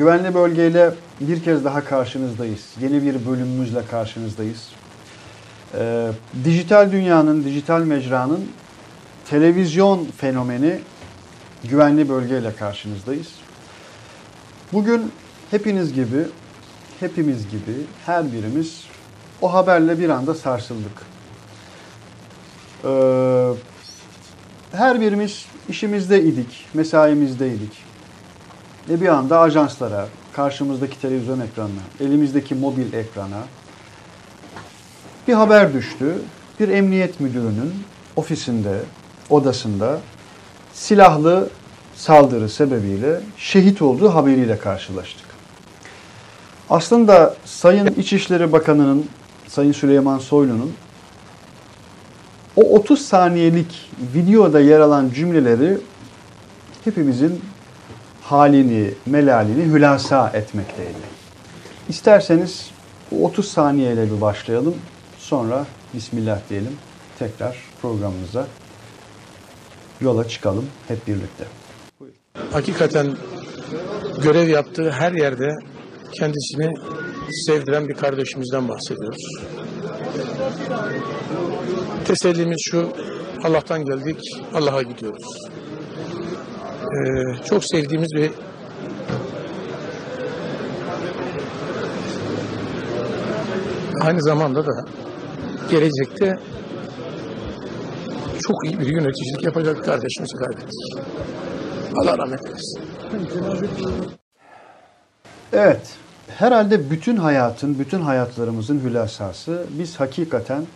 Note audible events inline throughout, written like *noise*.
Güvenli bölgeyle bir kez daha karşınızdayız. Yeni bir bölümümüzle karşınızdayız. Ee, dijital dünyanın, dijital mecranın televizyon fenomeni güvenli bölgeyle karşınızdayız. Bugün hepiniz gibi, hepimiz gibi her birimiz o haberle bir anda sarsıldık. Ee, her birimiz işimizde idik, mesaimizdeydik. Ve bir anda ajanslara, karşımızdaki televizyon ekranına, elimizdeki mobil ekrana bir haber düştü. Bir emniyet müdürünün ofisinde, odasında silahlı saldırı sebebiyle şehit olduğu haberiyle karşılaştık. Aslında Sayın İçişleri Bakanı'nın, Sayın Süleyman Soylu'nun o 30 saniyelik videoda yer alan cümleleri hepimizin halini, melalini hülasa etmekteydi. İsterseniz bu 30 saniyeyle bir başlayalım. Sonra Bismillah diyelim. Tekrar programımıza yola çıkalım hep birlikte. hakikaten görev yaptığı her yerde kendisini sevdiren bir kardeşimizden bahsediyoruz. Tesellimiz şu, Allah'tan geldik, Allah'a gidiyoruz. Ee, çok sevdiğimiz bir aynı zamanda da gelecekte çok iyi bir yöneticilik yapacak kardeşimizi kaybettik. Allah rahmet eylesin. Evet, herhalde bütün hayatın, bütün hayatlarımızın hülasası biz hakikaten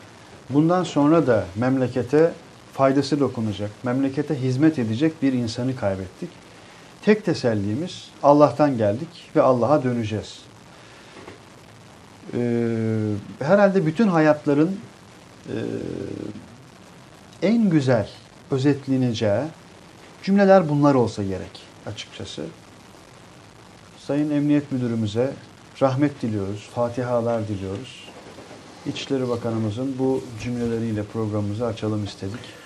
bundan sonra da memlekete faydası dokunacak, memlekete hizmet edecek bir insanı kaybettik. Tek tesellimiz Allah'tan geldik ve Allah'a döneceğiz. Ee, herhalde bütün hayatların e, en güzel özetleneceği cümleler bunlar olsa gerek açıkçası. Sayın Emniyet Müdürümüze rahmet diliyoruz, fatihalar diliyoruz. İçişleri Bakanımızın bu cümleleriyle programımızı açalım istedik.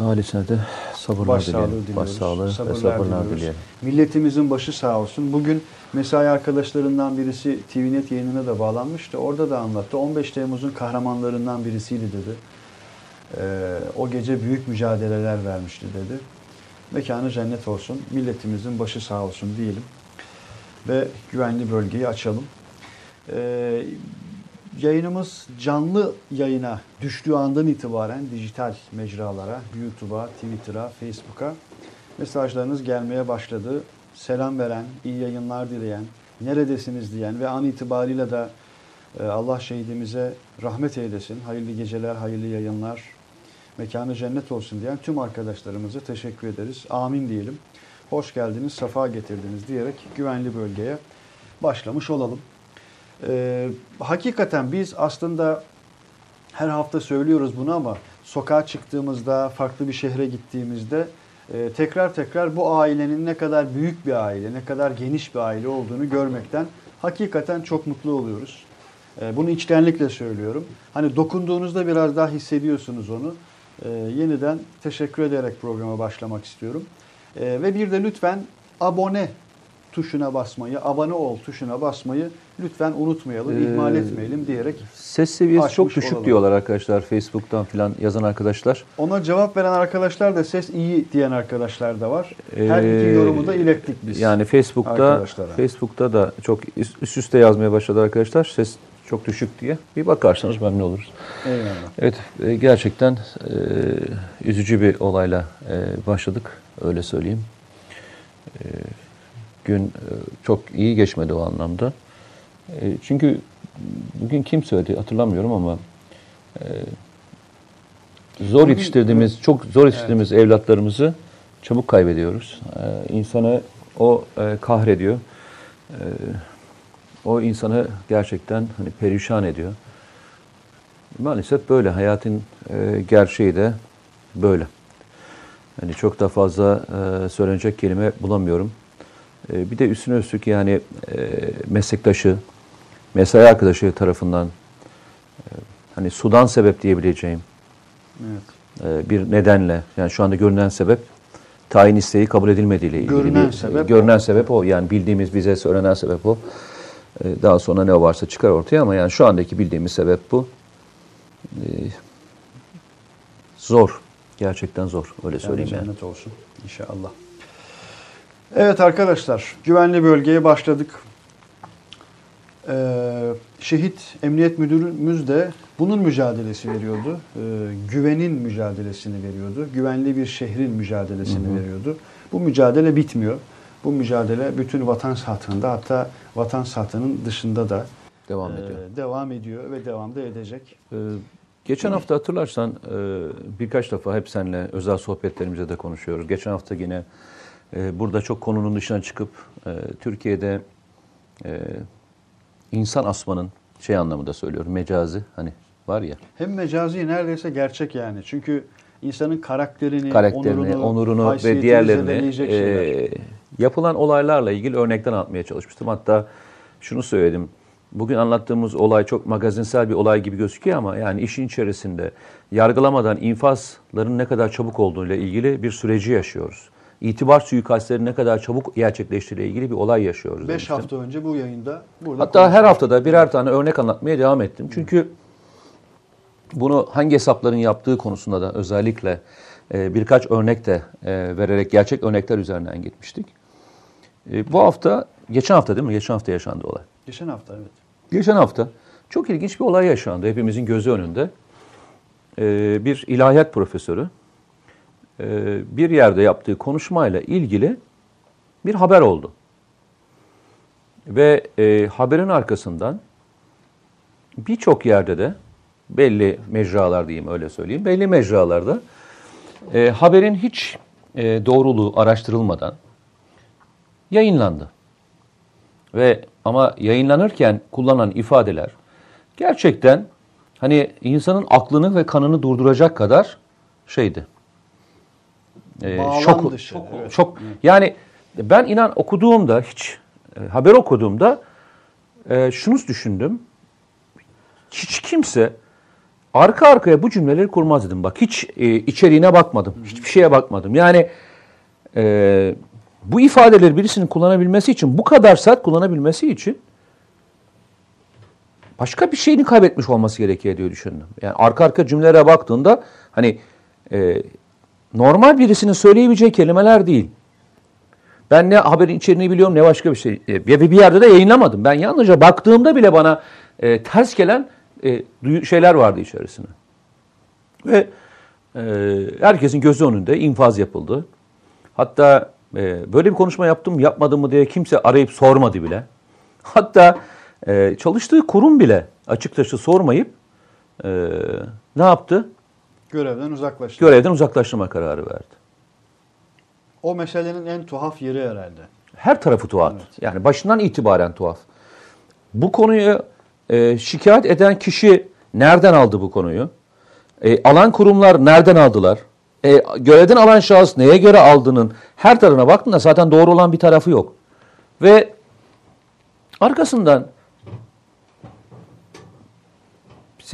Ailesine de sabırlar Başsağlığı dileyelim. Başsağlığı ve sabırlar sabırlar diliyoruz. dileyelim. Milletimizin başı sağ olsun. Bugün mesai arkadaşlarından birisi TVNet yayınına da bağlanmıştı. Orada da anlattı. 15 Temmuz'un kahramanlarından birisiydi dedi. Ee, o gece büyük mücadeleler vermişti dedi. Mekanı cennet olsun. Milletimizin başı sağ olsun diyelim. Ve güvenli bölgeyi açalım. Ee, yayınımız canlı yayına düştüğü andan itibaren dijital mecralara, YouTube'a, Twitter'a, Facebook'a mesajlarınız gelmeye başladı. Selam veren, iyi yayınlar dileyen, neredesiniz diyen ve an itibariyle de e, Allah şehidimize rahmet eylesin, hayırlı geceler, hayırlı yayınlar, mekanı cennet olsun diyen tüm arkadaşlarımıza teşekkür ederiz. Amin diyelim. Hoş geldiniz, safa getirdiniz diyerek güvenli bölgeye başlamış olalım. Ee, hakikaten biz aslında her hafta söylüyoruz bunu ama sokağa çıktığımızda, farklı bir şehre gittiğimizde e, tekrar tekrar bu ailenin ne kadar büyük bir aile, ne kadar geniş bir aile olduğunu görmekten hakikaten çok mutlu oluyoruz. E, bunu içtenlikle söylüyorum. Hani dokunduğunuzda biraz daha hissediyorsunuz onu. E, yeniden teşekkür ederek programa başlamak istiyorum. E, ve bir de lütfen abone tuşuna basmayı, abone ol tuşuna basmayı lütfen unutmayalım, Ee, ihmal etmeyelim diyerek Ses seviyesi çok düşük olalım. diyorlar arkadaşlar Facebook'tan filan yazan arkadaşlar. ona cevap veren arkadaşlar da ses iyi diyen arkadaşlar da var. Her iki Ee, yorumu da ilettik biz. Yani Facebook'ta. Facebook'ta da çok üst üste yazmaya başladı arkadaşlar. Ses çok düşük diye. Bir bakarsanız memnun oluruz. Eyvallah. Evet e, gerçekten e, üzücü bir olayla e, başladık öyle söyleyeyim. E, gün e, çok iyi geçmedi o anlamda. E, çünkü bugün kim söyledi hatırlamıyorum ama e, zor yetiştirdiğimiz, çok zor yetiştirdiğimiz evlatlarımızı çabuk kaybediyoruz. İnsanı o kahrediyor. O insanı gerçekten hani perişan ediyor. Maalesef böyle. Hayatın gerçeği de böyle. Yani çok da fazla e, söylenecek kelime bulamıyorum. E, bir de üstüne üstlük yani e, meslektaşı, mesai arkadaşı tarafından e, hani sudan sebep diyebileceğim Evet. e, bir nedenle yani şu anda görünen sebep tayin isteği kabul edilmediği ile ilgili Görünen bir, sebep görünen sebep o. Yani bildiğimiz bize söylenen sebep o. E, Daha sonra ne varsa çıkar ortaya ama yani şu andaki bildiğimiz sebep bu. E, Zor. Gerçekten zor. Öyle söyleyeyim yani. cennet olsun inşallah. Evet arkadaşlar güvenli bölgeye başladık. Ee, şehit emniyet müdürümüz de bunun mücadelesi veriyordu. Ee, güvenin mücadelesini veriyordu. Güvenli bir şehrin mücadelesini veriyordu. Bu mücadele bitmiyor. Bu mücadele bütün vatan sahtında hatta vatan sahtının dışında da Devam e, ediyor. devam ediyor ve devam da edecek. Ee, Geçen hafta hatırlarsan e, birkaç defa hep seninle özel sohbetlerimizde de konuşuyoruz. Geçen hafta yine e, burada çok konunun dışına çıkıp e, Türkiye'de e, insan asmanın şey anlamında söylüyorum mecazi hani var ya Hem mecazi neredeyse gerçek yani. Çünkü insanın karakterini, karakterini, onurunu, onurunu ve diğerlerini e, yapılan olaylarla ilgili örnekten anlatmaya çalışmıştım. Hatta şunu söyledim. Bugün anlattığımız olay çok magazinsel bir olay gibi gözüküyor ama yani işin içerisinde yargılamadan infazların ne kadar çabuk olduğuyla ilgili bir süreci yaşıyoruz. İtibar suikastleri ne kadar çabuk gerçekleştiğiyle ilgili bir olay yaşıyoruz. 5 demiştim. hafta önce bu yayında burada Hatta her konuştuk. haftada birer tane örnek anlatmaya devam ettim. Çünkü bunu hangi hesapların yaptığı konusunda da özellikle e, birkaç örnek de e, vererek gerçek örnekler üzerinden gitmiştik. E, bu hafta, geçen hafta değil mi? Geçen hafta yaşandı olay. Geçen hafta evet. Geçen hafta çok ilginç bir olay yaşandı hepimizin gözü önünde. Bir ilahiyat profesörü bir yerde yaptığı konuşmayla ilgili bir haber oldu. Ve e, haberin arkasından birçok yerde de belli mecralar diyeyim öyle söyleyeyim. Belli mecralarda e, haberin hiç e, doğruluğu araştırılmadan yayınlandı. Ve ama yayınlanırken kullanılan ifadeler gerçekten hani insanın aklını ve kanını durduracak kadar şeydi. E, Bağlam şok, dışı, çok, evet. çok yani ben inan okuduğumda hiç e, haber okuduğumda e, şunu düşündüm. Hiç kimse arka arkaya bu cümleleri kurmaz dedim. Bak hiç e, içeriğine bakmadım. Hiçbir şeye bakmadım. Yani e, bu ifadeleri birisinin kullanabilmesi için, bu kadar sert kullanabilmesi için başka bir şeyini kaybetmiş olması gerekiyor diye düşündüm. Yani arka arka cümlelere baktığında hani e, normal birisinin söyleyebileceği kelimeler değil. Ben ne haberin içeriğini biliyorum ne başka bir şey. Ve bir yerde de yayınlamadım. Ben yalnızca baktığımda bile bana e, ters gelen e, şeyler vardı içerisinde. Ve e, herkesin gözü önünde infaz yapıldı. Hatta e, böyle bir konuşma yaptım yapmadım mı diye kimse arayıp sormadı bile. Hatta e, çalıştığı kurum bile açıkçası sormayıp e, ne yaptı? Görevden uzaklaştı. Görevden uzaklaştırma kararı verdi. o meselenin en tuhaf yeri herhalde. Her tarafı tuhaf. Yani başından itibaren tuhaf. Bu konuyu e, şikayet eden kişi nereden aldı bu konuyu? E, alan kurumlar nereden aldılar? E, görevden alan şahıs neye göre aldığının her tarafına baktığında zaten doğru olan bir tarafı yok. Ve arkasından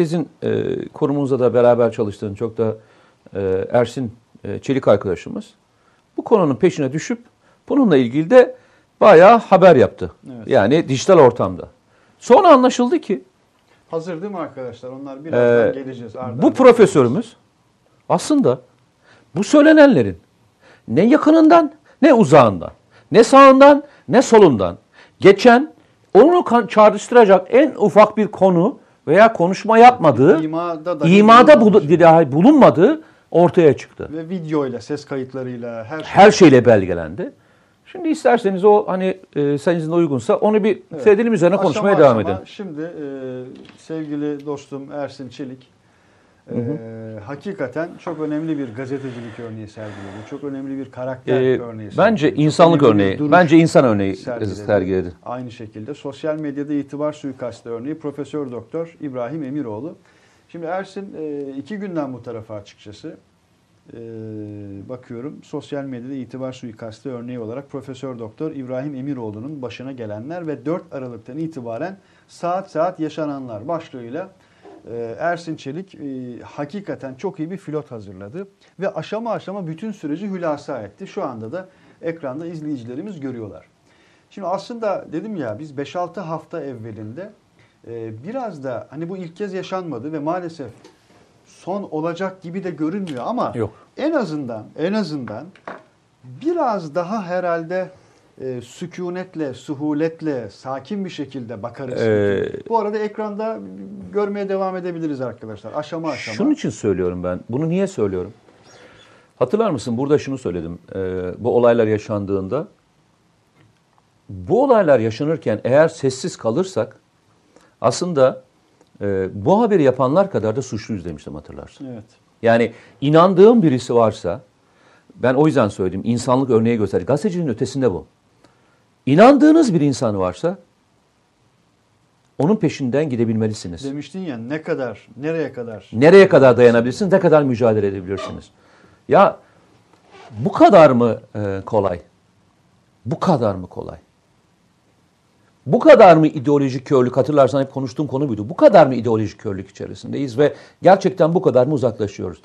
sizin e, kurumunuzda da beraber çalıştığın çok da e, Ersin e, Çelik arkadaşımız bu konunun peşine düşüp bununla ilgili de bayağı haber yaptı. Evet. Yani dijital ortamda. Sonra anlaşıldı ki Hazır değil mi arkadaşlar? Onlar birazdan Ee, geleceğiz. Arda bu profesörümüz aslında bu söylenenlerin ne yakınından ne uzağından, ne sağından ne solundan geçen onu çağrıştıracak en ufak bir konu veya konuşma yapmadığı, İmada dahi imada bulu- dahi bulunmadığı ortaya çıktı. Ve videoyla, ses kayıtlarıyla her şey. Her şeyle belgelendi. Şimdi isterseniz o hani e, seninizin uygunsa onu bir Evet. seyredelim üzerine Aşama konuşmaya devam aşama edelim. Şimdi e, sevgili dostum Ersin Çelik e, hakikaten çok önemli bir gazetecilik örneği sergiledi. Çok önemli bir karakter Ee, örneği bence sergiledi. İnsanlık örneği, bence insan örneği sergiledi. sergiledi. Aynı şekilde sosyal medyada itibar suikastı örneği Profesör Doktor İbrahim Emiroğlu. Şimdi Ersin e, iki günden bu tarafa açıkçası e, bakıyorum sosyal medyada itibar suikastı örneği olarak Profesör Doktor İbrahim Emiroğlu'nun başına gelenler ve 4 Aralık'tan itibaren saat saat yaşananlar başlığıyla Ersin Çelik e, hakikaten çok iyi bir pilot hazırladı ve aşama aşama bütün süreci hülasa etti. Şu anda da ekranda izleyicilerimiz görüyorlar. Şimdi aslında dedim ya biz 5-6 hafta evvelinde e, biraz da hani bu ilk kez yaşanmadı ve maalesef son olacak gibi de görünmüyor ama Yok. en azından en azından biraz daha herhalde e, sükunetle, suhuletle, sakin bir şekilde bakarız. Ee, Bu arada ekranda görmeye devam edebiliriz arkadaşlar. Aşama aşama. Şunun için söylüyorum ben. Bunu niye söylüyorum? Hatırlar mısın? Burada şunu söyledim. Ee, bu olaylar yaşandığında bu olaylar yaşanırken eğer sessiz kalırsak aslında e, bu haberi yapanlar kadar da suçluyuz demiştim hatırlarsın. Evet. Yani inandığım birisi varsa ben o yüzden söyledim. insanlık örneği göster. Gazetecinin ötesinde bu. İnandığınız bir insan varsa onun peşinden gidebilmelisiniz. Demiştin ya ne kadar, nereye kadar? Nereye kadar dayanabilirsiniz, ne kadar mücadele edebilirsiniz? Ya bu kadar mı e, kolay? Bu kadar mı kolay? Bu kadar mı ideolojik körlük? Hatırlarsan hep konuştuğum konu buydu. Bu kadar mı ideolojik körlük içerisindeyiz ve gerçekten bu kadar mı uzaklaşıyoruz?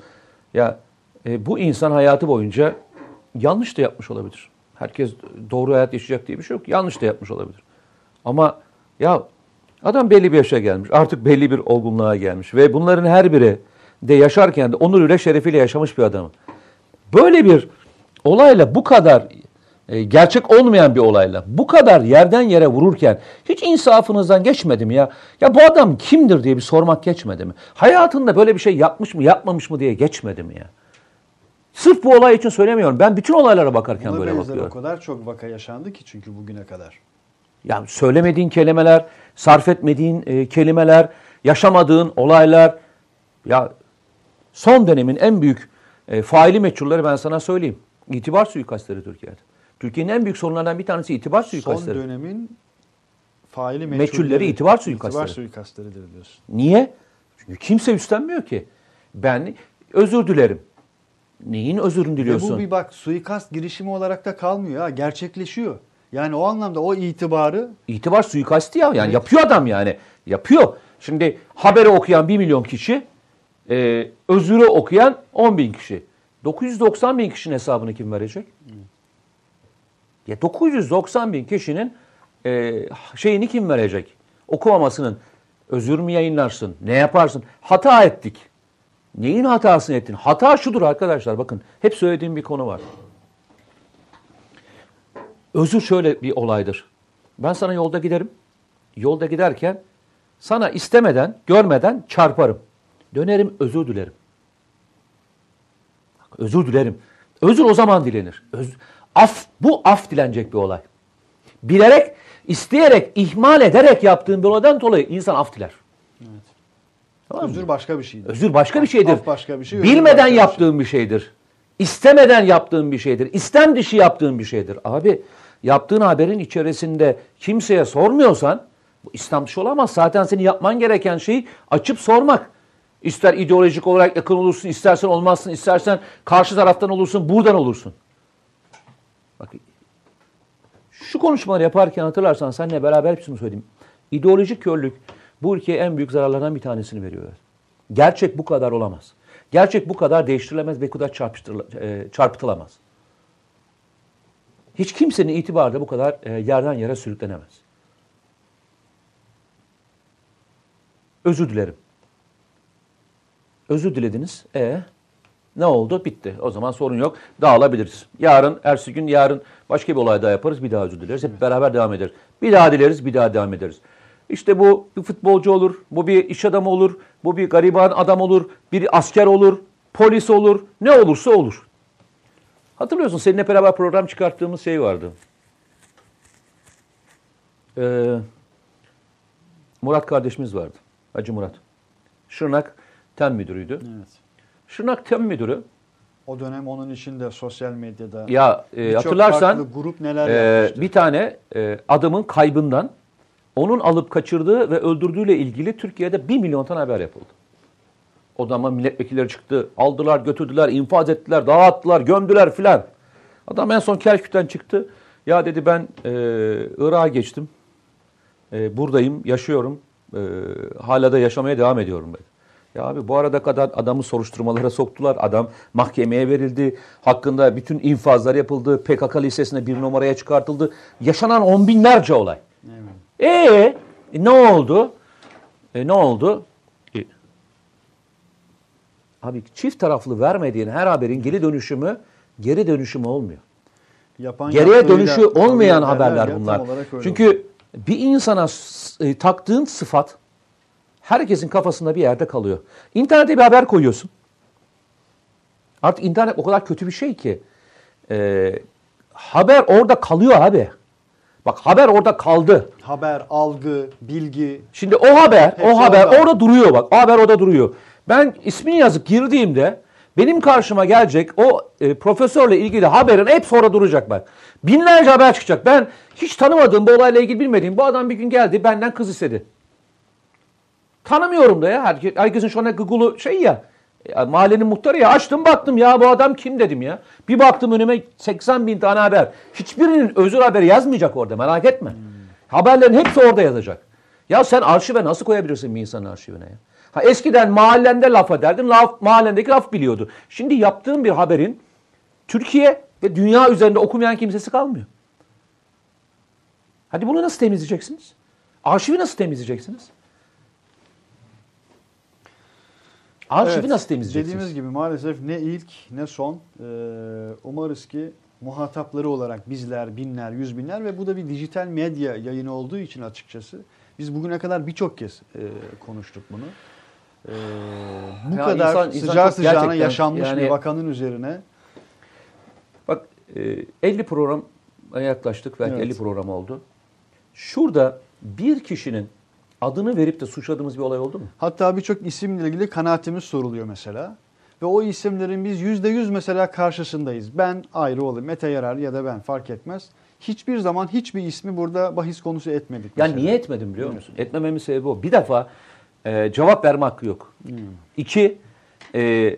Ya e, bu insan hayatı boyunca yanlış da yapmış olabilir. Herkes doğru hayat yaşayacak diye bir şey yok. Yanlış da yapmış olabilir. Ama ya adam belli bir yaşa gelmiş. Artık belli bir olgunluğa gelmiş. Ve bunların her biri de yaşarken de onuruyla şerefiyle yaşamış bir adam. Böyle bir olayla bu kadar e, gerçek olmayan bir olayla bu kadar yerden yere vururken hiç insafınızdan geçmedi mi ya? Ya bu adam kimdir diye bir sormak geçmedi mi? Hayatında böyle bir şey yapmış mı yapmamış mı diye geçmedi mi ya? Sırf bu olay için söylemiyorum. Ben bütün olaylara bakarken Buna böyle bakıyorum. o kadar çok vaka yaşandı ki çünkü bugüne kadar. Yani söylemediğin kelimeler, sarf etmediğin e, kelimeler, yaşamadığın olaylar. Ya son dönemin en büyük e, faili meçhulleri ben sana söyleyeyim. İtibar suikastları Türkiye'de. Türkiye'nin en büyük sorunlarından bir tanesi itibar Son suikastları. dönemin faili Meçhulleri meçhulleri, itibar suikastları. İtibar suikastlarıdır diyorsun. Niye? Çünkü kimse üstlenmiyor ki. Ben özür dilerim. Neyin özürünü Ve diliyorsun? bu bir bak suikast girişimi olarak da kalmıyor ha gerçekleşiyor. Yani o anlamda o itibarı İtibar suikasti ya. Yani yapıyor adam yani. Yapıyor. Şimdi haberi okuyan 1 milyon kişi, e, özürü okuyan 10 bin kişi. 990 bin kişinin hesabını kim verecek? Ya 990 bin kişinin e, şeyini kim verecek? Okumamasının özür mü yayınlarsın? Ne yaparsın? Hata ettik. Neyin hatasını ettin? Hata şudur arkadaşlar bakın. Hep söylediğim bir konu var. Özür şöyle bir olaydır. Ben sana yolda giderim. Yolda giderken sana istemeden, görmeden çarparım. Dönerim özür dilerim. Özür dilerim. Özür o zaman dilenir. Öz, af, bu af dilenecek bir olay. Bilerek, isteyerek, ihmal ederek yaptığın bir olaydan dolayı insan af diler. Tamam mı? özür başka bir şeydir. Özür başka bir şeydir. Af başka bir şey, Bilmeden yaptığın bir şeydir. İstemeden yaptığın bir şeydir. İstem dışı yaptığın bir şeydir. Abi yaptığın haberin içerisinde kimseye sormuyorsan bu İslam dışı olamaz. Zaten senin yapman gereken şeyi açıp sormak. İster ideolojik olarak yakın olursun, istersen olmazsın, istersen karşı taraftan olursun, buradan olursun. Bak şu konuşmaları yaparken hatırlarsan seninle beraber hepsini söyledim. İdeolojik körlük bu ülkeye en büyük zararlardan bir tanesini veriyor. Gerçek bu kadar olamaz. Gerçek bu kadar değiştirilemez ve bu kadar e, çarpıtılamaz. Hiç kimsenin itibarı da bu kadar e, yerden yere sürüklenemez. Özür dilerim. Özür dilediniz. E ne oldu? Bitti. O zaman sorun yok. Dağılabiliriz. Yarın, ertesi gün yarın başka bir olay daha yaparız. Bir daha özür dileriz. Hep beraber devam ederiz. Bir daha dileriz, bir daha devam ederiz. İşte bu bir futbolcu olur, bu bir iş adamı olur, bu bir gariban adam olur, bir asker olur, polis olur, ne olursa olur. Hatırlıyorsun seninle beraber program çıkarttığımız şey vardı. Ee, Murat kardeşimiz vardı. Hacı Murat. Şırnak Tem Müdürüydü. Evet. Şırnak Tem Müdürü O dönem onun için de sosyal medyada ya e, hatırlarsan grup neler e, yapmıştı. bir tane e, adamın kaybından onun alıp kaçırdığı ve öldürdüğüyle ilgili Türkiye'de 1 milyon tane haber yapıldı. O zaman milletvekilleri çıktı. Aldılar, götürdüler, infaz ettiler, dağıttılar, gömdüler filan. Adam en son Kerkük'ten çıktı. Ya dedi ben e, Irak'a geçtim. E, buradayım, yaşıyorum. Ee, hala da yaşamaya devam ediyorum ben. Ya abi bu arada kadar adamı soruşturmalara soktular. Adam mahkemeye verildi. Hakkında bütün infazlar yapıldı. PKK listesine bir numaraya çıkartıldı. Yaşanan on binlerce olay. Ee, e, ne oldu? E, ne oldu? E, abi çift taraflı vermediğin her haberin geri dönüşümü geri dönüşümü olmuyor. Yapan Geriye dönüşü kabul olmayan haberler bunlar. öyle oldu. Çünkü bir insana e, taktığın sıfat herkesin kafasında bir yerde kalıyor. İnternete bir haber koyuyorsun. Artık internet o kadar kötü bir şey ki e, haber orada kalıyor abi. Bak haber orada kaldı. haber, algı, bilgi Şimdi o haber, Hepsi o haber orada. orada duruyor bak. O haber orada duruyor. Ben ismini yazıp girdiğimde benim karşıma gelecek o e, profesörle ilgili haberin hep sonra duracak bak. Binlerce haber çıkacak. Ben hiç tanımadığım bu olayla ilgili bilmediğim bu adam bir gün geldi benden kız istedi. Tanımıyorum da ya. Herke- Herkesin şu anda Google'u şey ya, ya mahallenin muhtarı ya. Açtım baktım ya bu adam kim dedim ya. Bir baktım önüme 80 bin tane haber. Hiçbirinin özür haberi yazmayacak orada merak etme. Haberlerin hepsi orada yazacak. Ya sen arşive nasıl koyabilirsin bir insanın arşivine ya? Ha eskiden mahallende laf ederdin, laf, mahallendeki laf biliyordu. Şimdi yaptığın bir haberin Türkiye ve dünya üzerinde okumayan kimsesi kalmıyor. Hadi bunu nasıl temizleyeceksiniz? Arşivi nasıl temizleyeceksiniz? Arşivi Evet, nasıl temizleyeceksiniz? Dediğimiz gibi maalesef ne ilk ne son. Ee, umarız ki muhatapları olarak bizler, binler, yüz binler ve bu da bir dijital medya yayını olduğu için açıkçası biz bugüne kadar birçok kez e, konuştuk bunu. Ee, bu Ya kadar insan- sıcağı sıcağına yaşanmış yani- bir vakanın üzerine Bak e, 50 programa yaklaştık. Belki Evet. 50 program oldu. Şurada bir kişinin adını verip de suçladığımız bir olay oldu mu? hatta birçok isimle ilgili kanaatimiz soruluyor mesela. Ve o isimlerin biz yüzde yüz mesela karşısındayız. Ben ayrı olayım, Mete Yarar ya da ben fark etmez. Hiçbir zaman hiçbir ismi burada bahis konusu etmedik. Ya mesela. niye etmedim biliyor musun? Etmememin sebebi o. Bir defa e, cevap verme hakkı yok. İki, e,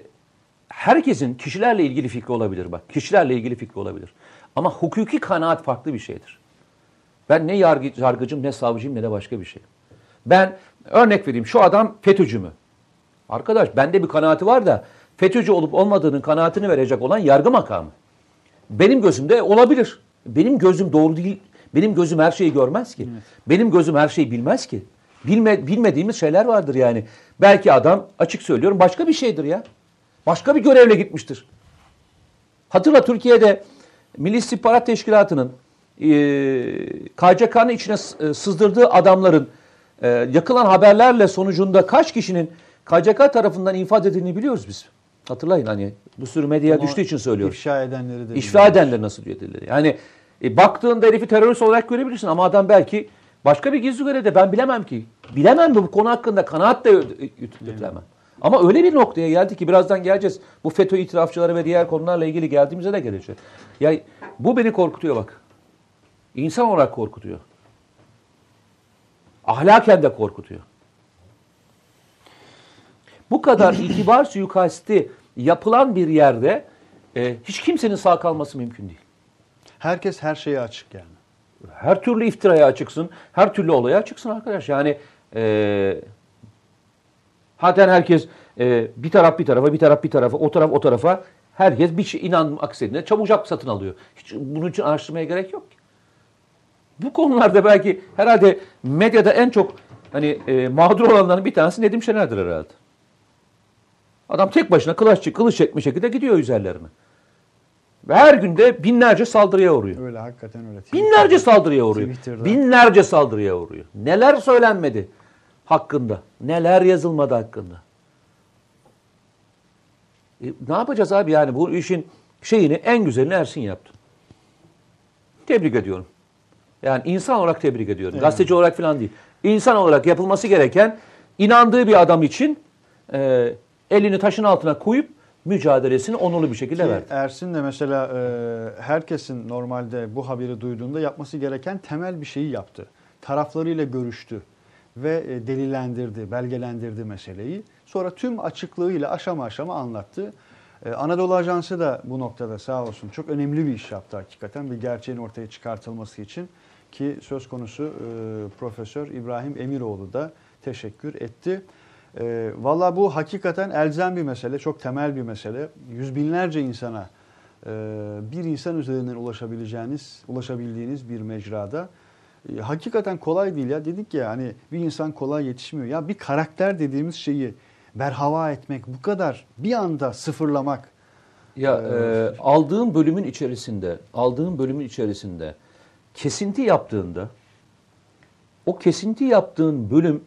herkesin kişilerle ilgili fikri olabilir bak. Kişilerle ilgili fikri olabilir. Ama hukuki kanaat farklı bir şeydir. Ben ne yargı, yargıcım ne savcıyım ne de başka bir şey. Ben örnek vereyim şu adam FETÖ'cü mü? Arkadaş bende bir kanaati var da FETÖ'cü olup olmadığının kanaatini verecek olan yargı makamı. Benim gözümde olabilir. Benim gözüm doğru değil. Benim gözüm her şeyi görmez ki. Benim gözüm her şeyi bilmez ki. Bilme, bilmediğimiz şeyler vardır yani. Belki adam açık söylüyorum başka bir şeydir ya. Başka bir görevle gitmiştir. Hatırla Türkiye'de Milli İstihbarat Teşkilatı'nın e, KCK'nın içine sızdırdığı adamların e, yakılan haberlerle sonucunda kaç kişinin KCK tarafından infaz edildiğini biliyoruz biz. Hatırlayın hani bu sürü medyaya Ama düştüğü için söylüyorum. İfşa edenleri de İşfa edenler nasıl edilir? Yani e, baktığında herifi terörist olarak görebilirsin ama adam belki başka bir gizli görevde ben bilemem ki. Bilemem bu konu hakkında kanaat da yürütemem. Ama öyle bir noktaya geldi ki birazdan geleceğiz. Bu FETÖ itirafçıları ve diğer konularla ilgili geldiğimizde de geleceğiz. Ya bu beni korkutuyor bak. İnsan olarak korkutuyor. Ahlaken de korkutuyor. Bu kadar *clears throat* itibar suikasti yapılan bir yerde e, hiç kimsenin sağ kalması mümkün değil. Herkes her şeye açık yani. Her türlü iftiraya açıksın, her türlü olaya açıksın arkadaş. Yani e, zaten herkes e, bir taraf bir tarafa, bir taraf bir tarafa, o taraf o tarafa herkes bir şey inan aksediğinde çabucak satın alıyor. Hiç bunun için araştırmaya gerek yok ki. Bu konularda belki herhalde medyada en çok hani e, mağdur olanların bir tanesi Nedim Şener'dir herhalde. Adam tek başına kılıç, kılıç çekmiş şekilde gidiyor üzerlerine. Ve her günde binlerce saldırıya uğruyor. Öyle hakikaten öyle. Binlerce saldırıya uğruyor. Twitter'da. Binlerce saldırıya uğruyor. Neler söylenmedi hakkında? Neler yazılmadı hakkında? E, ne yapacağız abi yani bu işin şeyini en güzelini Ersin yaptı. Tebrik ediyorum. Yani insan olarak tebrik ediyorum. Gazeteci olarak falan değil. İnsan olarak yapılması gereken inandığı bir adam için e, elini taşın altına koyup mücadelesini onurlu bir şekilde Ki verdi. Ersin de mesela e, herkesin normalde bu haberi duyduğunda yapması gereken temel bir şeyi yaptı. Taraflarıyla görüştü ve e, delillendirdi, belgelendirdi meseleyi. Sonra tüm açıklığıyla aşama aşama anlattı. E, Anadolu Ajansı da bu noktada sağ olsun çok önemli bir iş yaptı hakikaten bir gerçeğin ortaya çıkartılması için. Ki söz konusu e, Profesör İbrahim Emiroğlu da teşekkür etti. E, Valla bu hakikaten elzem bir mesele, çok temel bir mesele. Yüz binlerce insana e, bir insan üzerinden ulaşabileceğiniz, ulaşabildiğiniz bir mecrada e, hakikaten kolay değil ya. Dedik ya hani bir insan kolay yetişmiyor. Ya bir karakter dediğimiz şeyi berhava etmek, bu kadar bir anda sıfırlamak. Ya Ee, e, aldığın bölümün içerisinde, aldığın bölümün içerisinde kesinti yaptığında o kesinti yaptığın bölüm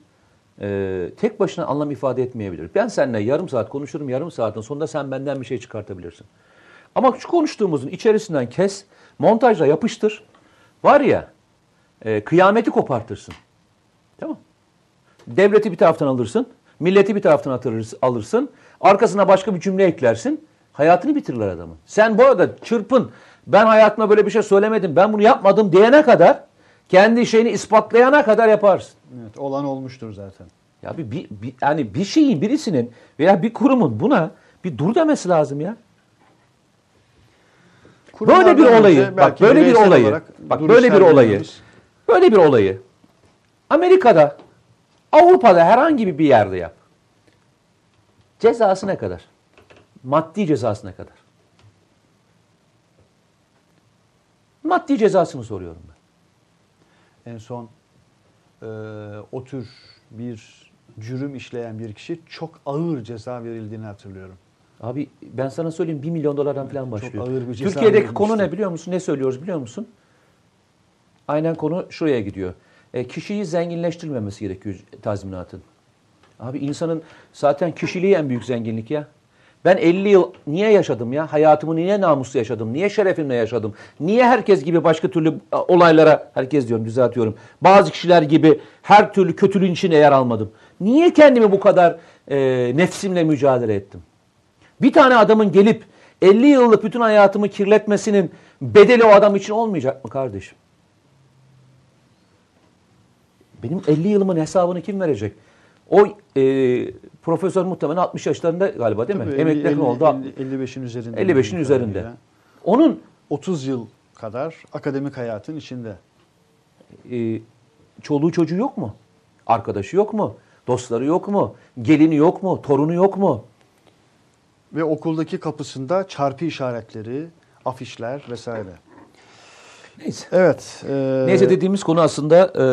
e, tek başına anlam ifade etmeyebilir. Ben seninle yarım saat konuşurum, yarım saatin sonunda sen benden bir şey çıkartabilirsin. Ama şu konuştuğumuzun içerisinden kes, montajla yapıştır. Var ya, e, kıyameti kopartırsın. Tamam Devleti bir taraftan alırsın, milleti bir taraftan atırırsın, alırsın, arkasına başka bir cümle eklersin, hayatını bitirirler adamın. Sen bu arada çırpın, ben hayatımda böyle bir şey söylemedim, ben bunu yapmadım diyene kadar, kendi şeyini ispatlayana kadar yaparsın. Evet, olan olmuştur zaten. Ya bir, bir, bir- yani bir şeyin, birisinin veya bir kurumun buna bir dur demesi lazım ya. Böyle bir Kurumlardan olayı, bak böyle bir olayı, bak böyle bir olayı, böyle bir olayı Amerika'da, Avrupa'da herhangi bir yerde yap. Cezası ne kadar? Maddi cezası ne kadar? Maddi cezasını soruyorum ben. En son e, o tür bir cürüm işleyen bir kişi çok ağır ceza verildiğini hatırlıyorum. Abi ben sana söyleyeyim 1 milyon dolardan falan başlıyor. ağır bir ceza Türkiye'deki verilmişti. konu ne biliyor musun? Ne söylüyoruz biliyor musun? Aynen konu şuraya gidiyor. E, kişiyi zenginleştirmemesi gerekiyor tazminatın. Abi insanın zaten kişiliği en büyük zenginlik ya. Ben 50 yıl niye yaşadım ya? Hayatımı niye namuslu yaşadım? Niye şerefimle yaşadım? Niye herkes gibi başka türlü olaylara, herkes diyorum düzeltiyorum. Bazı kişiler gibi her türlü kötülüğün içine yer almadım. Niye kendimi bu kadar e, nefsimle mücadele ettim? Bir tane adamın gelip 50 yıllık bütün hayatımı kirletmesinin bedeli o adam için olmayacak mı kardeşim? Benim 50 yılımın hesabını kim verecek? O e, profesör muhtemelen 60 yaşlarında galiba değil mi? Tabii, Emekli 50 oldu. 55'in üzerinde. 55'in üzerinde. Onun 30 yıl kadar akademik hayatın içinde. e, çoluğu çocuğu yok mu? Arkadaşı yok mu? Dostları yok mu? Gelini yok mu? Torunu yok mu? Ve okuldaki kapısında çarpı işaretleri, afişler vesaire. Neyse. Evet. e, Neyse dediğimiz konu aslında e,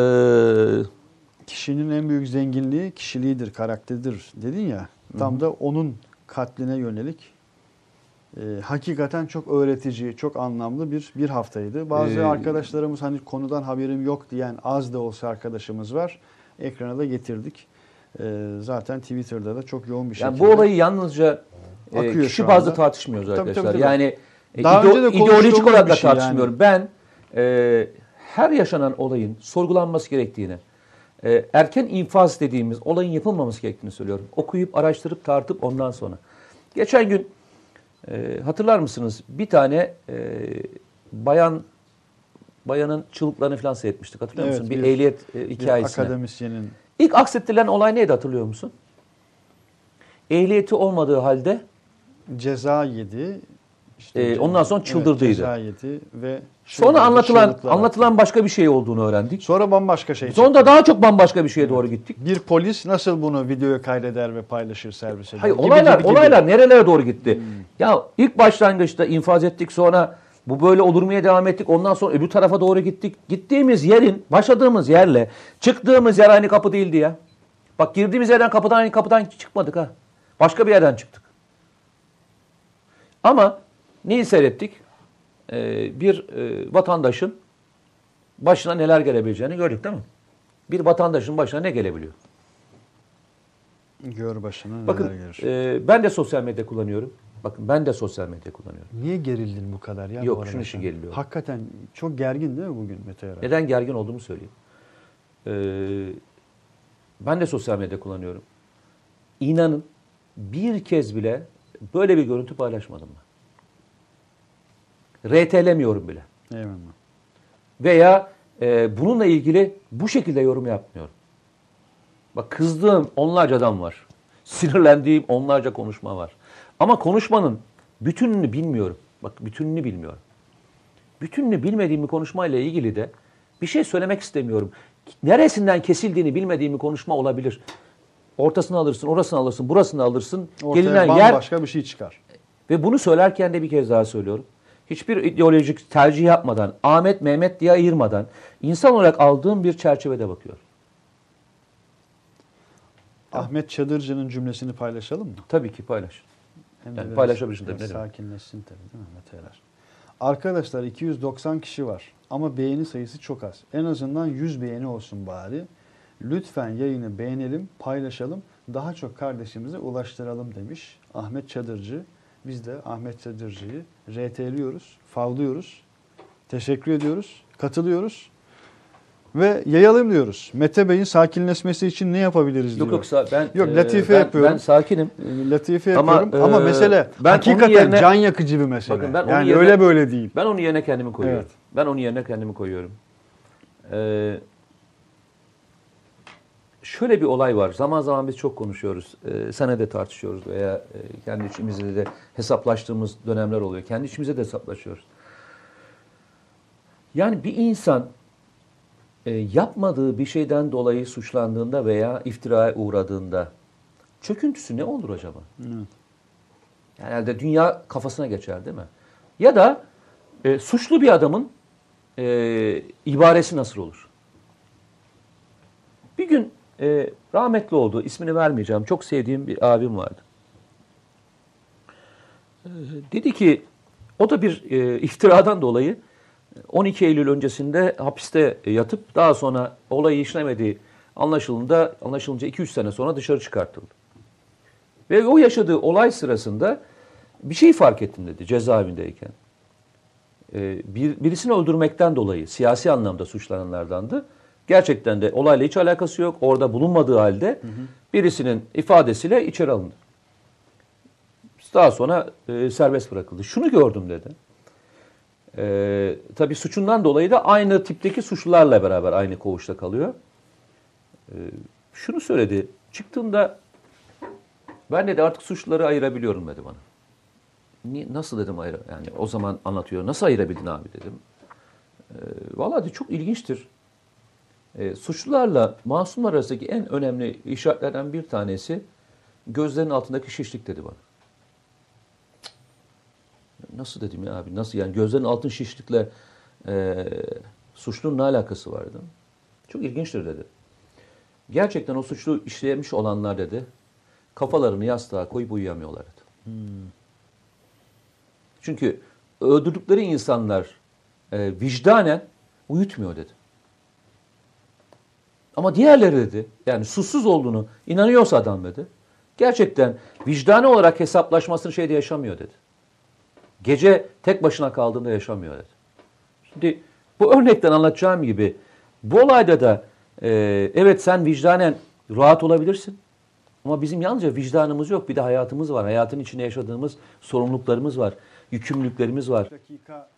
kişinin en büyük zenginliği kişiliğidir, karakteridir dedin ya. Tam da onun katline yönelik e, hakikaten çok öğretici, çok anlamlı bir bir haftaydı. Bazı Ee, arkadaşlarımız hani konudan haberim yok diyen az da olsa arkadaşımız var. Ekrana da getirdik. E, zaten Twitter'da da çok yoğun bir şekilde. Yani bu olayı yalnızca e, kişi bazlı tartışmıyoruz Tabii, arkadaşlar. tabii, tabii. Yani e, Daha ideo- önce de ideolojik olarak da şey yani. tartışmıyorum. Ben e, her yaşanan olayın sorgulanması gerektiğini, e, erken infaz dediğimiz olayın yapılmaması gerektiğini söylüyorum. Okuyup, araştırıp, tartıp ondan sonra. Geçen gün e, hatırlar mısınız? Bir tane e, bayan bayanın çığlıklarını falan seyretmiştik. Hatırlıyor Evet, musun? Bir, bir- ehliyet e, bir hikayesine. akademisyenin İlk aksettirilen olay neydi hatırlıyor musun? Ehliyeti olmadığı halde ceza yedi. İşte Ee, ondan sonra çıldırdıydı. ceza yedi ve sonra anlatılan anlatılan başka bir şey olduğunu öğrendik. Sonra bambaşka şey. Sonra daha çok bambaşka bir şeye doğru gittik. Bir polis nasıl bunu videoya kaydeder ve paylaşır servis eder? Hayır Gibi, olaylar gibi, gibi. olaylar nerelere doğru gitti? Ya ilk başlangıçta infaz ettik sonra bu böyle olurmaya devam ettik. Ondan sonra öbür tarafa doğru gittik. Gittiğimiz yerin, başladığımız yerle çıktığımız yer aynı kapı değildi ya. Bak girdiğimiz yerden kapıdan aynı kapıdan çıkmadık ha. Başka bir yerden çıktık. Ama neyi seyrettik? Ee, bir e, vatandaşın başına neler gelebileceğini gördük değil mi? Bir vatandaşın başına ne gelebiliyor? Gör başına Bakın neler gelir. e, ben de sosyal medya kullanıyorum. Bakın ben de sosyal medya kullanıyorum. Niye gerildin bu kadar ya? Yok, şunun için geriliyorum. Hakikaten çok gergin değil mi bugün Mete Yarar? Neden gergin olduğumu söyleyeyim. Ee, ben de sosyal medya kullanıyorum. İnanın bir kez bile böyle bir görüntü paylaşmadım ben. RT'lemiyorum bile. Eyvallah. Veya e, bununla ilgili bu şekilde yorum yapmıyorum. Bak kızdığım onlarca adam var. *laughs* Sinirlendiğim onlarca konuşma var. Ama konuşmanın bütününü bilmiyorum. Bak bütününü bilmiyorum. Bütününü bilmediğim bir konuşmayla ilgili de Bir şey söylemek istemiyorum. Neresinden kesildiğini bilmediğim bir konuşma olabilir. Ortasını alırsın, orasını alırsın, burasını alırsın. Ortaya Gelinen yer bambaşka bir şey çıkar. ve bunu söylerken de bir kez daha söylüyorum. Hiçbir ideolojik tercih yapmadan, Ahmet, Mehmet diye ayırmadan insan olarak aldığım bir çerçevede bakıyorum. Ahmet Çadırcı'nın cümlesini paylaşalım mı? Tabii ki paylaş. Hem Yani paylaşabilirsin tabii, ne demek. Sakinleşsin tabii değil mi Mete Erer? Arkadaşlar 290 kişi var ama beğeni sayısı çok az. En azından 100 beğeni olsun bari. Lütfen yayını beğenelim, paylaşalım. Daha çok kardeşimize ulaştıralım demiş Ahmet Çadırcı. Biz de Ahmet Çadırcı'yı RT'liyoruz, favlıyoruz. Teşekkür ediyoruz, katılıyoruz. Ve yayalım diyoruz. Mete Bey'in sakinleşmesi için ne yapabiliriz diyor. yok sa- ben Yok, e, latife ben- yapıyorum. Ben sakinim. E, Latife Ama, yapıyorum ama, e, mesele ben hakikaten yerine- can yakıcı bir mesele. Bakın ben yani yerine- öyle böyle değil. Ben onun yerine kendimi koyuyorum. Evet. Ben onun yerine kendimi koyuyorum. Ee, şöyle bir olay var. Zaman zaman biz çok konuşuyoruz. Ee, sana de tartışıyoruz veya e, kendi içimizde de hesaplaştığımız dönemler oluyor. Kendi içimizde de hesaplaşıyoruz. Yani bir insan e, yapmadığı bir şeyden dolayı suçlandığında veya iftiraya uğradığında çöküntüsü ne olur acaba? Yani herhalde dünya kafasına geçer değil mi? Ya da e, suçlu bir adamın e, ibaresi nasıl olur? Bir gün e, rahmetli oldu, ismini vermeyeceğim. Çok sevdiğim bir abim vardı. E, dedi ki, o da bir e, *laughs* iftiradan dolayı 12 Eylül öncesinde hapiste yatıp daha sonra olayı işlemediği anlaşılında, anlaşılınca 2-3 sene sonra dışarı çıkartıldı. Ve o yaşadığı olay sırasında bir şey fark ettim dedi cezaevindeyken. Ee, bir, birisini öldürmekten dolayı siyasi anlamda suçlananlardandı. Gerçekten de olayla hiç alakası yok. Orada bulunmadığı halde birisinin ifadesiyle içeri alındı. Daha sonra e, serbest bırakıldı. Şunu gördüm dedi. Ee, tabii suçundan dolayı da aynı tipteki suçlularla beraber aynı koğuşta kalıyor. Ee, şunu söyledi. Çıktığında ben dedi artık suçluları ayırabiliyorum dedi bana. Niye, nasıl dedim ayır yani o zaman anlatıyor. Nasıl ayırabildin abi dedim. Ee, Vallahi de çok ilginçtir. Ee, suçlularla masumlar arasındaki en önemli işaretlerden bir tanesi gözlerinin altındaki şişlik dedi bana. Nasıl dedim ya abi nasıl yani gözlerin altın şişlikle e, suçlunun ne alakası var dedim. Çok ilginçtir dedi. Gerçekten o suçlu işlemiş olanlar dedi kafalarını yastığa koyup uyuyamıyorlar dedi. Çünkü öldürdükleri insanlar e, vicdanen uyutmuyor dedi. Ama diğerleri dedi, yani susuz olduğunu inanıyorsa adam dedi, gerçekten vicdani olarak hesaplaşmasını şeyde yaşamıyor dedi. Gece tek başına kaldığında yaşamıyor dedi. Şimdi bu örnekten anlatacağım gibi bu olayda da e, evet sen vicdanen rahat olabilirsin. Ama bizim yalnızca vicdanımız yok. Bir de hayatımız var. Hayatın içinde yaşadığımız sorumluluklarımız var. Yükümlülüklerimiz var. dakika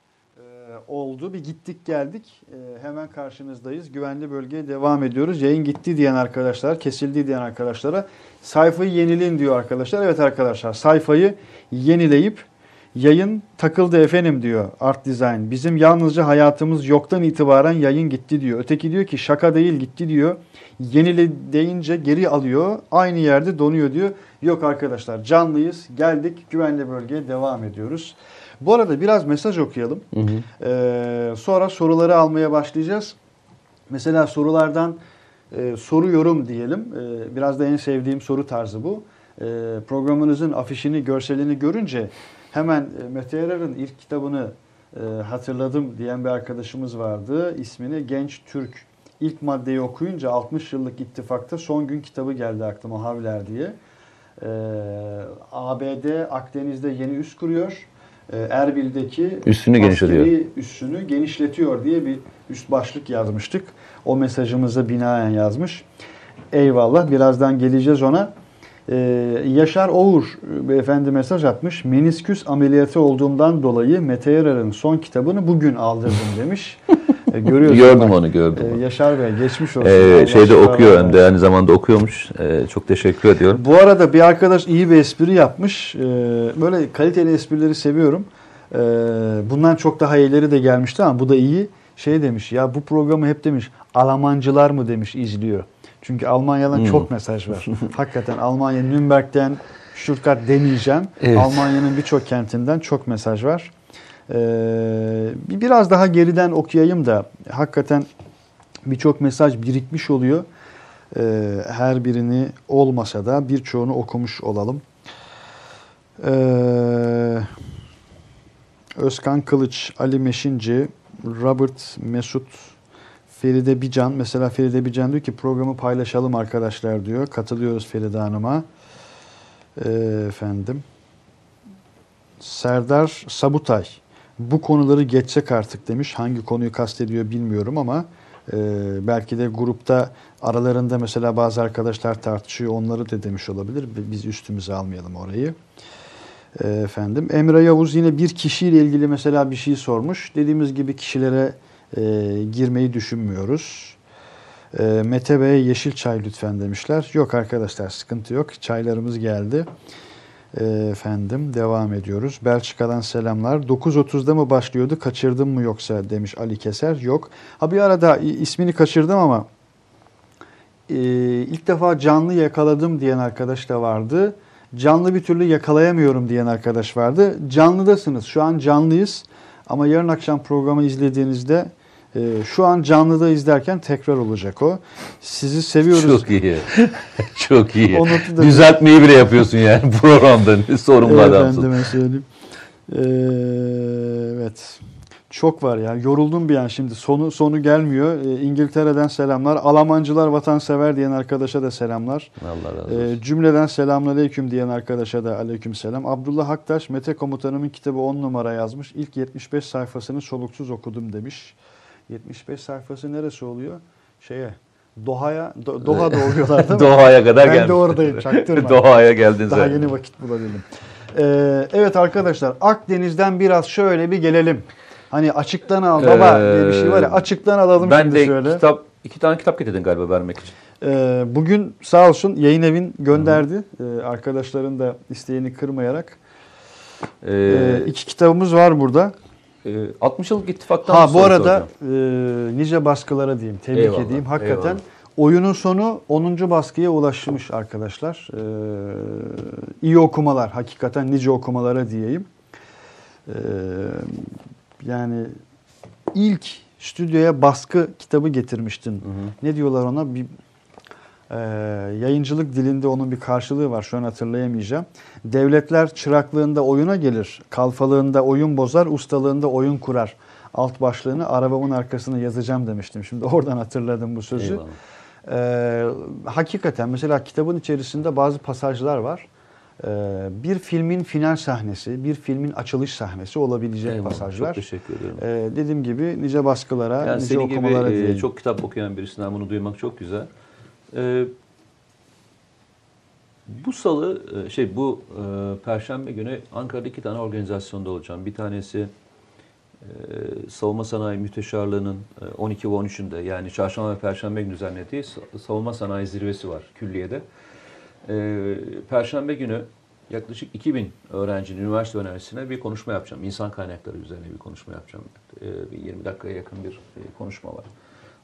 oldu. Bir gittik geldik. E, hemen karşınızdayız. Güvenli bölgeye devam ediyoruz. Yayın gitti diyen arkadaşlar, kesildi diyen arkadaşlara sayfayı yenileyin diyor arkadaşlar. Evet arkadaşlar sayfayı yenileyip yayın takıldı efendim diyor Art Design. Bizim yalnızca hayatımız yoktan itibaren yayın gitti diyor. Öteki diyor ki şaka değil gitti diyor. Yenile deyince geri alıyor. Aynı yerde donuyor diyor. Yok arkadaşlar canlıyız. Geldik güvenli bölgeye devam ediyoruz. Bu arada biraz mesaj okuyalım. Ee, sonra soruları almaya başlayacağız. Mesela sorulardan e, soruyorum diyelim. E, biraz da en sevdiğim soru tarzı bu. E, programınızın afişini, görselini görünce hemen e, Mete Yarar'ın ilk kitabını e, hatırladım diyen bir arkadaşımız vardı. İsmini Genç Türk. İlk maddeyi okuyunca 60 yıllık ittifakta son gün kitabı geldi aklıma Havler diye. E, ABD Akdeniz'de yeni üs kuruyor. E, Erbil'deki Üssünü genişletiyor. üssünü genişletiyor diye bir üst başlık yazmıştık. O mesajımıza binaen yazmış. Eyvallah. Birazdan geleceğiz ona. Ee, Yaşar Oğur beyefendi mesaj atmış. Menisküs ameliyatı olduğumdan dolayı Mete Yarar'ın son kitabını bugün aldırdım demiş. *laughs* Ee, görüyorsunuz. Gördüm bak. onu, gördüm onu. Yaşar Bey geçmiş olsun. Ee, şeyde şifa okuyor hem de aynı zamanda okuyormuş. Ee, çok teşekkür ediyorum. Bu arada bir arkadaş iyi bir espri yapmış. Ee, böyle kaliteli esprileri seviyorum. Ee, bundan çok daha iyileri de gelmişti ama bu da iyi. şey demiş ya bu programı hep demiş Almancılar mı demiş izliyor. Çünkü Almanya'dan Hmm. çok mesaj var. *laughs* Hakikaten Almanya Nürnberg'den Stuttgart demeyeceğim. Evet. Almanya'nın birçok kentinden çok mesaj var. Ee, bir- biraz daha geriden okuyayım da hakikaten birçok mesaj birikmiş oluyor. Ee, her birini olmasa da birçoğunu okumuş olalım. Ee, Özkan Kılıç, Ali Meşinci, Robert Mesut, Feride Bican. Mesela Feride Bican diyor ki programı paylaşalım arkadaşlar diyor. Katılıyoruz Feride Hanım'a. Ee, efendim. Serdar Sabutay. Bu konuları geçsek artık demiş. Hangi konuyu kastediyor bilmiyorum ama e, belki de grupta aralarında mesela bazı arkadaşlar tartışıyor. Onları da demiş olabilir. Biz üstümüze almayalım orayı. E, efendim Emre Yavuz yine bir kişiyle ilgili mesela bir şey sormuş. Dediğimiz gibi kişilere e, girmeyi düşünmüyoruz. E, Mete Bey yeşil çay lütfen demişler. Yok arkadaşlar sıkıntı yok. Çaylarımız geldi. Efendim devam ediyoruz. Belçika'dan selamlar. 9.30'da mı başlıyordu? Kaçırdım mı yoksa demiş Ali Keser. Yok. Ha bir arada ismini kaçırdım ama e, ilk defa canlı yakaladım diyen arkadaş da vardı. Canlı bir türlü yakalayamıyorum diyen arkadaş vardı. Canlıdasınız. Şu an canlıyız. Ama yarın akşam programı izlediğinizde e, şu an canlıda izlerken tekrar olacak o. Sizi seviyoruz. Çok iyi. *laughs* Çok iyi. *laughs* Düzeltmeyi bile yapıyorsun yani *laughs* programda. Sorumlu adamsın. Efendime söyleyeyim. Ee, evet. Çok var ya. Yoruldum bir an şimdi. Sonu sonu gelmiyor. Ee, İngiltere'den selamlar. Almancılar vatansever diyen arkadaşa da selamlar. Allah razı olsun. Ee, cümleden selamünaleyküm diyen arkadaşa da aleyküm selam. Abdullah Haktaş Mete komutanımın kitabı 10 numara yazmış. İlk 75 sayfasını soluksuz okudum demiş. 75 sayfası neresi oluyor? Şeye Doha'ya Do- Doha'da oluyorlar değil mi? *laughs* Doha'ya kadar Ben gelmiş. de oradayım çaktırma. *laughs* Doha'ya geldin Daha sen. yeni vakit bulabildim. Ee, evet arkadaşlar Akdeniz'den biraz şöyle bir gelelim. Hani açıktan al baba diye bir şey var ya Ee, açıktan alalım Ben şimdi de şöyle. kitap, iki tane kitap getirdin galiba vermek için. Ee, bugün sağ olsun yayın evin gönderdi. Ee, arkadaşların da isteğini kırmayarak. Ee, Ee, iki kitabımız var burada. E, 60 yıllık ittifaktan Ha bu arada soracağım. e, nice baskılara diyeyim. Tebrik Eyvallah, edeyim. Hakikaten eyvallah. oyunun sonu 10. baskıya ulaşmış arkadaşlar. Ee, iyi okumalar. Hakikaten nice okumalara diyeyim. Ee, yani ilk stüdyoya baskı kitabı getirmiştin. Ne diyorlar ona? Bir e, yayıncılık dilinde onun bir karşılığı var. Şu an hatırlayamayacağım. Devletler çıraklığında oyuna gelir. Kalfalığında oyun bozar, ustalığında oyun kurar. Alt başlığını arabamın arkasına yazacağım demiştim. Şimdi oradan hatırladım bu sözü. Eyvallah. Ee, hakikaten mesela kitabın içerisinde bazı pasajlar var. Ee, bir filmin final sahnesi, bir filmin açılış sahnesi olabilecek Eyvallah, pasajlar. Çok teşekkür ederim. Ee, dediğim gibi nice baskılara, Yani nice senin gibi okumalara e, diyelim. çok kitap okuyan birisinden bunu duymak çok güzel. E, bu salı, e, şey bu e, perşembe günü Ankara'da iki tane organizasyonda olacağım. Bir tanesi e, Savunma Sanayi Müsteşarlığı'nın e, 12 ve 13'ünde yani çarşamba ve perşembe günü düzenlediği sa- Savunma Sanayi Zirvesi var külliyede. E, perşembe günü yaklaşık 2000 öğrencinin, üniversite öğrencisine bir konuşma yapacağım. İnsan kaynakları üzerine bir konuşma yapacağım. E, bir 20 dakikaya yakın bir e, konuşma var.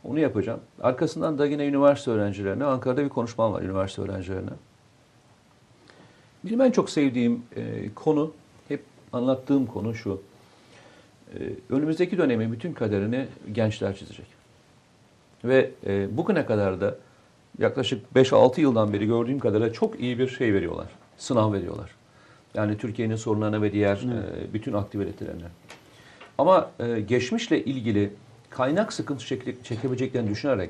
Onu yapacağım. Arkasından da yine üniversite öğrencilerine, Ankara'da bir konuşmam var üniversite öğrencilerine. Benim en çok sevdiğim e, konu, hep anlattığım konu şu. E, önümüzdeki dönemin bütün kaderini gençler çizecek. Ve e, bugüne kadar da yaklaşık 5-6 yıldan beri gördüğüm kadarıyla çok iyi bir şey veriyorlar. Sınav veriyorlar. Yani Türkiye'nin sorunlarına ve diğer e, bütün aktivitelerine. Ama e, geçmişle ilgili kaynak sıkıntı çeke- çekebileceklerini düşünerek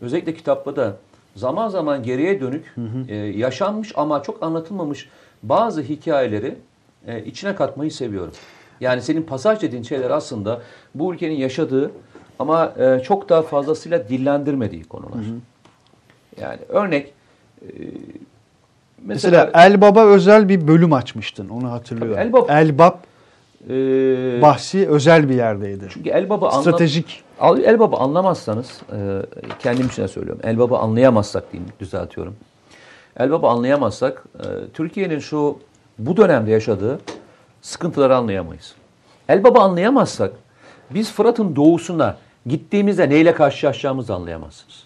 özellikle kitapta da zaman zaman geriye dönük e, yaşanmış ama çok anlatılmamış bazı hikayeleri e, içine katmayı seviyorum. Yani senin pasaj dediğin şeyler aslında bu ülkenin yaşadığı ama e, çok daha fazlasıyla dillendirmediği konular. Yani örnek e, Mesela Elbaba özel bir bölüm açmıştın. Onu hatırlıyorum. Tabii, Elbap- Elbap e, bahsi özel bir yerdeydi. çünkü Elbaba Stratejik. Al- Elbaba anlamazsanız, e, kendim için de söylüyorum. Elbaba anlayamazsak diyeyim, düzeltiyorum. Elbaba anlayamazsak, e, Türkiye'nin şu bu dönemde yaşadığı sıkıntıları anlayamayız. Elbaba anlayamazsak, biz Fırat'ın doğusuna gittiğimizde neyle karşılaşacağımızı anlayamazsınız.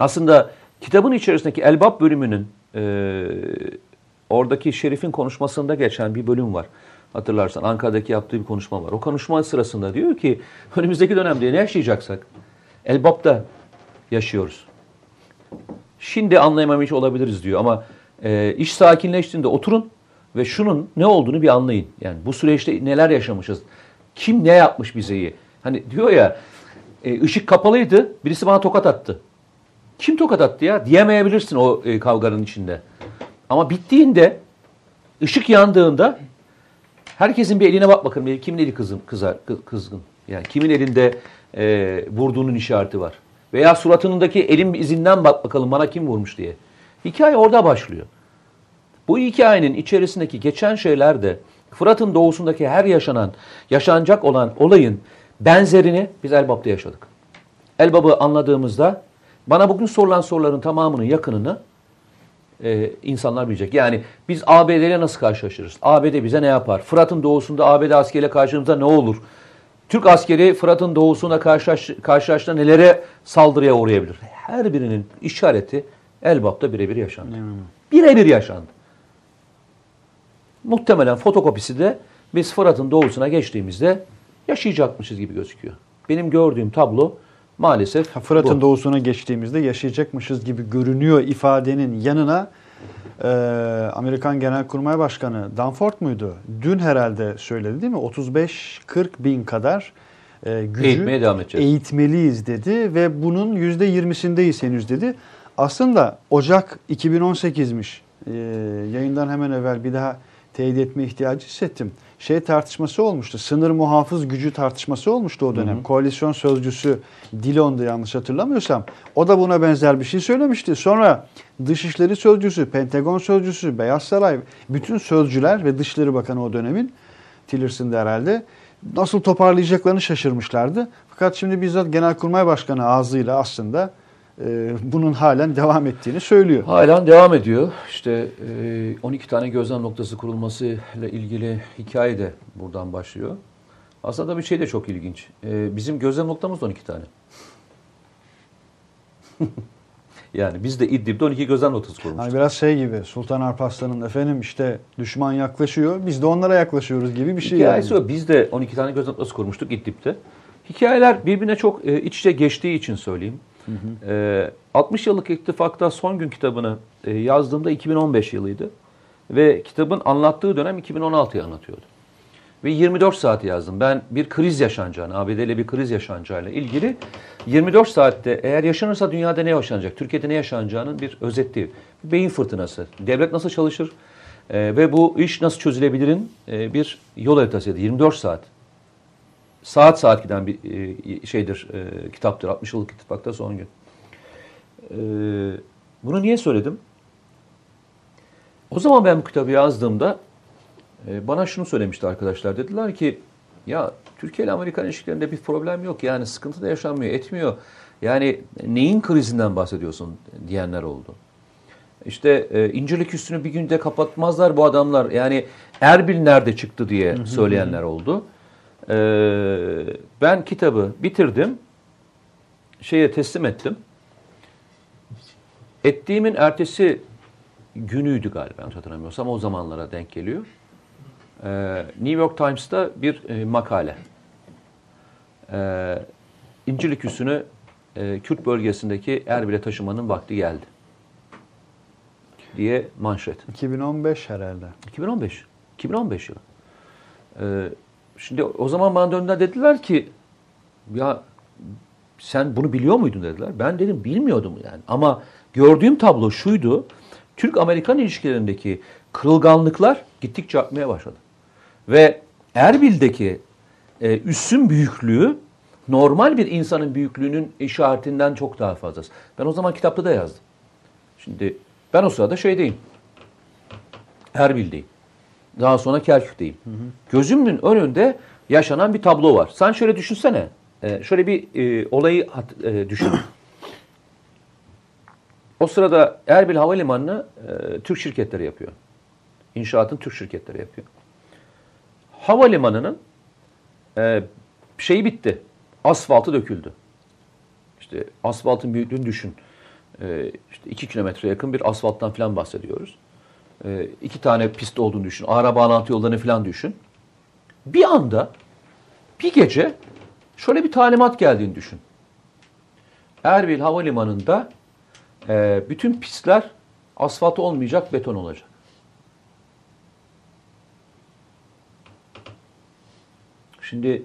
Aslında kitabın içerisindeki Elbap bölümünün e, oradaki Şerif'in konuşmasında geçen bir bölüm var. Hatırlarsan Ankara'daki yaptığı bir konuşma var. O konuşma sırasında diyor ki önümüzdeki dönemde ne yaşayacaksak Elbap'ta yaşıyoruz. Şimdi anlayamamış olabiliriz diyor ama e, iş sakinleştiğinde oturun ve şunun ne olduğunu bir anlayın. Yani bu süreçte neler yaşamışız. Kim ne yapmış bize iyi. Hani diyor ya e, ışık kapalıydı birisi bana tokat attı. Kim tokat attı ya? Diyemeyebilirsin o e, kavganın içinde. Ama bittiğinde ışık yandığında herkesin bir eline bak bakalım. Kimin eli kızım, kızar, kı- kızgın? Yani kimin elinde e, vurduğunun işareti var. Veya suratındaki elin izinden bak bakalım bana kim vurmuş diye. Hikaye orada başlıyor. Bu hikayenin içerisindeki geçen şeyler de Fırat'ın doğusundaki her yaşanan, yaşanacak olan olayın benzerini biz Elbap'ta yaşadık. Elbap'ı anladığımızda bana bugün sorulan soruların tamamının yakınını e, insanlar bilecek. Yani biz ABD ile nasıl karşılaşırız? ABD bize ne yapar? Fırat'ın doğusunda ABD askeriyle karşımıza ne olur? Türk askeri Fırat'ın doğusunda karşılaş, karşılaştığında nelere saldırıya uğrayabilir? Her birinin işareti Elbap'ta birebir yaşandı. Birebir yaşandı. Muhtemelen fotokopisi de biz Fırat'ın doğusuna geçtiğimizde yaşayacakmışız gibi gözüküyor. Benim gördüğüm tablo maalesef Fırat'ın bu. doğusuna geçtiğimizde yaşayacakmışız gibi görünüyor ifadenin yanına e, Amerikan Genelkurmay Başkanı Danford muydu? Dün herhalde söyledi değil mi? 35-40 bin kadar e, gücü Eğitmeye devam edeceğiz. eğitmeliyiz dedi ve bunun %20'sindeyiz henüz dedi. Aslında Ocak 2018'miş. E, yayından hemen evvel bir daha teyit etme ihtiyacı hissettim. Şey tartışması olmuştu. Sınır muhafız gücü tartışması olmuştu o dönem. Koalisyon sözcüsü Dillon'du yanlış hatırlamıyorsam. O da buna benzer bir şey söylemişti. Sonra Dışişleri Sözcüsü, Pentagon Sözcüsü, Beyaz Saray, bütün sözcüler ve Dışişleri Bakanı o dönemin Tillerson'da herhalde nasıl toparlayacaklarını şaşırmışlardı. Fakat şimdi bizzat Genelkurmay Başkanı ağzıyla aslında e, bunun halen devam ettiğini söylüyor. Halen devam ediyor. İşte e, 12 tane gözlem noktası kurulması ile ilgili hikaye de buradan başlıyor. Aslında bir şey de çok ilginç. E, bizim gözlem noktamız da 12 tane. *laughs* yani biz de İdlib'de 12 gözlem noktası kurmuştuk. Hani biraz şey gibi Sultan Alparslan'ın efendim işte düşman yaklaşıyor biz de onlara yaklaşıyoruz gibi bir şey Hikayesi yani. o. Biz de 12 tane göz noktası kurmuştuk İdlib'de. Hikayeler birbirine çok e, iç içe geçtiği için söyleyeyim. E, 60 yıllık ittifakta son gün kitabını e, yazdığımda 2015 yılıydı. Ve kitabın anlattığı dönem 2016'yı anlatıyordu. Ve 24 saat yazdım. Ben bir kriz yaşanacağını, ABD ile bir kriz yaşanacağıyla ilgili 24 saatte eğer yaşanırsa dünyada ne yaşanacak, Türkiye'de ne yaşanacağının bir özeti, beyin fırtınası. Devlet nasıl çalışır e, ve bu iş nasıl çözülebilirin e, bir yol haritasıydı. 24 saat. Saat saat giden bir e, şeydir, e, kitaptır. 60 yıllık ittifakta son gün. E, bunu niye söyledim? O zaman ben bu kitabı yazdığımda e, bana şunu söylemişti arkadaşlar. Dediler ki ya Türkiye ile Amerikan ilişkilerinde bir problem yok. Yani sıkıntı da yaşanmıyor, etmiyor. Yani neyin krizinden bahsediyorsun diyenler oldu. İşte e, İncirlik üstünü bir günde kapatmazlar bu adamlar. Yani Erbil nerede çıktı diye söyleyenler oldu. E, ben kitabı bitirdim. Şeye teslim ettim. Ettiğimin ertesi günüydü galiba hatırlamıyorsam o zamanlara denk geliyor. Ee, New York Times'ta bir e, makale. Ee, İncirlik üssünü e, Kürt bölgesindeki Erbil'e taşımanın vakti geldi. Diye manşet. 2015 herhalde. 2015. 2015 yılı. Ee, şimdi o zaman bana döndüler dediler ki ya sen bunu biliyor muydun dediler. Ben dedim bilmiyordum yani. Ama gördüğüm tablo şuydu. Türk-Amerikan ilişkilerindeki kırılganlıklar gittikçe artmaya başladı. Ve Erbil'deki e, üssün büyüklüğü normal bir insanın büyüklüğünün işaretinden çok daha fazlası. Ben o zaman kitapta da yazdım. Şimdi ben o sırada şeydeyim. Erbil'deyim. Daha sonra Kerkük'teyim. Gözümün önünde yaşanan bir tablo var. Sen şöyle düşünsene. Ee, şöyle bir e, olayı hat- e, düşün. o sırada Erbil Havalimanı'nı e, Türk şirketleri yapıyor. İnşaatın Türk şirketleri yapıyor. Havalimanının e, şeyi bitti. asfaltı döküldü. İşte asfaltın büyüklüğünü düşün. Ee, işte iki kilometre yakın bir asfalttan falan bahsediyoruz. Ee, iki tane pist olduğunu düşün. Ara bağlantı yollarını falan düşün. Bir anda bir gece şöyle bir talimat geldiğini düşün. Erbil Havalimanı'nda e, bütün pistler asfalt olmayacak, beton olacak. Şimdi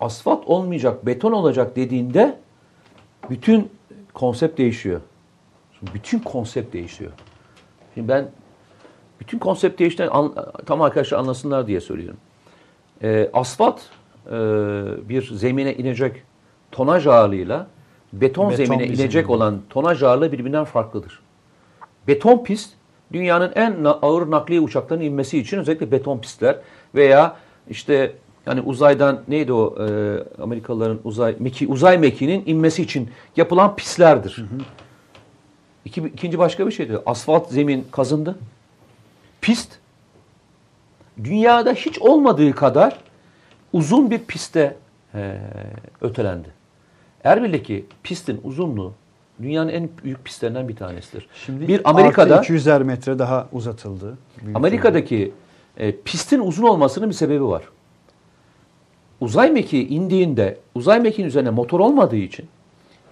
asfalt olmayacak, beton olacak dediğinde bütün konsept değişiyor. Şimdi bütün konsept değişiyor. Şimdi ben bütün konsept değiştiğini an, tam arkadaşlar anlasınlar diye söylüyorum. E, asfalt e, bir zemine inecek tonaj ağırlığıyla beton, Beton zemine inecek olan tonaj ağırlığı birbirinden farklıdır. Beton pist dünyanın en ağır nakliye uçaklarının inmesi için özellikle beton pistler veya işte yani uzaydan neydi o e, Amerikalıların uzay meki, uzay mekiğinin inmesi için yapılan pistlerdir. İki, ikinci başka bir şeydi. Asfalt zemin kazındı. Pist dünyada hiç olmadığı kadar uzun bir piste e, ötelendi. Erbil'deki pistin uzunluğu dünyanın en büyük pistlerinden bir tanesidir. Şimdi bir Amerika'da artı 200'er metre daha uzatıldı. Amerika'daki e, pistin uzun olmasının bir sebebi var. Uzay mekiği indiğinde uzay mekiğin üzerine motor olmadığı için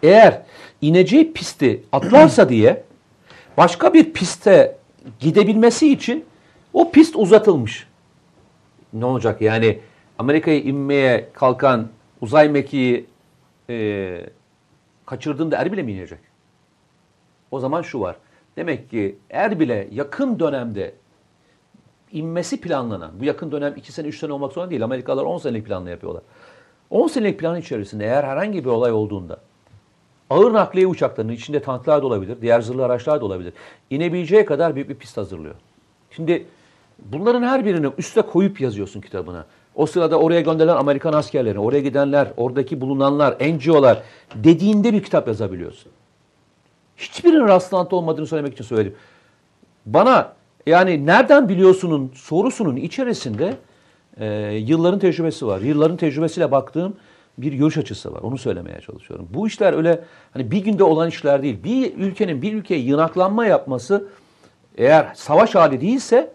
eğer ineceği pisti atlarsa *clears throat* diye başka bir piste gidebilmesi için o pist uzatılmış. Ne olacak yani Amerika'ya inmeye kalkan uzay mekiği e, kaçırdığında Erbil'e mi inecek? O zaman şu var. Demek ki Erbil'e yakın dönemde inmesi planlanan, bu yakın dönem 2 sene 3 sene olmak zorunda değil. Amerikalılar 10 senelik planla yapıyorlar. 10 senelik plan içerisinde eğer herhangi bir olay olduğunda ağır nakliye uçaklarının içinde tanklar da olabilir, diğer zırhlı araçlar da olabilir. İnebileceği kadar büyük bir pist hazırlıyor. Şimdi bunların her birini üste koyup yazıyorsun kitabına. O sırada oraya gönderilen Amerikan askerleri, oraya gidenler, oradaki bulunanlar, NGO'lar dediğinde bir kitap yazabiliyorsun. Hiçbirinin rastlantı olmadığını söylemek için söyledim. Bana yani nereden biliyorsunun sorusunun içerisinde e, yılların tecrübesi var. Yılların tecrübesiyle baktığım bir görüş açısı var. Onu söylemeye çalışıyorum. Bu işler öyle hani bir günde olan işler değil. Bir ülkenin bir ülkeye yınaklanma yapması eğer savaş hali değilse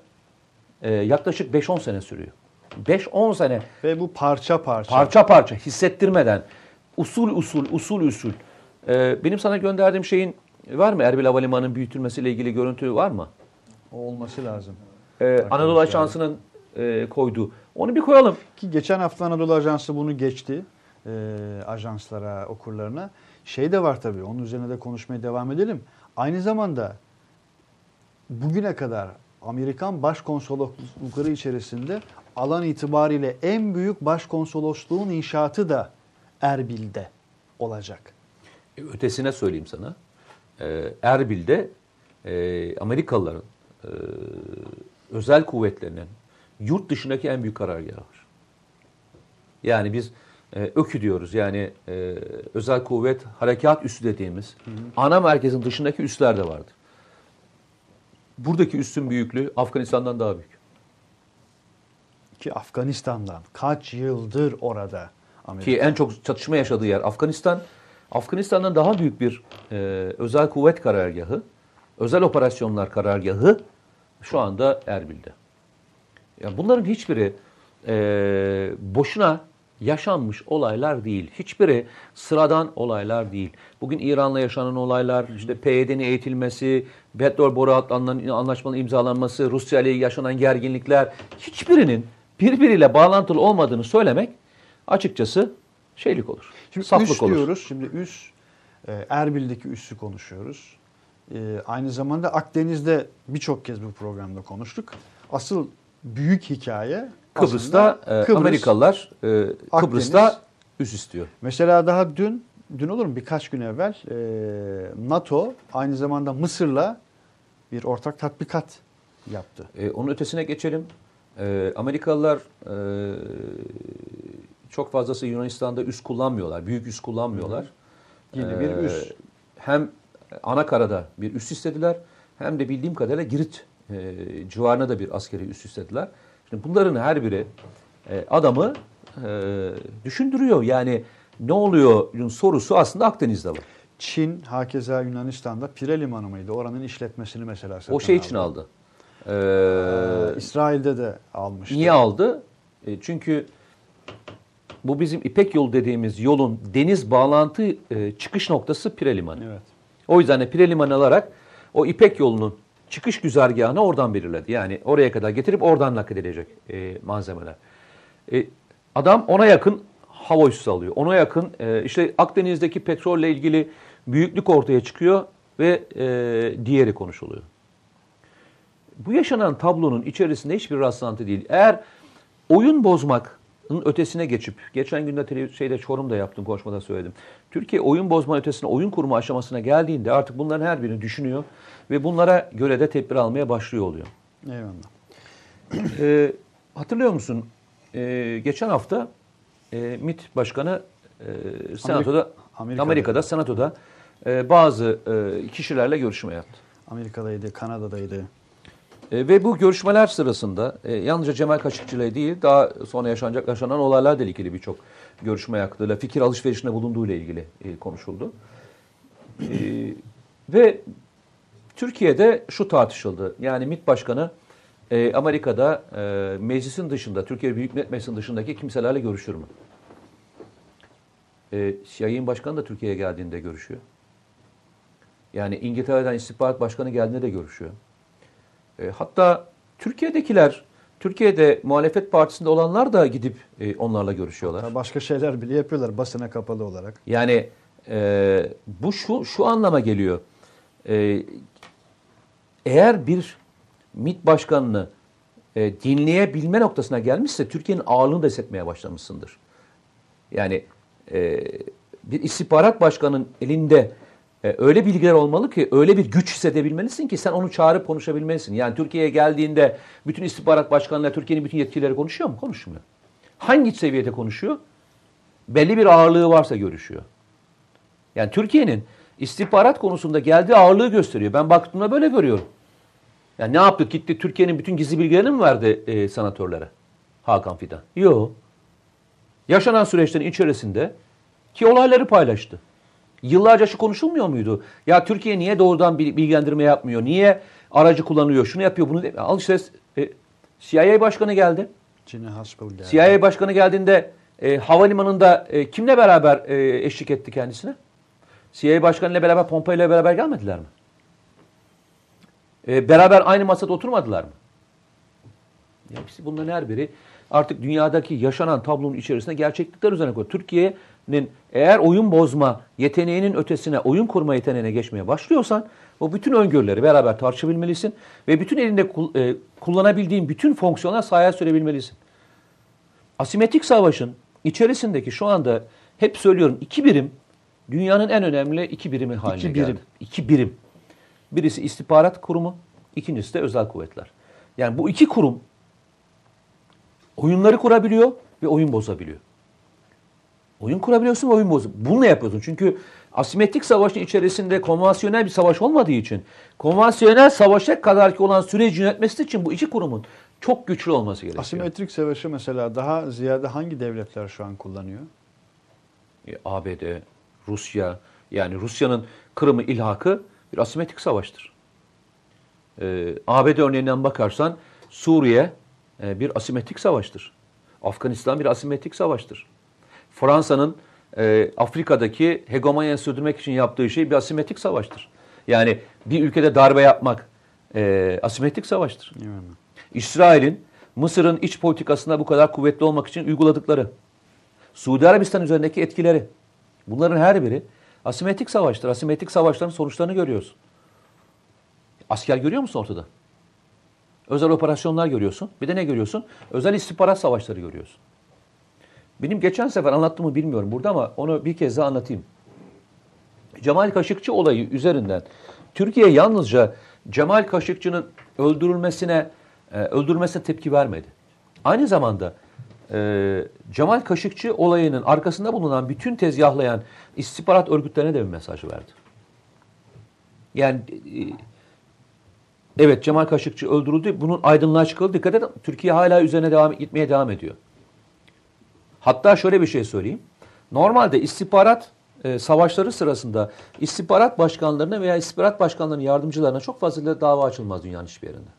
e, yaklaşık 5-10 sene sürüyor. 5-10 sene Ve bu parça parça. parça parça hissettirmeden usul usul usul usul. E, benim sana gönderdiğim şeyin var mı? Erbil Havalimanı'nın büyütülmesiyle ilgili görüntü var mı? O olması lazım. Ee, Anadolu Ajansı'nın e, koyduğu. Onu bir koyalım. Ki geçen hafta Anadolu Ajansı bunu geçti. E, ajanslara, okurlarına. Şey de var tabii. Onun üzerine de konuşmaya devam edelim. Aynı zamanda bugüne kadar Amerikan başkonsoloslukları içerisinde alan itibariyle en büyük başkonsolosluğun inşaatı da Erbil'de olacak. E, Ötesine söyleyeyim sana. Ee, Erbil'de e, Amerikalıların e, özel kuvvetlerinin yurt dışındaki en büyük karargahı var. Yani biz e, ÖKÜ diyoruz. Yani e, özel kuvvet harekat üssü dediğimiz ana merkezin dışındaki üsler de vardır. Buradaki üssün büyüklüğü Afganistan'dan daha büyük. Ki Afganistan'dan kaç yıldır orada Amerika. Ki en çok çatışma yaşadığı yer Afganistan. Afganistan'dan daha büyük bir e, özel kuvvet karargahı, özel operasyonlar karargahı şu anda Erbil'de. Yani bunların hiçbiri e, boşuna yaşanmış olaylar değil. Hiçbiri sıradan olaylar değil. Bugün İran'la yaşanan olaylar, işte PYD'nin eğitilmesi, petrol boru anlaşmanın imzalanması, Rusya ile yaşanan gerginlikler hiçbirinin birbiriyle bağlantılı olmadığını söylemek açıkçası şeylik olur. Şimdi saflık üs olur. diyoruz. Şimdi üs e, Erbil'deki üssü konuşuyoruz. E, aynı zamanda Akdeniz'de birçok kez bu programda konuştuk. Asıl büyük hikaye Kıbrıs'ta e, Kıbrıs. Amerikalılar e, Kıbrıs'ta Akdeniz. üs istiyor. Mesela daha dün dün olur mu birkaç gün evvel e, NATO aynı zamanda Mısır'la bir ortak tatbikat yaptı. E, onun ötesine geçelim. E, Amerikalılar e, çok fazlası Yunanistan'da üs kullanmıyorlar. Büyük üs kullanmıyorlar. Yeni bir E, üs. Hem ana karada bir üs istediler hem de bildiğim kadarıyla Girit e, civarına da bir askeri üs istediler. Şimdi bunların her biri e, adamı e, düşündürüyor. Yani ne oluyor sorusu aslında Akdeniz'de var. Çin, hakeza Yunanistan'da Pire Limanı mıydı? Oranın işletmesini mesela O şey için aldı. Ee, Ee, İsrail'de de almıştı. niye aldı? E, çünkü bu bizim İpek yolu dediğimiz yolun deniz bağlantı e, çıkış noktası Pire Limanı. Evet. O yüzden de Pire Limanı alarak o İpek yolunun çıkış güzergahını oradan belirledi. Yani oraya kadar getirip oradan nakledilecek e, malzemeler. E, adam ona yakın hava üssü alıyor. Ona yakın e, işte Akdeniz'deki petrolle ilgili büyüklük ortaya çıkıyor ve e, diğeri konuşuluyor. Bu yaşanan tablonun içerisinde hiçbir rastlantı değil. Eğer oyun bozmakın ötesine geçip, geçen tele- şeyde Çorum'da yaptım, konuşmada söyledim. Türkiye oyun bozma ötesine, oyun kurma aşamasına geldiğinde artık bunların her birini düşünüyor ve bunlara göre de tedbir almaya başlıyor oluyor. Eyvallah. Ee, hatırlıyor musun? Ee, geçen hafta e, MİT Başkanı e, Senato'da, Amerika'da. Amerika'da, Senato'da e, bazı e, kişilerle görüşme yaptı. Amerika'daydı, Kanada'daydı. E, ve bu görüşmeler sırasında e, yalnızca Cemal Kaşıkçı ile değil daha sonra yaşanacak yaşanan olaylarla ilgili birçok görüşme yaptığıyla, fikir alışverişinde bulunduğuyla ilgili e, konuşuldu. E, ve Türkiye'de şu tartışıldı. Yani MİT Başkanı e, Amerika'da e, meclisin dışında, Türkiye Büyük Millet Meclisi'nin dışındaki kimselerle görüşür mü? E, CIA'nin başkanı da Türkiye'ye geldiğinde görüşüyor. Yani İngiltere'den istihbarat başkanı geldiğinde de görüşüyor. E, hatta Türkiye'dekiler, Türkiye'de muhalefet partisinde olanlar da gidip e, onlarla görüşüyorlar. Hatta Başka şeyler bile yapıyorlar basına kapalı olarak. Yani e, bu şu şu anlama geliyor. E, eğer bir MİT başkanını e, dinleyebilme noktasına gelmişse Türkiye'nin ağırlığını da hissetmeye başlamışsındır. Yani e, bir istihbarat başkanının elinde e, öyle bilgiler olmalı ki öyle bir güç hissedebilmelisin ki sen onu çağırıp konuşabilmelisin. Yani Türkiye'ye geldiğinde bütün istihbarat başkanları Türkiye'nin bütün yetkilileri konuşuyor mu? Konuşmuyor. Hangi seviyede konuşuyor? Belli bir ağırlığı varsa görüşüyor. Yani Türkiye'nin istihbarat konusunda geldiği ağırlığı gösteriyor. Ben baktığımda böyle görüyorum. Yani ne yaptık? Gitti Türkiye'nin bütün gizli bilgilerini mi verdi e, sanatörlere? Hakan Fidan. Yok. Yaşanan süreçlerin içerisinde ki olayları paylaştı. Yıllarca şu konuşulmuyor muydu? Ya Türkiye niye doğrudan bil- bilgilendirme yapmıyor? Niye aracı kullanıyor? Şunu yapıyor, bunu de- Al işte e, CIA başkanı geldi. CIA başkanı geldiğinde e, havalimanında e, kimle beraber e, eşlik etti kendisine? CIA başkanıyla beraber Pompeo ile beraber gelmediler mi? E, beraber aynı masada oturmadılar mı? Ya işte bunların her biri artık dünyadaki yaşanan tablonun içerisinde gerçeklikler üzerine koyuyor. Türkiye'nin eğer oyun bozma yeteneğinin ötesine oyun kurma yeteneğine geçmeye başlıyorsan o bütün öngörüleri beraber tartışabilmelisin ve bütün elinde e, kullanabildiğin bütün fonksiyonlar sahaya sürebilmelisin. Asimetrik savaşın içerisindeki şu anda hep söylüyorum iki birim dünyanın en önemli iki birimi haline İki birim. geldi. İki birim. Birisi istihbarat kurumu, ikincisi de özel kuvvetler. Yani bu iki kurum oyunları kurabiliyor ve oyun bozabiliyor. Oyun kurabiliyorsun ve oyun bozuyorsun. Bunu ne yapıyorsun? Çünkü asimetrik savaşın içerisinde konvansiyonel bir savaş olmadığı için konvansiyonel savaşa kadar ki olan süreci yönetmesi için bu iki kurumun çok güçlü olması gerekiyor. Asimetrik savaşı mesela daha ziyade hangi devletler şu an kullanıyor? E, ABD, Rusya yani Rusya'nın Kırım'ı ilhakı bir asimetrik savaştır. E, ABD örneğinden bakarsan Suriye e, bir asimetrik savaştır. Afganistan bir asimetrik savaştır. Fransa'nın e, Afrika'daki hegemonyayı sürdürmek için yaptığı şey bir asimetrik savaştır. Yani bir ülkede darbe yapmak e, asimetrik savaştır. İsrail'in Mısır'ın iç politikasında bu kadar kuvvetli olmak için uyguladıkları, Suudi Arabistan üzerindeki etkileri, bunların her biri asimetrik savaştır. Asimetrik savaşların sonuçlarını görüyoruz. Asker görüyor musun ortada? Özel operasyonlar görüyorsun. Bir de ne görüyorsun? Özel istihbarat savaşları görüyorsun. Benim geçen sefer anlattığımı bilmiyorum burada ama onu bir kez daha anlatayım. Cemal Kaşıkçı olayı üzerinden Türkiye yalnızca Cemal Kaşıkçı'nın öldürülmesine e, öldürülmesine tepki vermedi. Aynı zamanda e, Cemal Kaşıkçı olayının arkasında bulunan bütün tezgahlayan istihbarat örgütlerine de bir mesaj verdi. Yani e, evet Cemal Kaşıkçı öldürüldü. Bunun aydınlığa çıkıldı. Dikkat edin Türkiye hala üzerine devam gitmeye devam ediyor. Hatta şöyle bir şey söyleyeyim. Normalde istihbarat e, savaşları sırasında istihbarat başkanlarına veya istihbarat başkanlarının yardımcılarına çok fazla dava açılmaz dünyanın hiçbir yerinde.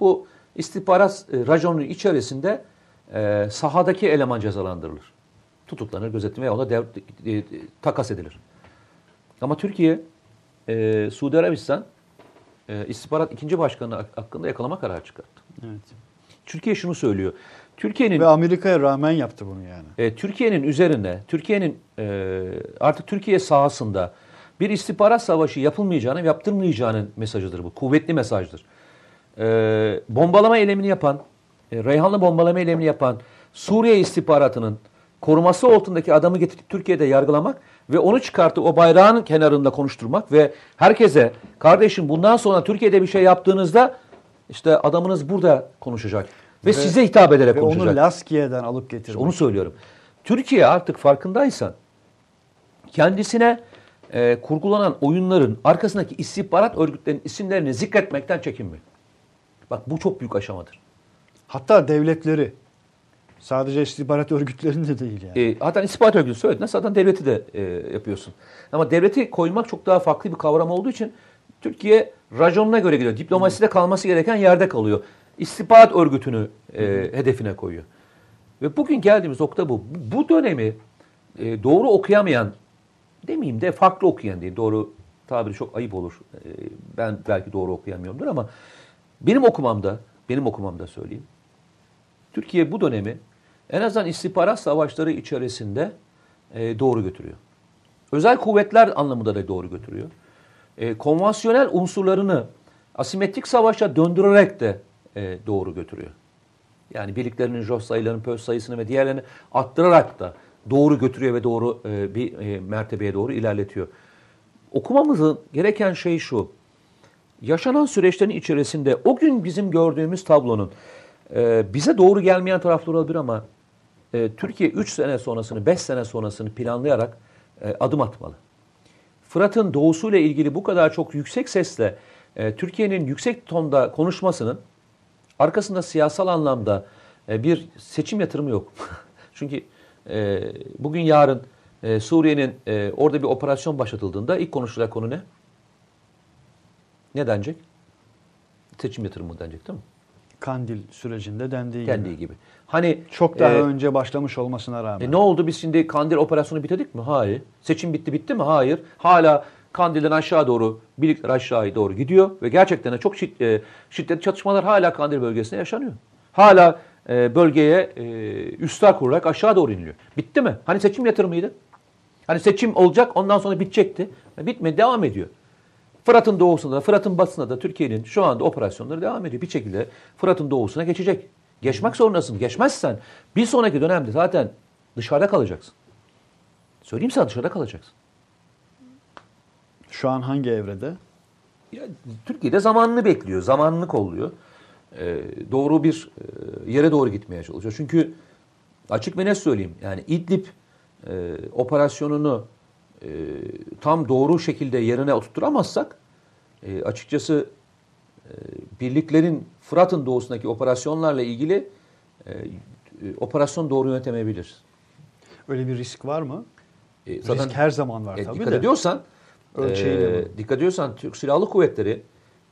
Bu istihbarat e, raconunun içerisinde e, sahadaki eleman cezalandırılır. Tutuklanır, gözetim veya ona dev, e, e, takas edilir. Ama Türkiye, e, Suudi Arabistan e, istihbarat ikinci başkanı hak- hakkında yakalama kararı çıkarttı. Evet. Türkiye şunu söylüyor. Türkiye'nin Ve Amerika'ya rağmen yaptı bunu yani. e, Türkiye'nin üzerine, Türkiye'nin e, artık Türkiye sahasında bir istihbarat savaşı yapılmayacağını, yaptırmayacağının mesajıdır bu. Kuvvetli mesajdır. E, bombalama eylemini yapan, e, Reyhanlı bombalama eylemini yapan Suriye istihbaratının koruması altındaki adamı getirip Türkiye'de yargılamak ve onu çıkartıp o bayrağın kenarında konuşturmak ve herkese kardeşim bundan sonra Türkiye'de bir şey yaptığınızda işte adamınız burada konuşacak ve, size hitap ederek Ve konuşacak. onu Laskiye'den alıp. İşte onu söylüyorum. Türkiye artık farkındaysan kendisine e, kurgulanan oyunların arkasındaki istihbarat örgütlerinin isimlerini zikretmekten çekinmiyor. Bak bu çok büyük aşamadır. Hatta devletleri. Sadece istihbarat örgütlerinde değil yani. E, hatta istihbarat örgütü söylediğinde zaten devleti de e, yapıyorsun. Ama devleti koymak çok daha farklı bir kavram olduğu için Türkiye raconuna göre gidiyor. Diplomaside kalması gereken yerde kalıyor. İstihbarat örgütünü e, hedefine koyuyor. Ve bugün geldiğimiz nokta bu. Bu dönemi e, doğru okuyamayan, demeyeyim de farklı okuyan değil. Doğru tabiri çok ayıp olur. E, ben belki doğru okuyamıyorumdur ama benim okumamda, benim okumamda söyleyeyim. Türkiye bu dönemi en azından istihbarat savaşları içerisinde e, doğru götürüyor. Özel kuvvetler anlamında da doğru götürüyor. E, konvansiyonel unsurlarını asimetrik savaşa döndürerek de e, doğru götürüyor. Yani birliklerinin JOS sayılarının PÖS sayısını ve diğerlerini arttırarak da doğru götürüyor ve doğru e, bir e, mertebeye doğru ilerletiyor. Okumamızın gereken şey şu. Yaşanan süreçlerin içerisinde o gün bizim gördüğümüz tablonun e, bize doğru gelmeyen tarafları olabilir ama e, Türkiye 3 sene sonrasını, 5 sene sonrasını planlayarak e, adım atmalı. Fırat'ın doğusuyla ilgili bu kadar çok yüksek sesle e, Türkiye'nin yüksek tonda konuşmasının arkasında siyasal anlamda e, bir seçim yatırımı yok. *laughs* Çünkü e, bugün yarın e, Suriye'nin e, orada bir operasyon başlatıldığında ilk konuşulacak konu ne? Ne denecek? Seçim yatırımı denecek değil mi? Kandil sürecinde dendiği Dendiği gibi. gibi. Hani Çok daha e, önce başlamış olmasına rağmen. e ne oldu biz şimdi Kandil operasyonu bitirdik mi? Hayır. Seçim bitti bitti mi? Hayır. Hala Kandil'den aşağı doğru birlikler aşağıya doğru gidiyor ve gerçekten de çok şid- e, şiddetli çatışmalar hala Kandil bölgesinde yaşanıyor. Hala e, bölgeye e, üsler kurularak aşağı doğru iniliyor. Bitti mi? Hani seçim yatırımıydı? Hani seçim olacak ondan sonra bitecekti. Bitmedi devam ediyor. Fırat'ın doğusunda da, Fırat'ın batısında da Türkiye'nin şu anda operasyonları devam ediyor. Bir şekilde Fırat'ın doğusuna geçecek. Geçmek zorundasın. Geçmezsen bir sonraki dönemde zaten dışarıda kalacaksın. Söyleyeyim sana dışarıda kalacaksın. Şu an hangi evrede? Ya, Türkiye'de zamanını bekliyor, zamanını kolluyor. Ee, doğru bir e, yere doğru gitmeye çalışıyor. Çünkü açık ve net söyleyeyim yani İdlib e, operasyonunu e, tam doğru şekilde yerine oturtturamazsak e, açıkçası e, birliklerin Fırat'ın doğusundaki operasyonlarla ilgili e, e, operasyon doğru yönetemeyebilir. Öyle bir risk var mı? E, risk her zaman var e, tabii dikkat de. ediyorsan Ölçeğiyle e, mi? dikkat ediyorsan Türk Silahlı Kuvvetleri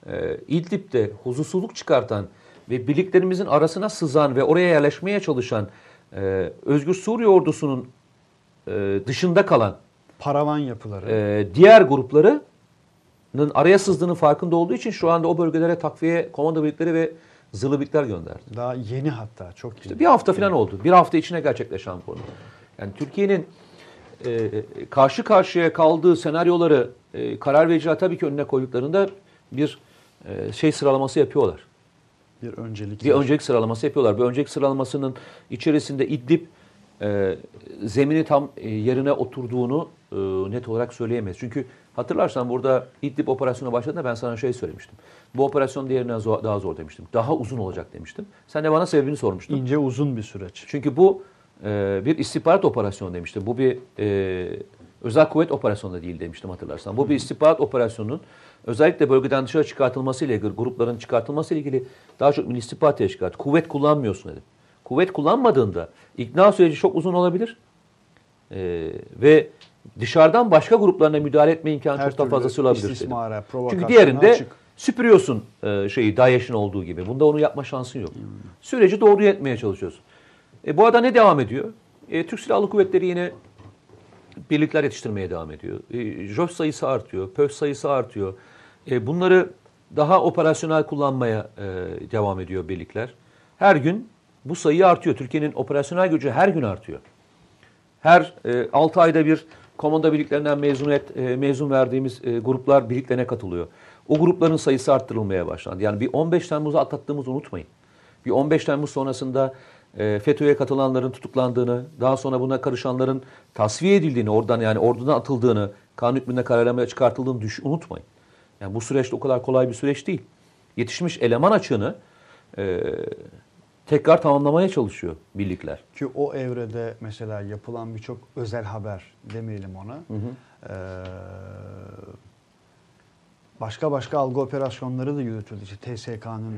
e, İdlib'de huzursuzluk çıkartan ve birliklerimizin arasına sızan ve oraya yerleşmeye çalışan e, Özgür Suriye ordusunun e, dışında kalan Paravan yapıları. e, diğer gruplarının araya sızdığının farkında olduğu için şu anda o bölgelere takviye komando birlikleri ve zırhlı birlikler gönderdi. Daha yeni hatta çok yeni. İşte bir hafta falan oldu. Bir hafta içine gerçekleşen konu. Yani Türkiye'nin e, karşı karşıya kaldığı senaryoları e, karar vericiler tabii ki önüne koyduklarında bir e, şey sıralaması yapıyorlar. bir öncelik. Bir öncelik sıralaması yapıyorlar. Bir öncelik sıralamasının içerisinde İdlib e, zemini tam e, yerine oturduğunu e, net olarak söyleyemeyiz. Çünkü hatırlarsan burada İdlib operasyonu başladığında ben sana şey söylemiştim. Bu operasyon diğerinden zor- daha zor demiştim. Daha uzun olacak demiştim. Sen de bana sebebini sormuştun. ince uzun bir süreç. Çünkü bu e, bir istihbarat operasyonu demiştim. Bu bir e, özel kuvvet operasyonu da değil demiştim hatırlarsan. Bu bir istihbarat operasyonunun özellikle bölgeden dışarı çıkartılması ile ilgili, grupların çıkartılması ile ilgili daha çok milli istihbarat teşkilatı. Kuvvet kullanmıyorsun dedim. Kuvvet kullanmadığında ikna süreci çok uzun olabilir. E, ve dışarıdan başka gruplarına müdahale etme imkanı Her çok daha fazlası olabilir. istismara, Çünkü diğerinde açık. süpürüyorsun e, şeyi DAEŞ'in olduğu gibi. Bunda onu yapma şansın yok. Süreci doğru etmeye çalışıyorsun. E, bu arada ne devam ediyor? E, Türk Silahlı Kuvvetleri yine birlikler yetiştirmeye devam ediyor. E, JOS sayısı artıyor, PÖS sayısı artıyor. E, bunları daha operasyonel kullanmaya e, devam ediyor birlikler. Her gün bu sayı artıyor. Türkiye'nin operasyonel gücü her gün artıyor. Her e, 6 ayda bir komanda birliklerinden mezuniyet, e, mezun verdiğimiz e, gruplar birliklerine katılıyor. O grupların sayısı arttırılmaya başlandı. Yani bir 15 Temmuz'u atlattığımızı unutmayın. Bir 15 Temmuz sonrasında e, FETÖ'ye katılanların tutuklandığını, daha sonra buna karışanların tasfiye edildiğini, oradan yani ordudan atıldığını, kanun hükmünde kararlamaya çıkartıldığını düş, unutmayın. Yani bu süreçte o kadar kolay bir süreç değil. Yetişmiş eleman açığını e, tekrar tamamlamaya çalışıyor birlikler. Ki o evrede mesela yapılan birçok özel haber demeyelim ona. Ee, başka başka algı operasyonları da yürütüldü. İşte TSK'nın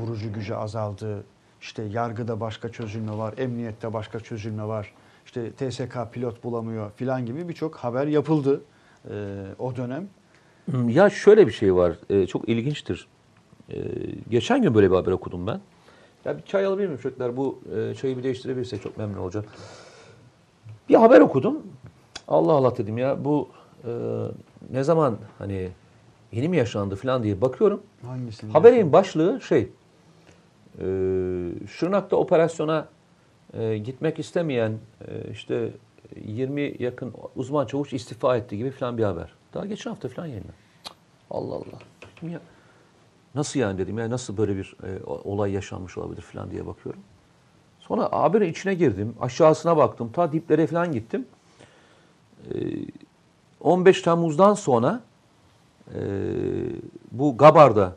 vurucu gücü azaldı. İşte yargıda başka çözülme var, emniyette başka çözülme var. İşte TSK pilot bulamıyor filan gibi birçok haber yapıldı ee, o dönem. Hmm, Ya şöyle bir şey var, e, çok ilginçtir. E, geçen gün böyle bir haber okudum ben. Ya bir çay alabilir miyim çocuklar? Bu e, çayı bir değiştirebilirsek çok memnun olacağım. Bir haber okudum. Allah Allah dedim ya bu e, ne zaman hani yeni mi yaşandı falan diye bakıyorum. Hangisini? Haberin başlığı şey, e, Şırnak'ta operasyona e, gitmek istemeyen e, işte 20 yakın uzman çavuş istifa etti gibi falan bir haber. Daha geçen hafta falan yayınlandı. Allah Allah. Dedim ya, nasıl yani dedim ya nasıl böyle bir e, olay yaşanmış olabilir falan diye bakıyorum. Sonra haberin içine girdim, aşağısına baktım, ta diplere falan gittim. E, 15 Temmuz'dan sonra e, bu Gabar'da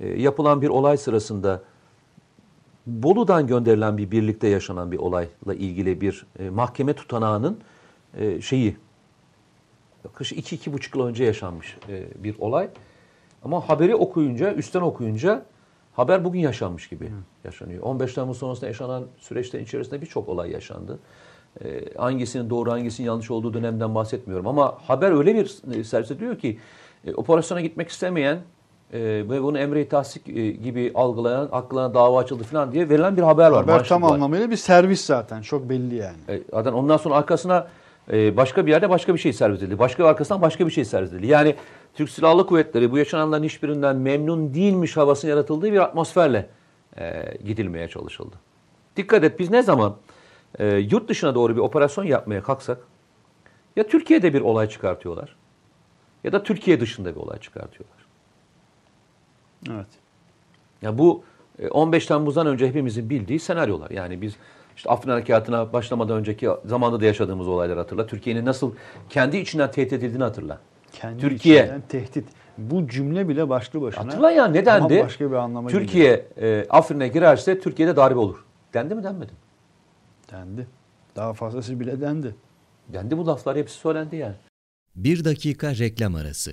e, yapılan bir olay sırasında Bolu'dan gönderilen bir birlikte yaşanan bir olayla ilgili bir e, mahkeme tutanağının e, şeyi yaklaşık iki, iki buçuk yıl önce yaşanmış e, bir olay. Ama haberi okuyunca, üstten okuyunca haber bugün yaşanmış gibi yaşanıyor. 15 Temmuz sonrasında yaşanan süreçte içerisinde birçok olay yaşandı. E, hangisinin doğru, hangisinin yanlış olduğu dönemden bahsetmiyorum. Ama haber öyle bir servis ediyor ki e, operasyona gitmek istemeyen e, ve bunu emre-i tahsik e, gibi algılayan, aklına dava açıldı falan diye verilen bir haber var. Haber tam var. anlamıyla bir servis zaten. Çok belli yani. E, Zaten ondan sonra arkasına e, başka bir yerde başka bir şey servis edildi. Başka bir arkasından başka bir şey servis edildi. Yani Türk Silahlı Kuvvetleri bu yaşananların hiçbirinden memnun değilmiş havasının yaratıldığı bir atmosferle e, gidilmeye çalışıldı. Dikkat et biz ne zaman e, yurt dışına doğru bir operasyon yapmaya kalksak ya Türkiye'de bir olay çıkartıyorlar ya da Türkiye dışında bir olay çıkartıyorlar. Evet. Ya bu e, 15 Temmuz'dan önce hepimizin bildiği senaryolar. Yani biz işte Afrin Harekatı'na başlamadan önceki zamanda da yaşadığımız olayları hatırla. Türkiye'nin nasıl kendi içinden tehdit edildiğini hatırla. Kendi Türkiye. içinden tehdit. Bu cümle bile başlı başına. Hatırla ya ne dendi? Başka bir anlama. Türkiye e, Afrin'e girerse Türkiye'de darbe olur. Dendi mi denmedi mi? Dendi. Daha fazlası bile dendi. Dendi bu laflar hepsi söylendi yani. Bir dakika reklam arası.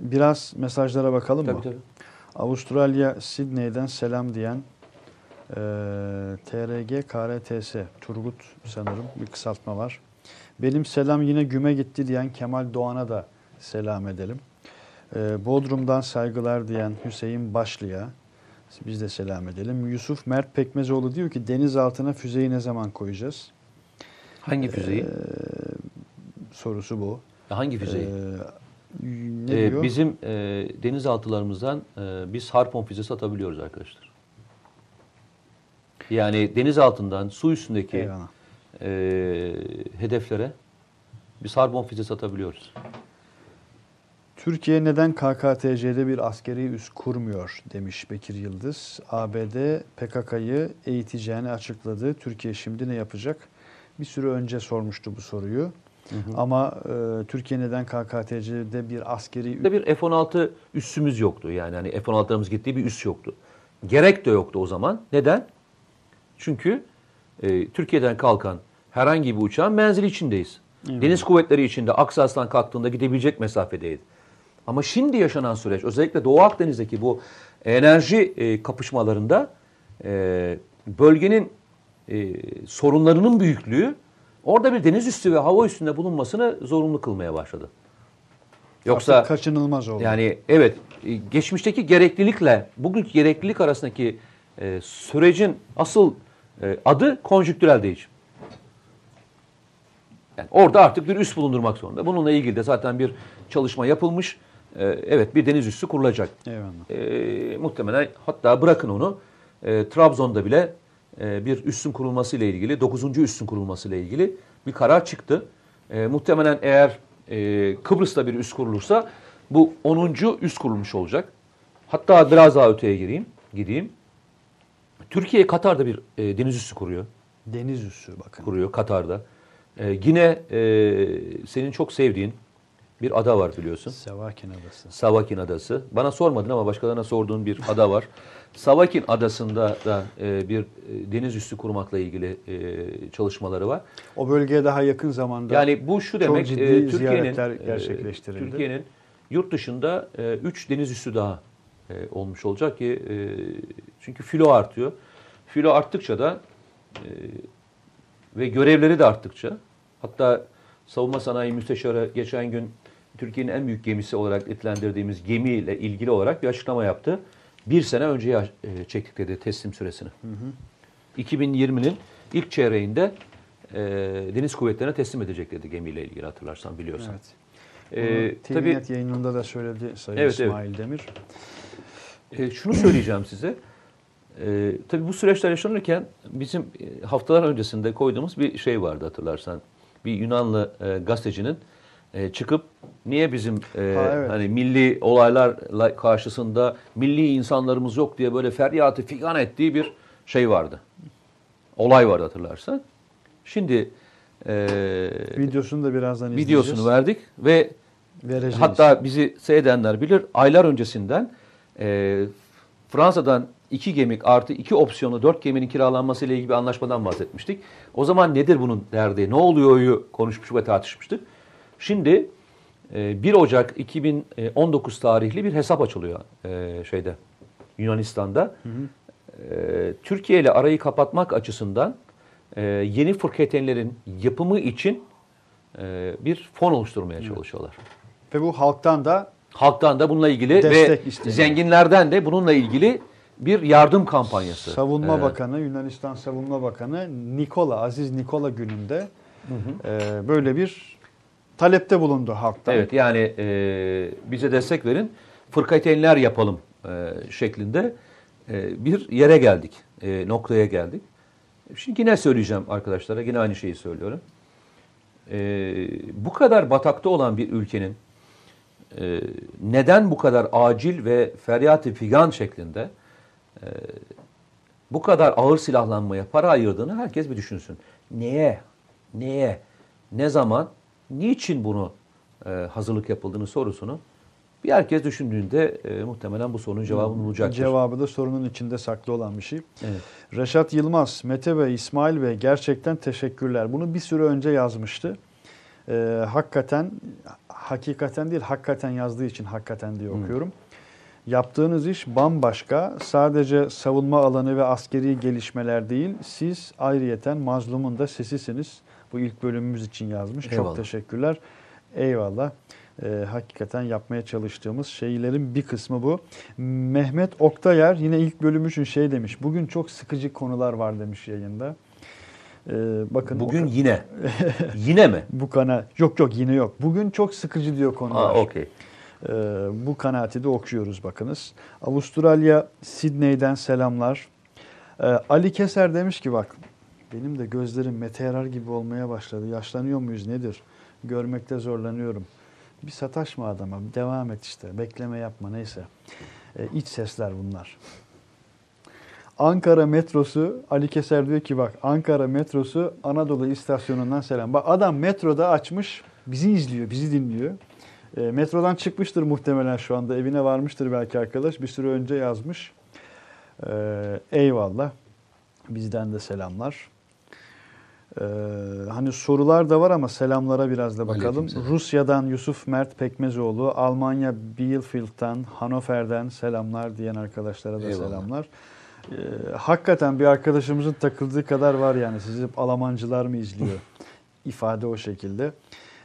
Biraz mesajlara bakalım mı? Tabii tabii. Avustralya Sydney'den selam diyen e, TRG KRTS Turgut sanırım bir kısaltma var. Benim selam yine güme gitti diyen Kemal Doğan'a da selam edelim. E, Bodrum'dan saygılar diyen Hüseyin Başlı'ya biz de selam edelim. Yusuf Mert Pekmezoğlu diyor ki deniz altına füzeyi ne zaman koyacağız? Hangi füzeyi? E, sorusu bu. Hangi füzeyi? Ee, Ne Ee, diyor? bizim e, denizaltılarımızdan e, biz harpon füzesi atabiliyoruz arkadaşlar. Yani deniz altından su üstündeki Eyvallah. e, hedeflere biz harpon füzesi atabiliyoruz. Türkiye neden KKTC'de bir askeri üs kurmuyor demiş Bekir Yıldız. ABD PKK'yı eğiteceğini açıkladı. Türkiye şimdi ne yapacak? Bir süre önce sormuştu bu soruyu. Ama e, Türkiye neden KKTC'de bir askeri Bir de bir F-16 üssümüz yoktu. Yani hani F-16'larımız gittiği bir üs yoktu. Gerek de yoktu o zaman. Neden? Çünkü e, Türkiye'den kalkan herhangi bir uçağın menzili içindeyiz. Deniz kuvvetleri içinde Aksas'tan kalktığında gidebilecek mesafedeydi. Ama şimdi yaşanan süreç özellikle Doğu Akdeniz'deki bu enerji e, kapışmalarında e, bölgenin e, sorunlarının büyüklüğü orada bir deniz üssü ve hava üstünde bulunmasını zorunlu kılmaya başladı. Yoksa artık kaçınılmaz oldu. yani evet e, geçmişteki gereklilikle bugünkü gereklilik arasındaki e, sürecin asıl e, adı konjüktürel değişim. Yani orada artık bir üs bulundurmak zorunda. Bununla ilgili de zaten bir çalışma yapılmış. E, evet bir deniz üssü kurulacak. Eyvallah. E, muhtemelen hatta bırakın onu e, Trabzon'da bile bir üssün kurulması ile ilgili 9. üssün kurulması ile ilgili bir karar çıktı. E, muhtemelen eğer e, Kıbrıs'ta bir üs kurulursa bu 10. üs kurulmuş olacak. Hatta biraz daha öteye gireyim, gideyim. Türkiye Katar'da bir e, deniz üssü kuruyor. Deniz üssü bakın. Kuruyor Katar'da. E, yine e, senin çok sevdiğin bir ada var biliyorsun. Sevakin Adası. Savakin Adası. Bana sormadın ama başkalarına sorduğun bir ada var. *laughs* Savakin Adası'nda da e, bir e, deniz üssü kurmakla ilgili e, çalışmaları var. O bölgeye daha yakın zamanda Yani bu şu demek e, Türkiye'nin e, gerçekleştirildi. Türkiye'nin yurt dışında 3 deniz üssü daha e, olmuş olacak ki e, çünkü filo artıyor. Filo arttıkça da e, ve görevleri de arttıkça hatta savunma sanayi müsteşarı geçen gün Türkiye'nin en büyük gemisi olarak nitelendirdiğimiz gemiyle ilgili olarak bir açıklama yaptı. Bir sene önceye çektik dedi teslim süresini. 2020'nin ilk çeyreğinde e, deniz kuvvetlerine teslim edecek dedi gemiyle ilgili hatırlarsan biliyorsan. Evet. E, Bunu tabii yayınında da söyledi Sayın Evet, evet. İsmail Demir. E, şunu söyleyeceğim size. E, tabii bu süreçler yaşanırken bizim e, haftalar öncesinde koyduğumuz bir şey vardı hatırlarsan. Bir Yunanlı e, gazetecinin e, çıkıp niye bizim e, Ha, evet. hani milli olaylarla karşısında milli insanlarımız yok diye böyle feryatı figan ettiği bir şey vardı. Olay vardı hatırlarsan. Şimdi e, Videosunu da birazdan izleyeceğiz. videosunu verdik ve Vereceğiz. Hatta bizi seyredenler bilir aylar öncesinden e, Fransa'dan iki gemik artı iki opsiyonu dört geminin kiralanması ile ilgili bir anlaşmadan bahsetmiştik. O zaman nedir bunun derdi, ne oluyor'yu konuşmuş ve tartışmıştık. Şimdi e, 1 Ocak 2019 tarihli bir hesap açılıyor e, şeyde Yunanistan'da. E, Türkiye ile arayı kapatmak açısından e, yeni fırkateynlerin yapımı için e, bir fon oluşturmaya çalışıyorlar. Ve bu halktan da Halktan da bununla ilgili ve isteniyor. zenginlerden de bununla ilgili bir yardım kampanyası. Savunma Ee, Bakanı, Yunanistan Savunma Bakanı Nikola, Aziz Nikola gününde e, böyle bir talepte bulundu halktan. Evet yani e, bize destek verin, fırkateynler yapalım e, şeklinde e, bir yere geldik, e, noktaya geldik. Şimdi yine söyleyeceğim arkadaşlara, yine aynı şeyi söylüyorum. E, bu kadar batakta olan bir ülkenin e, neden bu kadar acil ve feryat-ı figan şeklinde e, bu kadar ağır silahlanmaya para ayırdığını herkes bir düşünsün. Neye, neye, ne zaman, niçin bunu e, hazırlık yapıldığını sorusunu bir herkes düşündüğünde e, muhtemelen bu sorunun cevabını bulacaktır. Cevabı da sorunun içinde saklı olan bir şey. Evet. Reşat Yılmaz, Mete Bey, İsmail Bey gerçekten teşekkürler. Bunu bir süre önce yazmıştı. Ee, hakikaten, hakikaten değil, hakikaten yazdığı için hakikaten diye okuyorum. Yaptığınız iş bambaşka. Sadece savunma alanı ve askeri gelişmeler değil, siz ayrıyeten mazlumun da sesisiniz. Bu ilk bölümümüz için yazmış. Eyvallah. Çok teşekkürler. Eyvallah. Ee, hakikaten yapmaya çalıştığımız şeylerin bir kısmı bu. Mehmet Oktayer yine ilk bölüm için şey demiş. Bugün çok sıkıcı konular var demiş yayında. Ee, bakın Bugün yine. *laughs* yine mi? bu kana yok yok yine yok. Bugün çok sıkıcı diyor konular. Aa, okey. Ee, bu kanaati de okuyoruz bakınız. Avustralya Sydney'den selamlar. Ee, Ali Keser demiş ki bak benim de gözlerim meteorar gibi olmaya başladı. Yaşlanıyor muyuz nedir? Görmekte zorlanıyorum. Bir sataşma adama. bir Devam et işte. Bekleme yapma neyse. Ee, iç sesler bunlar. Ankara metrosu Ali Keser diyor ki bak Ankara metrosu Anadolu istasyonundan selam. Bak adam metroda açmış bizi izliyor, bizi dinliyor. E, metrodan çıkmıştır muhtemelen şu anda evine varmıştır belki arkadaş. Bir süre önce yazmış. E, eyvallah. Bizden de selamlar. E, hani sorular da var ama selamlara biraz da bakalım. Rusya'dan Yusuf Mert Pekmezoğlu, Almanya Bielefield'den, Hannover'den selamlar diyen arkadaşlara da Eyvallah. selamlar. Ee, hakikaten bir arkadaşımızın takıldığı kadar var yani. Sizi Almancılar mı izliyor? *laughs* İfade o şekilde.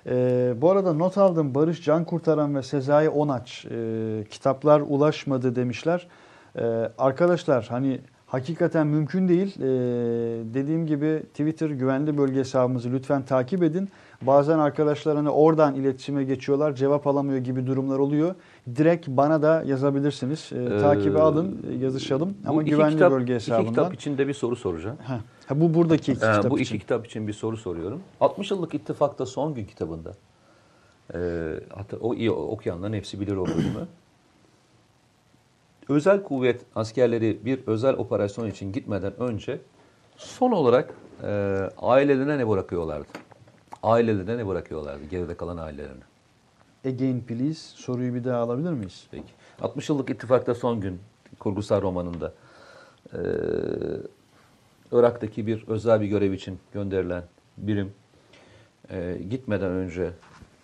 Ee, bu arada not aldım. Barış Can Kurtaran ve Sezai Onaç e, kitaplar ulaşmadı demişler. Ee, arkadaşlar hani hakikaten mümkün değil. Ee, dediğim gibi Twitter güvenli bölge hesabımızı lütfen takip edin. Bazen arkadaşlar hani oradan iletişime geçiyorlar, cevap alamıyor gibi durumlar oluyor. Direkt bana da yazabilirsiniz. Ee, Ee, takibe alın, yazışalım. Ama iki güvenli kitap- bölge iki hesabından. kitap içinde bir soru soracağım. Heh. Ha, bu buradaki iki Ee, kitap bu için. iki kitap için bir soru soruyorum. 60 yıllık ittifakta son gün kitabında. Ee, hatta o iyi okuyanların hepsi bilir o bölümü. Özel kuvvet askerleri bir özel operasyon için gitmeden önce son olarak e, ailelerine ne bırakıyorlardı? Ailelerine ne bırakıyorlardı? Geride kalan ailelerine. Again please. Soruyu bir daha alabilir miyiz? Peki. 60 yıllık ittifakta son gün kurgusal romanında e, Irak'taki bir özel bir görev için gönderilen birim e, gitmeden önce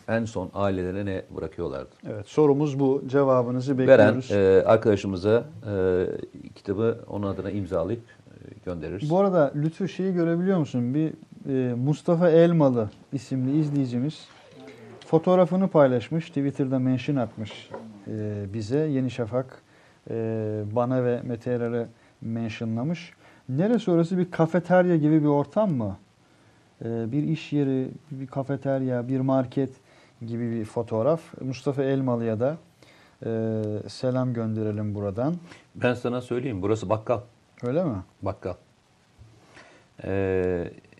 en son ailelerine ne bırakıyorlardı? Evet sorumuz bu. Cevabınızı Veren bekliyoruz. e, arkadaşımıza e, kitabı onun adına imzalayıp e, göndeririz. Bu arada Lütfü şeyi görebiliyor musun? Bir e, Mustafa Elmalı isimli izleyicimiz fotoğrafını paylaşmış. Twitter'da mention atmış e, bize. Yeni Şafak e, bana ve Mete Erar'ı mentionlamış. Neresi orası? Bir kafeterya gibi bir ortam mı? E, bir iş yeri, bir kafeterya, bir market gibi bir fotoğraf. Mustafa Elmalı'ya da e, selam gönderelim buradan. Ben sana söyleyeyim burası bakkal. Öyle mi? Bakkal. E,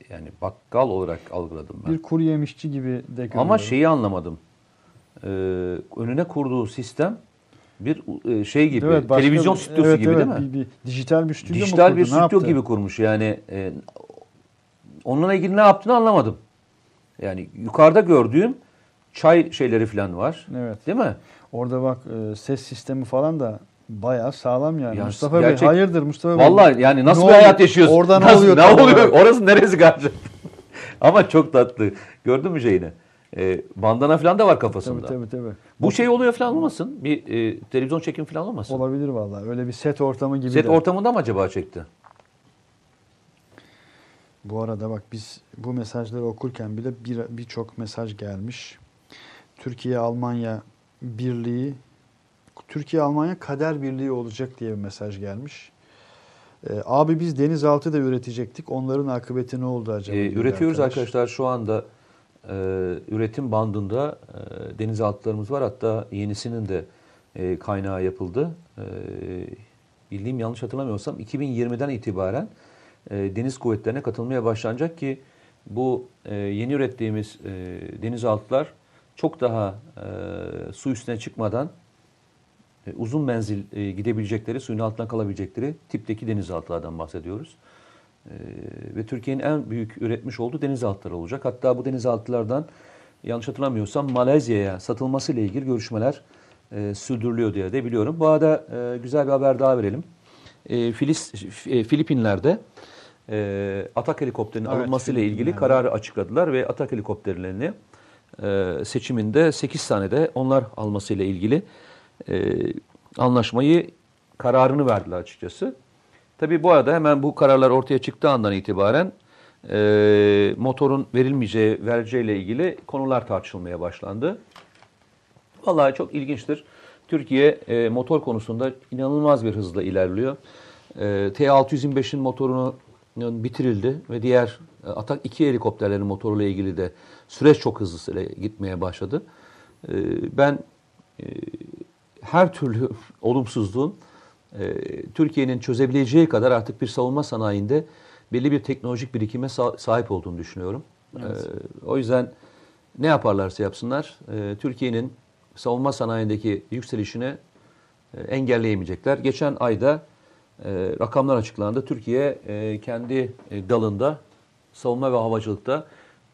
yani bakkal olarak algıladım ben. Bir kuru yemişçi gibi de görüyorum. Ama şeyi anlamadım. Ee, önüne kurduğu sistem bir e, şey gibi, Evet, başka televizyon stüdyosu evet, gibi evet, değil mi? Bir, bir dijital bir stüdyo mu Dijital kurdu, bir stüdyo yaptı? gibi kurmuş. Yani e, onunla ilgili ne yaptığını anlamadım. Yani yukarıda gördüğüm çay şeyleri falan var. Evet. Değil mi? Orada bak e, ses sistemi falan da bayağı sağlam yani. Ya Mustafa gerçek- Bey hayırdır Mustafa Bey? Vallahi yani nasıl Ne bir oluyor? hayat yaşıyorsun? Orada ne oluyor Ne oluyor? olarak? Orası neresi karşı? *laughs* Ama çok tatlı. Gördün mü şeyini? E, bandana falan da var kafasında. Tabii tabii tabii. Bu şey oluyor falan olmasın? Bir e, televizyon çekim falan olmasın? Olabilir vallahi. Öyle bir set ortamı gibi Set de. ortamında mı acaba çekti? Bu arada bak biz bu mesajları okurken bile bir birçok mesaj gelmiş. Türkiye Almanya birliği Türkiye Almanya kader birliği olacak diye bir mesaj gelmiş. Ee, abi biz denizaltı da üretecektik. Onların akıbeti ne oldu acaba? Diyor üretiyoruz arkadaş. arkadaşlar şu anda e, üretim bandında e, denizaltılarımız var. Hatta yenisinin de e, kaynağı yapıldı. E, bildiğim yanlış hatırlamıyorsam 2020'den itibaren e, deniz kuvvetlerine katılmaya başlanacak ki bu e, yeni ürettiğimiz e, denizaltılar çok daha e, su üstüne çıkmadan e, uzun menzil e, gidebilecekleri, suyun altından kalabilecekleri tipteki denizaltılardan bahsediyoruz. E, ve Türkiye'nin en büyük üretmiş olduğu denizaltıları olacak. Hatta bu denizaltılardan yanlış hatırlamıyorsam Malezya'ya satılması ile ilgili görüşmeler e, sürdürülüyor diye de biliyorum. Bu arada e, güzel bir haber daha verelim. E, Filis, e, Filipinler'de e, atak helikopterinin Evet, alınması ile ilgili kararı açıkladılar ve atak helikopterlerini e, seçiminde 8 tane de onlar alması ile ilgili e, anlaşmayı kararını verdiler açıkçası. Tabii bu arada hemen bu kararlar ortaya çıktığı andan itibaren e, motorun verilmeyeceği, vereceğiyle ilgili konular tartışılmaya başlandı. Vallahi çok ilginçtir. Türkiye motor konusunda inanılmaz bir hızla ilerliyor. E, T625'in motorunu bitirildi ve diğer Atak 2 helikopterlerin motoruyla ilgili de süreç çok hızlı gitmeye başladı. E, ben e, her türlü *laughs* olumsuzluğun Türkiye'nin çözebileceği kadar artık bir savunma sanayinde belli bir teknolojik birikime sahip olduğunu düşünüyorum. Evet. O yüzden ne yaparlarsa yapsınlar Türkiye'nin savunma sanayindeki yükselişini engelleyemeyecekler. Geçen ayda e, rakamlar açıklandı. Türkiye e, kendi e, dalında savunma ve havacılıkta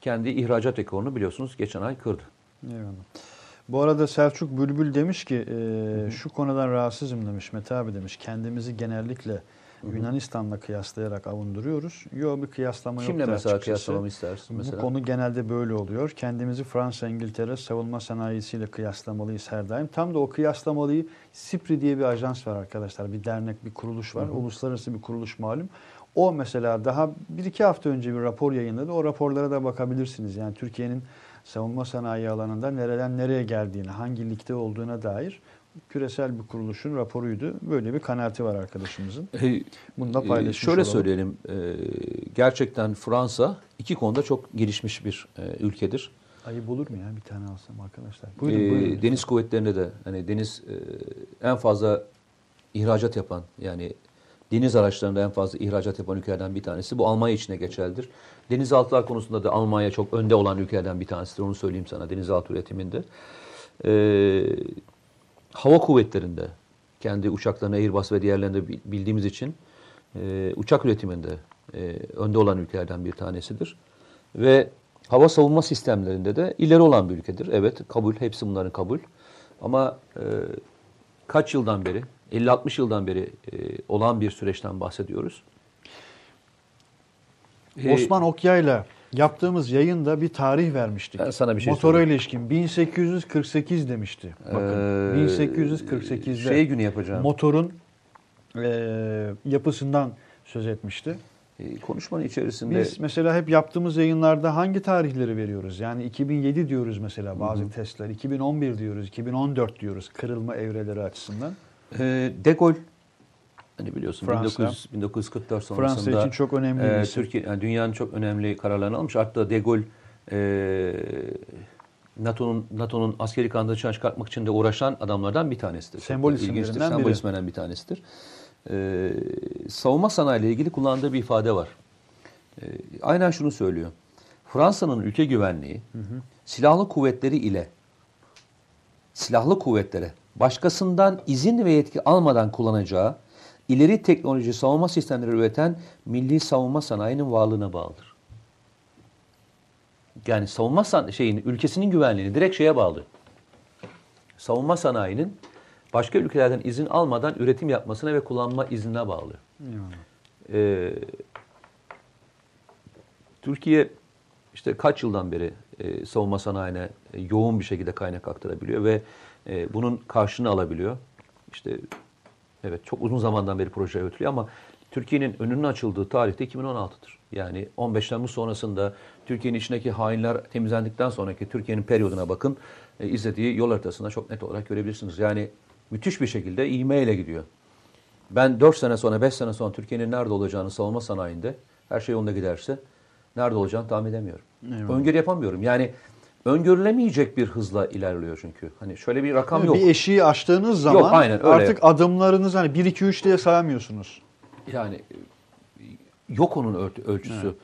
kendi ihracat rekorunu biliyorsunuz geçen ay kırdı. Eyvallah. Bu arada Selçuk Bülbül demiş ki e, şu konudan rahatsızım demiş Mete abi demiş. Kendimizi genellikle Yunanistan'la kıyaslayarak avunduruyoruz. Yok bir kıyaslama yok. Kimle mesela kıyaslamamı istersin mesela? Bu konu genelde böyle oluyor. Kendimizi Fransa, İngiltere savunma sanayisiyle kıyaslamalıyız her daim. Tam da o kıyaslamalıyı SIPRI diye bir ajans var arkadaşlar. Bir dernek, bir kuruluş var. Hı hı. Uluslararası bir kuruluş malum. O mesela daha bir iki hafta önce bir rapor yayınladı. O raporlara da bakabilirsiniz. Yani Türkiye'nin savunma sanayi alanında nereden nereye geldiğini, hangi ligde olduğuna dair küresel bir kuruluşun raporuydu. Böyle bir kanaati var arkadaşımızın. Bunu da paylaşmış Şöyle olalım. söyleyelim. Gerçekten Fransa iki konuda çok gelişmiş bir ülkedir. Ayıp olur mu ya bir tane alsam arkadaşlar? Buyurun, ee, buyurun. Deniz kuvvetlerinde de hani deniz en fazla ihracat yapan yani deniz araçlarında en fazla ihracat yapan ülkelerden bir tanesi. Bu Almanya içine geçerlidir. Denizaltılar konusunda da Almanya çok önde olan ülkelerden bir tanesidir. Onu söyleyeyim sana denizaltı üretiminde. Ee, hava kuvvetlerinde kendi uçaklarını Airbus ve diğerlerinde bildiğimiz için e, uçak üretiminde e, önde olan ülkelerden bir tanesidir. Ve hava savunma sistemlerinde de ileri olan bir ülkedir. Evet kabul, hepsi bunların kabul. Ama e, kaç yıldan beri, 50-60 yıldan beri e, olan bir süreçten bahsediyoruz. Osman Okya'yla Yaptığımız yayında bir tarih vermiştik. Ben sana bir şey Motora söyleyeyim. ilişkin 1848 demişti. Bakın ee, 1848'de şey günü yapacağım. Motorun e, yapısından söz etmişti. E, konuşmanın içerisinde biz mesela hep yaptığımız yayınlarda hangi tarihleri veriyoruz? Yani 2007 diyoruz mesela bazı Hı-hı. testler, 2011 diyoruz, 2014 diyoruz kırılma evreleri açısından. E, de Gaulle Hani biliyorsun Fransa. 1900, 1944 sonrasında Fransa için çok önemli e, Türkiye yani dünyanın çok önemli kararlarını almış. Hatta De Gaulle e, NATO'nun NATO'nun askeri kanadını çıkartmak için de uğraşan adamlardan bir tanesidir. Sembol isimlerinden Sembol isimlerinden bir tanesidir. E, savunma sanayi ile ilgili kullandığı bir ifade var. E, aynen şunu söylüyor. Fransa'nın ülke güvenliği hı hı. silahlı kuvvetleri ile silahlı kuvvetlere başkasından izin ve yetki almadan kullanacağı ileri teknoloji savunma sistemleri üreten milli savunma sanayinin varlığına bağlıdır. Yani savunma san şeyin ülkesinin güvenliğini direkt şeye bağlı. Savunma sanayinin başka ülkelerden izin almadan üretim yapmasına ve kullanma iznine bağlı. Ee, Türkiye işte kaç yıldan beri e, savunma sanayine e, yoğun bir şekilde kaynak aktarabiliyor ve e, bunun karşını alabiliyor. İşte Evet çok uzun zamandan beri proje yürütülüyor ama Türkiye'nin önünün açıldığı tarihte 2016'dır. Yani 15 Temmuz sonrasında Türkiye'nin içindeki hainler temizlendikten sonraki Türkiye'nin periyoduna bakın. E, izlediği yol haritasında çok net olarak görebilirsiniz. Yani müthiş bir şekilde ivmeyle gidiyor. Ben 4 sene sonra 5 sene sonra Türkiye'nin nerede olacağını savunma sanayinde her şey yolunda giderse nerede olacağını tahmin edemiyorum. Eyvallah. Öngörü yapamıyorum. Yani öngörülemeyecek bir hızla ilerliyor çünkü. Hani şöyle bir rakam yok. Bir eşiği aştığınız zaman yok, aynen, öyle. artık adımlarınız hani 1 2 3 diye sayamıyorsunuz. Yani yok onun ölçüsü. Evet.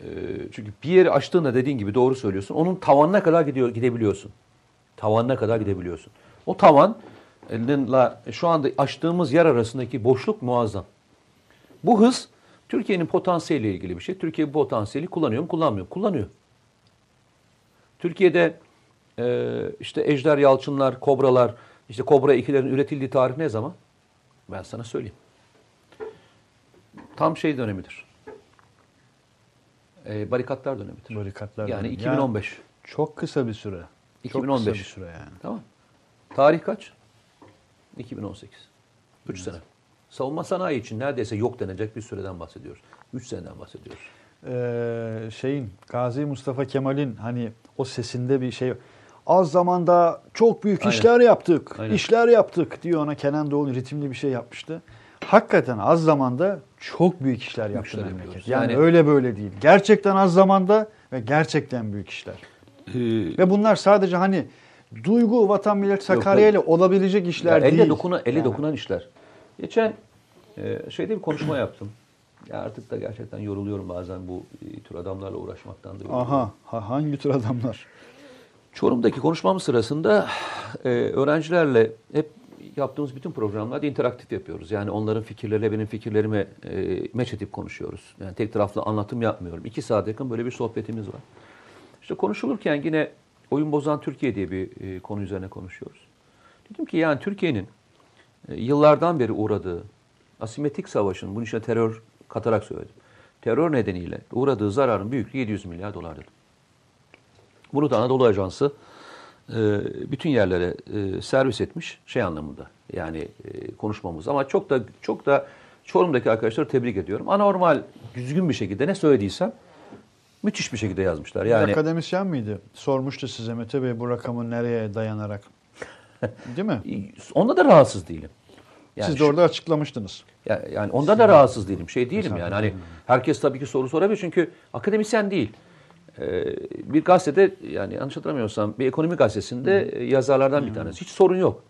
Ee, çünkü bir yeri aştığında dediğin gibi doğru söylüyorsun. Onun tavanına kadar gidiyor gidebiliyorsun. Tavanına kadar gidebiliyorsun. O tavan şu anda açtığımız yer arasındaki boşluk muazzam. Bu hız Türkiye'nin potansiyeliyle ilgili bir şey. Türkiye bu potansiyeli kullanıyor mu, kullanmıyor? Kullanıyor. Türkiye'de e, işte Ejder Yalçınlar, Kobralar, işte Kobra 2'lerin üretildiği tarih ne zaman? Ben sana söyleyeyim. Tam şey dönemidir. E, barikatlar dönemidir. Barikatlar yani dönemi. 2015. Yani çok kısa bir süre. 2015. Çok kısa bir süre yani. Tamam. Tarih kaç? 2018. 3 evet. sene. Savunma sanayi için neredeyse yok denecek bir süreden bahsediyoruz. 3 seneden bahsediyoruz e, şeyin Gazi Mustafa Kemal'in hani o sesinde bir şey az zamanda çok büyük Aynen. işler yaptık. Aynen. işler yaptık diyor ona Kenan Doğulu ritimli bir şey yapmıştı. hakikaten az zamanda çok büyük işler yaptı işler memleket. Yani, Yani- öyle böyle değil. Gerçekten az zamanda ve gerçekten büyük işler. Ee, Ve bunlar sadece hani duygu vatan millet Sakarya ile olabilecek işler Ya elle değil. dokuna, ele Yani. dokunan işler. Geçen e, şeyde bir konuşma yaptım. Ya artık da gerçekten yoruluyorum bazen bu e, tür adamlarla uğraşmaktan da yoruluyorum. Aha, ha, hangi tür adamlar? Çorum'daki konuşmam sırasında e, öğrencilerle hep yaptığımız bütün programlarda interaktif yapıyoruz. Yani onların fikirleriyle benim fikirlerimi e, meç edip konuşuyoruz. Yani tek taraflı anlatım yapmıyorum. İki saat yakın böyle bir sohbetimiz var. İşte konuşulurken yine oyun bozan Türkiye diye bir e, konu üzerine konuşuyoruz. Dedim ki yani Türkiye'nin e, yıllardan beri uğradığı asimetrik savaşın, bunun içine terör katarak söyledim. Terör nedeniyle uğradığı zararın büyüklüğü 700 milyar dolar dedim. Bunu da Anadolu Ajansı e, bütün yerlere e, servis etmiş şey anlamında. Yani e, konuşmamız ama çok da çok da Çorum'daki arkadaşları tebrik ediyorum. Anormal, düzgün bir şekilde ne söylediysem müthiş bir şekilde yazmışlar. Bir Yani akademisyen miydi? Sormuştu size Mete Bey bu rakamın nereye dayanarak. *laughs* Değil mi? onda da rahatsız değilim. Yani Siz de orada açıklamıştınız. Ya- Yani ondan da rahatsız değilim. Şey değilim yani. Hani herkes tabii ki soru sorabilir çünkü akademisyen değil. Ee, bir gazetede yani yanlış hatırlamıyorsam bir ekonomi gazetesinde e, yazarlardan bir tanesi. Hiç sorun yok.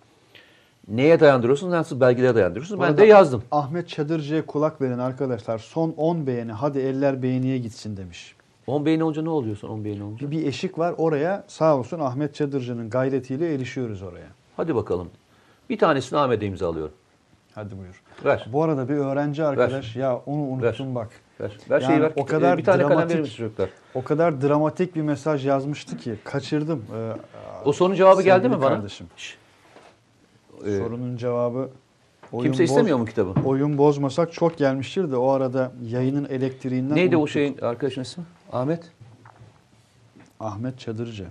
Neye dayandırıyorsunuz? Nasıl belgelere dayandırıyorsunuz? Ben de yazdım. Ahmet Çadırcı'ya kulak verin arkadaşlar. Son 10 beğeni hadi eller beğeniye gitsin demiş. 10 beğeni olunca ne oluyorsun 10 beğeni olunca? Bir, bir eşik var oraya sağ olsun Ahmet Çadırcı'nın gayretiyle erişiyoruz oraya. Hadi bakalım. Bir tanesini Ahmet'e imzalıyorum. Hadi buyur. Ver. Bu arada bir öğrenci arkadaş ya onu unuttum bak. Ver. Ver Yani şeyi ver. o kadar Ee, bir tane kalem dramatik- verir misin çocuklar? O kadar dramatik bir mesaj yazmıştı ki kaçırdım. Ee, O sorunun cevabı geldi mi bana? Kardeşim. Şş. Ee, Sorunun cevabı oyun kimse boz- istemiyor mu kitabı? Oyun bozmasak çok gelmiştir de o arada yayının elektriğinden Neydi o unuttuk. şeyin arkadaşın ismi? Ahmet. Ahmet Çadırcı.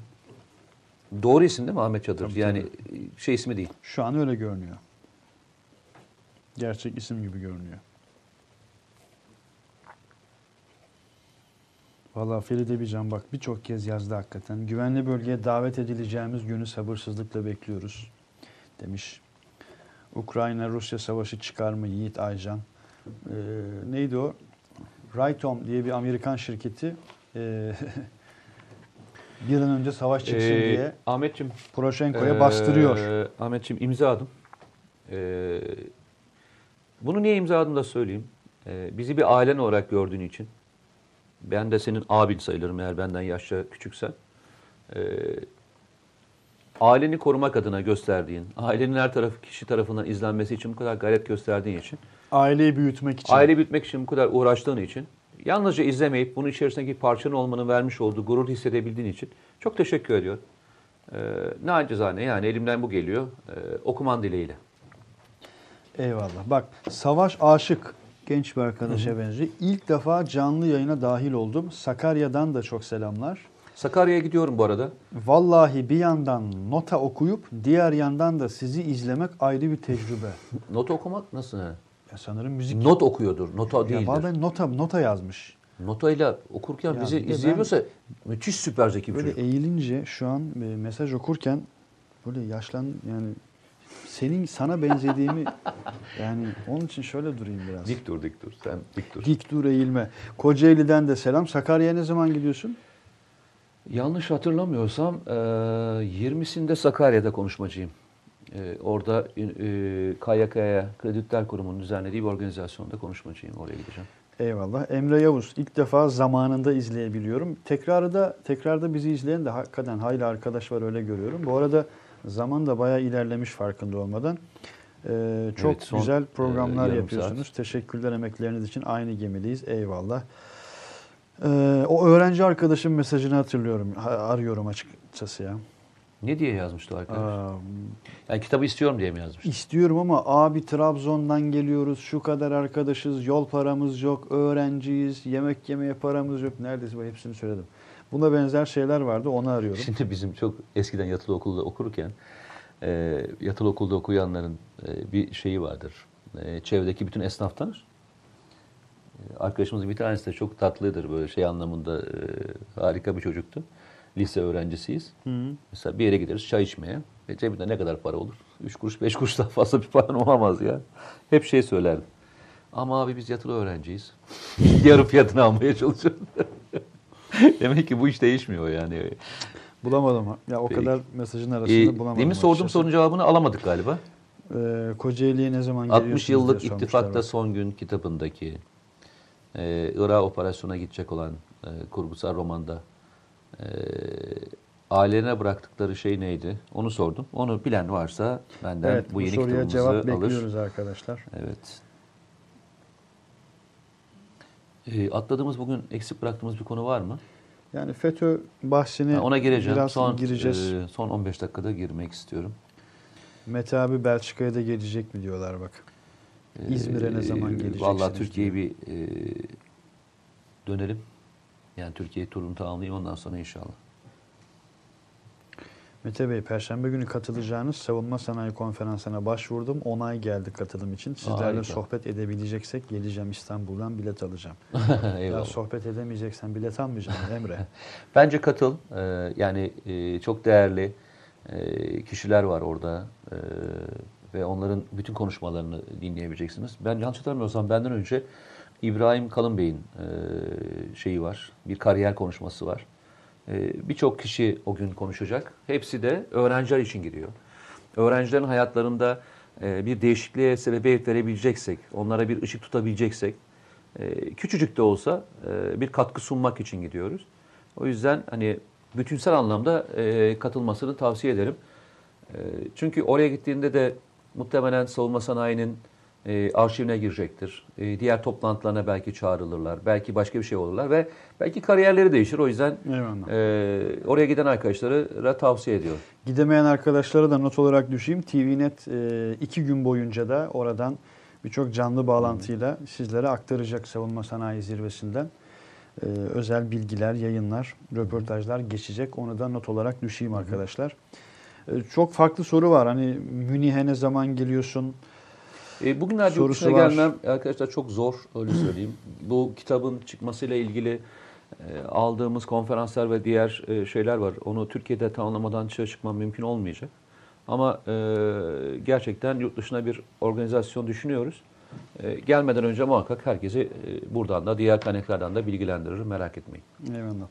Doğru isim değil mi Ahmet Çadır? Tabii, yani şey ismi değil. Şu an öyle görünüyor. Gerçek isim gibi görünüyor. Valla Feride Bican bak birçok kez yazdı hakikaten. Güvenli bölgeye davet edileceğimiz günü sabırsızlıkla bekliyoruz demiş. Ukrayna-Rusya savaşı çıkar mı Yiğit Aycan? Ee, neydi o? Raytom diye bir Amerikan şirketi ee, *laughs* bir an önce savaş çıksın Ee, diye Ahmetciğim. Poroshenko'ya ee, bastırıyor. Ahmetciğim imzaladım. Ee, bunu niye imzaladım da söyleyeyim. Ee, bizi bir ailen olarak gördüğün için. Ben de senin abin sayılırım eğer benden yaşça küçüksen. Ee, aileni korumak adına gösterdiğin, ailenin her tarafı kişi tarafından izlenmesi için bu kadar gayret gösterdiğin için Aileyi büyütmek için. Aile büyütmek için bu kadar uğraştığın için, yalnızca izlemeyip bunun içerisindeki parçanın olmanın vermiş olduğu gurur hissedebildiğin için çok teşekkür ediyorum. Ee, nacizane yani elimden bu geliyor. Ee, okuman dileğiyle. Eyvallah. Bak Savaş Aşık genç bir arkadaşa benziyor. İlk defa canlı yayına dahil oldum. Sakarya'dan da çok selamlar. Sakarya'ya gidiyorum bu arada. Vallahi bir yandan nota okuyup diğer yandan da sizi izlemek ayrı bir tecrübe. *laughs* Not okumak nasıl? he? Ya sanırım müzik Not okuyordur, nota ya değildir. bazen nota nota yazmış. Notayla okurken Ya bizi bir de ben- izleyemiyorsa müthiş süper zeki bir Böyle çocuk. eğilince şu an e, mesaj okurken böyle yaşlan yani senin sana benzediğimi yani onun için şöyle durayım biraz. Dik dur, dik dur. Sen dik dur. Dik dur eğilme. Kocaeli'den de selam. Sakarya'ya ne zaman gidiyorsun? Yanlış hatırlamıyorsam e, 20'sinde Sakarya'da konuşmacıyım. E, orada e, KYK'ya, Kreditler Kurumu'nun düzenlediği bir organizasyonda konuşmacıyım. Oraya gideceğim. Eyvallah. Emre Yavuz ilk defa zamanında izleyebiliyorum. Tekrarı da tekrarda bizi izleyen de hakikaten hayli arkadaş var öyle görüyorum. Bu arada zaman da bayağı ilerlemiş farkında olmadan. Ee, çok Evet, son, güzel e, programlar yarım yapıyorsunuz. saat. Teşekkürler emekleriniz için. Aynı gemideyiz. Eyvallah. Ee, o öğrenci arkadaşın mesajını hatırlıyorum. Ha- arıyorum açıkçası ya. Ne diye yazmıştı arkadaş? Aa, Yani kitabı istiyorum diye mi yazmış? İstiyorum ama abi Trabzon'dan geliyoruz, şu kadar arkadaşız, yol paramız yok, öğrenciyiz, yemek yemeye paramız yok. Neredeyse hepsini söyledim. Buna benzer şeyler vardı, onu arıyorum. Şimdi bizim çok eskiden yatılı okulda okurken e, yatılı okulda okuyanların e, bir şeyi vardır. E, çevredeki bütün esnaf tanır. E, arkadaşımızın bir tanesi de çok tatlıdır böyle şey anlamında e, harika bir çocuktu. Lise öğrencisiyiz. Mesela bir yere gideriz çay içmeye. Ve cebinde ne kadar para olur? Üç kuruş, beş kuruş daha fazla bir paran olamaz ya. Hep şey söylerdim. Ama abi biz yatılı öğrenciyiz. *laughs* Yarı fiyatını almaya çalışıyoruz. *laughs* Demek ki bu iş değişmiyor yani. Bulamadım. Ya o Peki. kadar mesajın arasında Ee, bulamadım. demin sorduğum sorunun cevabını alamadık galiba. Ee, Kocaeli'ye ne zaman geliyorsunuz 60 yıllık ittifakta son gün kitabındaki e, Irak operasyona gidecek olan e, kurgusal romanda e, ailelerine bıraktıkları şey neydi? Onu sordum. Onu bilen varsa benden Evet, bu bu, yeni soruya kitabımızı cevap alır. bekliyoruz arkadaşlar. Evet. E, atladığımız bugün eksik bıraktığımız bir konu var mı? Yani FETÖ bahsini Ha, ona gireceğim. biraz Son gireceğiz. e, son 15 dakikada girmek istiyorum. Mete abi Belçika'ya da gelecek mi diyorlar bak. İzmir'e ne zaman Ee, geleceksiniz? Vallahi Türkiye'yi bir e, dönelim. Yani Türkiye turunu tamamlayayım ondan sonra inşallah. Mete Bey, Perşembe günü katılacağınız savunma sanayi konferansına başvurdum. Onay geldi katılım için. Sizlerle Harika. sohbet edebileceksek geleceğim İstanbul'dan bilet alacağım. *laughs* ya sohbet edemeyeceksen bilet almayacağım Emre. *laughs* Bence katıl. Ee, yani e, çok değerli e, kişiler var orada E, ve onların bütün konuşmalarını dinleyebileceksiniz. Ben yanlış hatırlamıyorsam benden önce İbrahim Kalın Bey'in e, şeyi var. Bir kariyer konuşması var. E, Birçok kişi o gün konuşacak. Hepsi de öğrenciler için giriyor. Öğrencilerin hayatlarında e, bir değişikliğe sebebiyet verebileceksek, onlara bir ışık tutabileceksek, e, küçücük de olsa e, bir katkı sunmak için gidiyoruz. O yüzden hani bütünsel anlamda katılmasını tavsiye ederim. Çünkü oraya gittiğinde de muhtemelen savunma sanayinin e, arşivine girecektir. E, diğer toplantılarına belki çağrılırlar. Belki başka bir şey olurlar ve belki kariyerleri değişir. O yüzden Eyvallah. e, oraya giden arkadaşlara tavsiye ediyorum. Gidemeyen arkadaşlara da not olarak düşeyim. TVNet e, iki gün boyunca da oradan birçok canlı bağlantıyla sizlere aktaracak savunma sanayi zirvesinden. E, özel bilgiler, yayınlar, röportajlar geçecek. Onu da not olarak düşeyim arkadaşlar. E, çok farklı soru var. Hani Münih'e ne zaman geliyorsun? E, bugünlerde yurt Sorusu dışına var. gelmem arkadaşlar çok zor öyle söyleyeyim. Bu kitabın çıkmasıyla ilgili e, aldığımız konferanslar ve diğer e, şeyler var. Onu Türkiye'de tamamlamadan dışarı çıkmam mümkün olmayacak. Ama e, gerçekten yurt dışına bir organizasyon düşünüyoruz. E, gelmeden önce muhakkak herkesi e, buradan da diğer kaynaklardan da bilgilendiririm merak etmeyin. Eyvallah.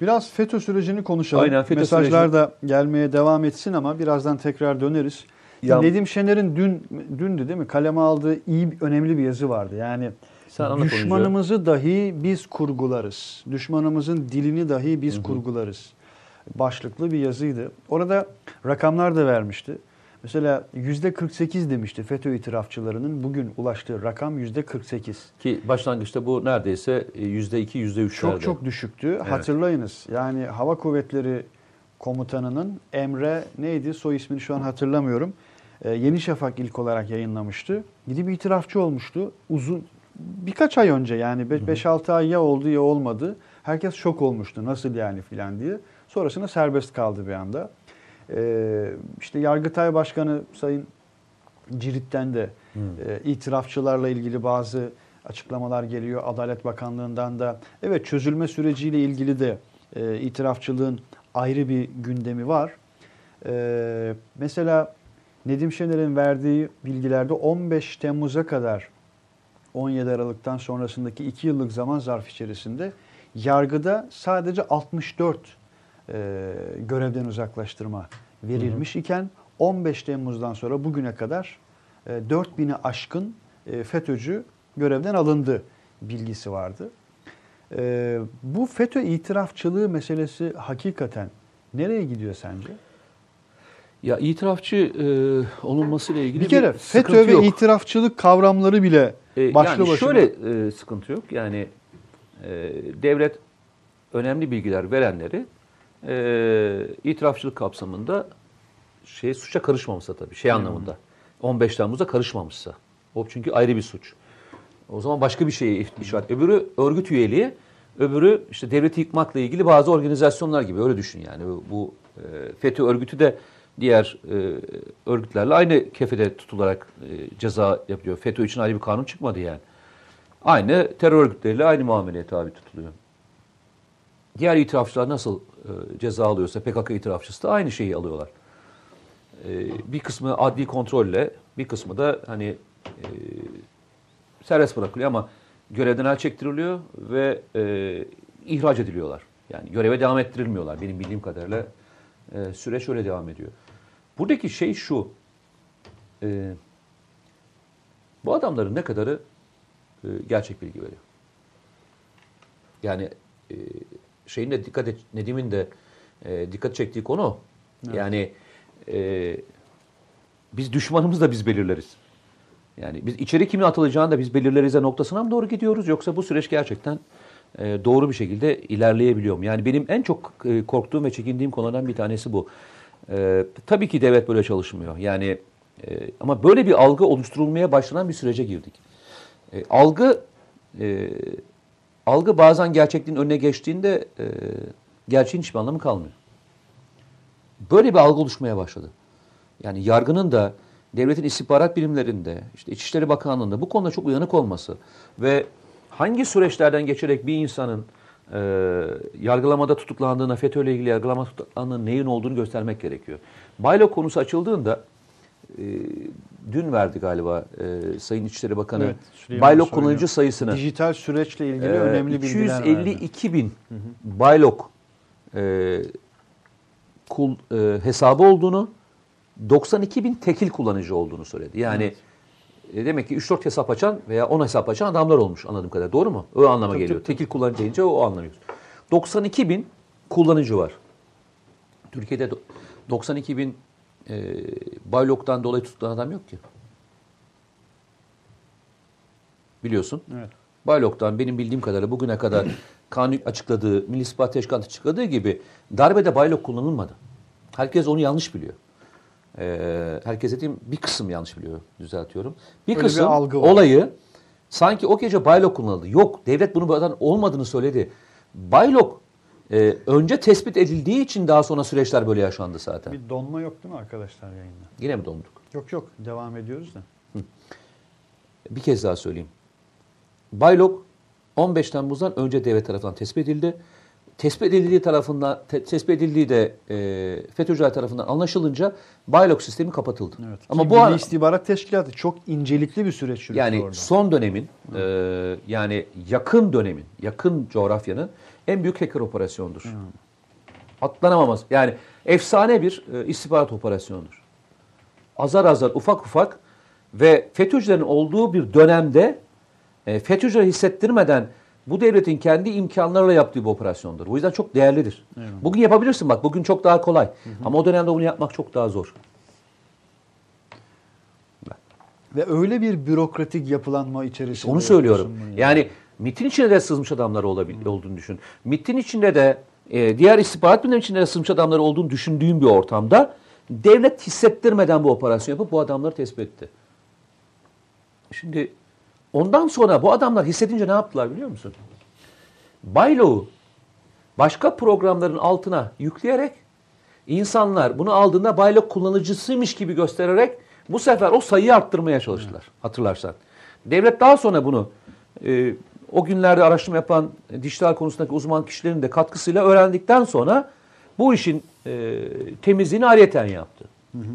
Biraz FETÖ sürecini konuşalım. Aynen, FETÖ Mesajlar süreci. da gelmeye devam etsin ama birazdan tekrar döneriz. Ya- Nedim Şener'in dün dündü değil mi? Kaleme aldığı iyi önemli bir yazı vardı. Yani Sen düşmanımızı dahi biz kurgularız. Düşmanımızın dilini dahi biz kurgularız. Başlıklı bir yazıydı. Orada rakamlar da vermişti. Mesela yüzde 48 demişti FETÖ itirafçılarının bugün ulaştığı rakam yüzde 48. Ki başlangıçta bu neredeyse e, yüzde iki, yüzde üçlerde. Çok çok düşüktü. Hatırlayınız. Yani Hava Kuvvetleri Komutanı'nın Emre neydi? Soy ismini şu an hatırlamıyorum. Ee, Yeni Şafak ilk olarak yayınlamıştı. Gidip itirafçı olmuştu. Uzun birkaç ay önce yani 5-6 ay ya oldu ya olmadı. Herkes şok olmuştu. Nasıl yani filan diye. Sonrasında serbest kaldı bir anda. Ee, işte Yargıtay Başkanı Sayın Cirit'ten de e, itirafçılarla ilgili bazı açıklamalar geliyor. Adalet Bakanlığı'ndan da evet çözülme süreciyle ilgili de e, itirafçılığın ayrı bir gündemi var. E, mesela Nedim Şener'in verdiği bilgilerde 15 Temmuz'a kadar 17 Aralık'tan sonrasındaki 2 yıllık zaman zarf içerisinde yargıda sadece 64 e, görevden uzaklaştırma verilmiş iken 15 Temmuz'dan sonra bugüne kadar e, 4000'i aşkın e, FETÖ'cü görevden alındı bilgisi vardı. E, bu FETÖ itirafçılığı meselesi hakikaten nereye gidiyor sence? Ya itirafçı e, olunmasıyla ilgili Bir kere sıkıntı FETÖ ve yok. itirafçılık kavramları bile E, başlı yani başına. şöyle e, sıkıntı yok. Yani e, devlet önemli bilgiler verenleri e, itirafçılık kapsamında şey suça karışmamışsa tabii şey anlamında. 15 Temmuz'da karışmamışsa. O çünkü ayrı bir suç. O zaman başka bir şeye işaret. Öbürü örgüt üyeliği, öbürü işte devleti yıkmakla ilgili bazı organizasyonlar gibi öyle düşün yani. Bu, bu e, FETÖ örgütü de diğer e, örgütlerle aynı kefede tutularak e, ceza yapıyor. FETÖ için ayrı bir kanun çıkmadı yani. Aynı terör örgütleriyle aynı muameleye tabi tutuluyor. Diğer itirafçılar nasıl e, ceza alıyorsa PKK itirafçısı da aynı şeyi alıyorlar. e, bir kısmı adli kontrolle, bir kısmı da hani e, serbest bırakılıyor ama görevden el çektiriliyor ve e, ihraç ediliyorlar. Yani göreve devam ettirilmiyorlar. Benim bildiğim kadarıyla e, süreç öyle devam ediyor. Buradaki şey şu. E, bu adamların ne kadarı e, gerçek bilgi veriyor? Yani e, şeyin de dikkat et, Nedim'in de e, dikkat çektiği konu o. Yani e, biz düşmanımızı da biz belirleriz. Yani biz içeri kimin atılacağını da biz belirleriz noktasına mı doğru gidiyoruz yoksa bu süreç gerçekten e, doğru bir şekilde ilerleyebiliyor mu? Yani benim en çok e, korktuğum ve çekindiğim konulardan bir tanesi bu. E, tabii ki devlet böyle çalışmıyor. Yani e, ama böyle bir algı oluşturulmaya başlanan bir sürece girdik. E, algı e, algı bazen gerçekliğin önüne geçtiğinde e, gerçeğin hiçbir anlamı kalmıyor. Böyle bir algı oluşmaya başladı. Yani yargının da devletin istihbarat birimlerinde, işte İçişleri Bakanlığı'nda bu konuda çok uyanık olması ve hangi süreçlerden geçerek bir insanın e, yargılamada tutuklandığına, FETÖ ile ilgili yargılama tutuklandığının neyin olduğunu göstermek gerekiyor. Baylo konusu açıldığında e, dün verdi galiba e, Sayın İçişleri Bakanı Evet, Baylok kullanıcı sayısını Dijital süreçle ilgili ee, önemli bilgiler verdi. 252 bin Baylok e, kul, e, hesabı olduğunu 92 bin tekil kullanıcı olduğunu söyledi. Yani e, demek ki 3-4 hesap açan veya 10 hesap açan adamlar olmuş anladığım kadarıyla. Doğru mu? O anlama Tabii, geliyor. tabii, Tekil kullanıcı deyince o anlamıyoruz. 92 bin kullanıcı var. Türkiye'de do- 92 bin e, Baylok'tan dolayı tutulan adam yok ki. Biliyorsun. Evet. Baylok'tan benim bildiğim kadarıyla bugüne kadar *clears throat* kanun açıkladığı, Milli İstihbarat Teşkilatı açıkladığı gibi darbede Baylok kullanılmadı. Herkes onu yanlış biliyor. Ee, herkes dediğim bir kısım yanlış biliyor, düzeltiyorum. Bir Öyle bir kısım algı var. olayı sanki o gece Baylok kullanıldı. Yok, devlet bunu buradan olmadığını söyledi. Baylok e, önce tespit edildiği için daha sonra süreçler böyle yaşandı zaten. Bir donma yok değil mi arkadaşlar yayında? Yine mi donduk? Yok yok devam ediyoruz da. Bir kez daha söyleyeyim. Baylok 15 Temmuz'dan önce devlet tarafından tespit edildi. Tespit edildiği tarafından te- tespit edildiği de e, FETÖ'cüler tarafından anlaşılınca Baylok sistemi kapatıldı. Evet. Ama bu an- İstihbarat Teşkilatı çok incelikli bir süreç yürüttü yani orada. son dönemin e, yani yakın dönemin, yakın coğrafyanın en büyük hacker operasyonudur. Atlanamamaz. Yani efsane bir e, istihbarat operasyonudur. Azar azar, ufak ufak ve FETÖ'cülerin olduğu bir dönemde e, FETÖ'cüleri hissettirmeden bu devletin kendi imkanlarıyla yaptığı bir operasyondur. O yüzden çok değerlidir. Bugün yapabilirsin bak. Bugün çok daha kolay. Ama o dönemde bunu yapmak çok daha zor. Ve öyle bir bürokratik yapılanma içerisinde. Onu söylüyorum. bunu Yani MIT'in içinde de sızmış adamlar olabil, olduğunu düşün. MIT'in içinde de e, diğer istihbarat birimlerinin içinde de sızmış adamlar olduğunu düşündüğüm bir ortamda devlet hissettirmeden bu operasyon yapıp bu adamları tespit etti. Şimdi ondan sonra bu adamlar hissedince ne yaptılar biliyor musun? Bayloğu başka programların altına yükleyerek insanlar bunu aldığında Baylok kullanıcısıymış gibi göstererek bu sefer o sayıyı arttırmaya çalıştılar. Hatırlarsan. Devlet daha sonra bunu e, o günlerde araştırma yapan dijital konusundaki uzman kişilerin de katkısıyla öğrendikten sonra bu işin e, temizliğini ariyeten yaptı.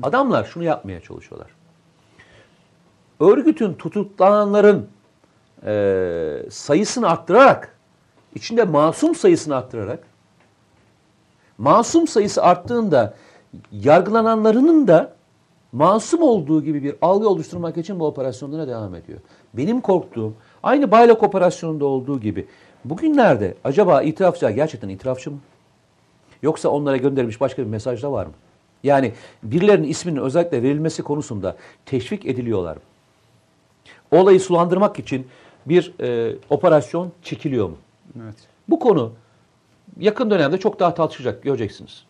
Adamlar şunu yapmaya çalışıyorlar. Örgütün tutuklananların e, sayısını arttırarak, içinde masum sayısını arttırarak, masum sayısı arttığında yargılananlarının da masum olduğu gibi bir algı oluşturmak için bu operasyonlara devam ediyor. Benim korktuğum aynı Baylok operasyonunda olduğu gibi bugünlerde acaba itirafçılar gerçekten itirafçı mı? Yoksa onlara gönderilmiş başka bir mesaj da var mı? Yani birilerinin isminin özellikle verilmesi konusunda teşvik ediliyorlar mı? Olayı sulandırmak için bir e, operasyon çekiliyor mu? Evet. Bu konu yakın dönemde çok daha tartışacak göreceksiniz.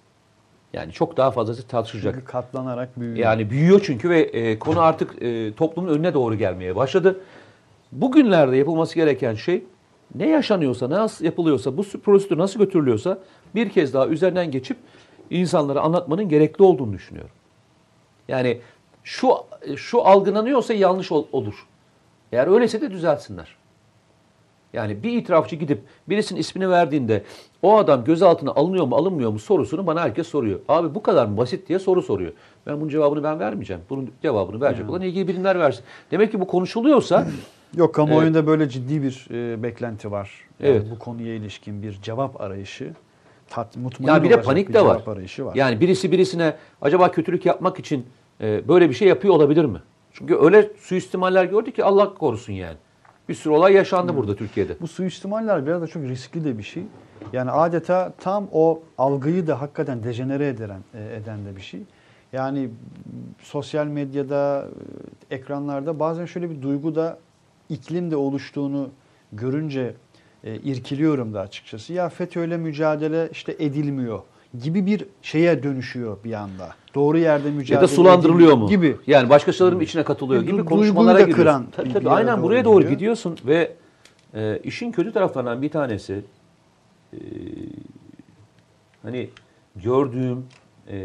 Yani çok daha fazlası tartışılacak. Çünkü katlanarak büyüyor. Yani büyüyor çünkü ve e, konu artık e, toplumun önüne doğru gelmeye başladı. Bugünlerde yapılması gereken şey ne yaşanıyorsa, nasıl yapılıyorsa, bu prosedür nasıl götürülüyorsa bir kez daha üzerinden geçip insanlara anlatmanın gerekli olduğunu düşünüyorum. Yani şu şu algılanıyorsa yanlış ol- olur. Eğer öyleyse de düzeltsinler. Yani bir itirafçı gidip birisinin ismini verdiğinde o adam gözaltına alınıyor mu alınmıyor mu sorusunu bana herkes soruyor. Abi bu kadar mı basit diye soru soruyor. Ben bunun cevabını ben vermeyeceğim. Bunun cevabını verecek olan ilgili bilimler versin. Demek ki bu konuşuluyorsa *clears throat* Yok kamuoyunda böyle ciddi bir e, beklenti var. Yani Evet. Bu konuya ilişkin bir cevap arayışı. Tat, mutmain ya bir de panik bir de var. var. Yani birisi birisine acaba kötülük yapmak için e, böyle bir şey yapıyor olabilir mi? Çünkü öyle suistimaller gördük ki Allah korusun yani. Bir sürü olay yaşandı burada Türkiye'de. Bu suistimaller biraz da çok riskli de bir şey. Yani adeta tam o algıyı da hakikaten dejenere eden, e, eden de bir şey. Yani sosyal medyada, e, ekranlarda bazen şöyle bir duygu da iklim de oluştuğunu görünce e, irkiliyorum da açıkçası. Ya FETÖ'yle mücadele işte edilmiyor gibi bir şeye dönüşüyor bir anda. Doğru yerde mücadele Ya da sulandırılıyor mu? Gibi. Yani başkalarının içine katılıyor gibi konuşmalara giriyorsun. kıran Tabii, tabii, aynen doğru buraya doğru gidiyor. gidiyorsun ve e, işin kötü taraflarından bir tanesi e, hani gördüğüm e,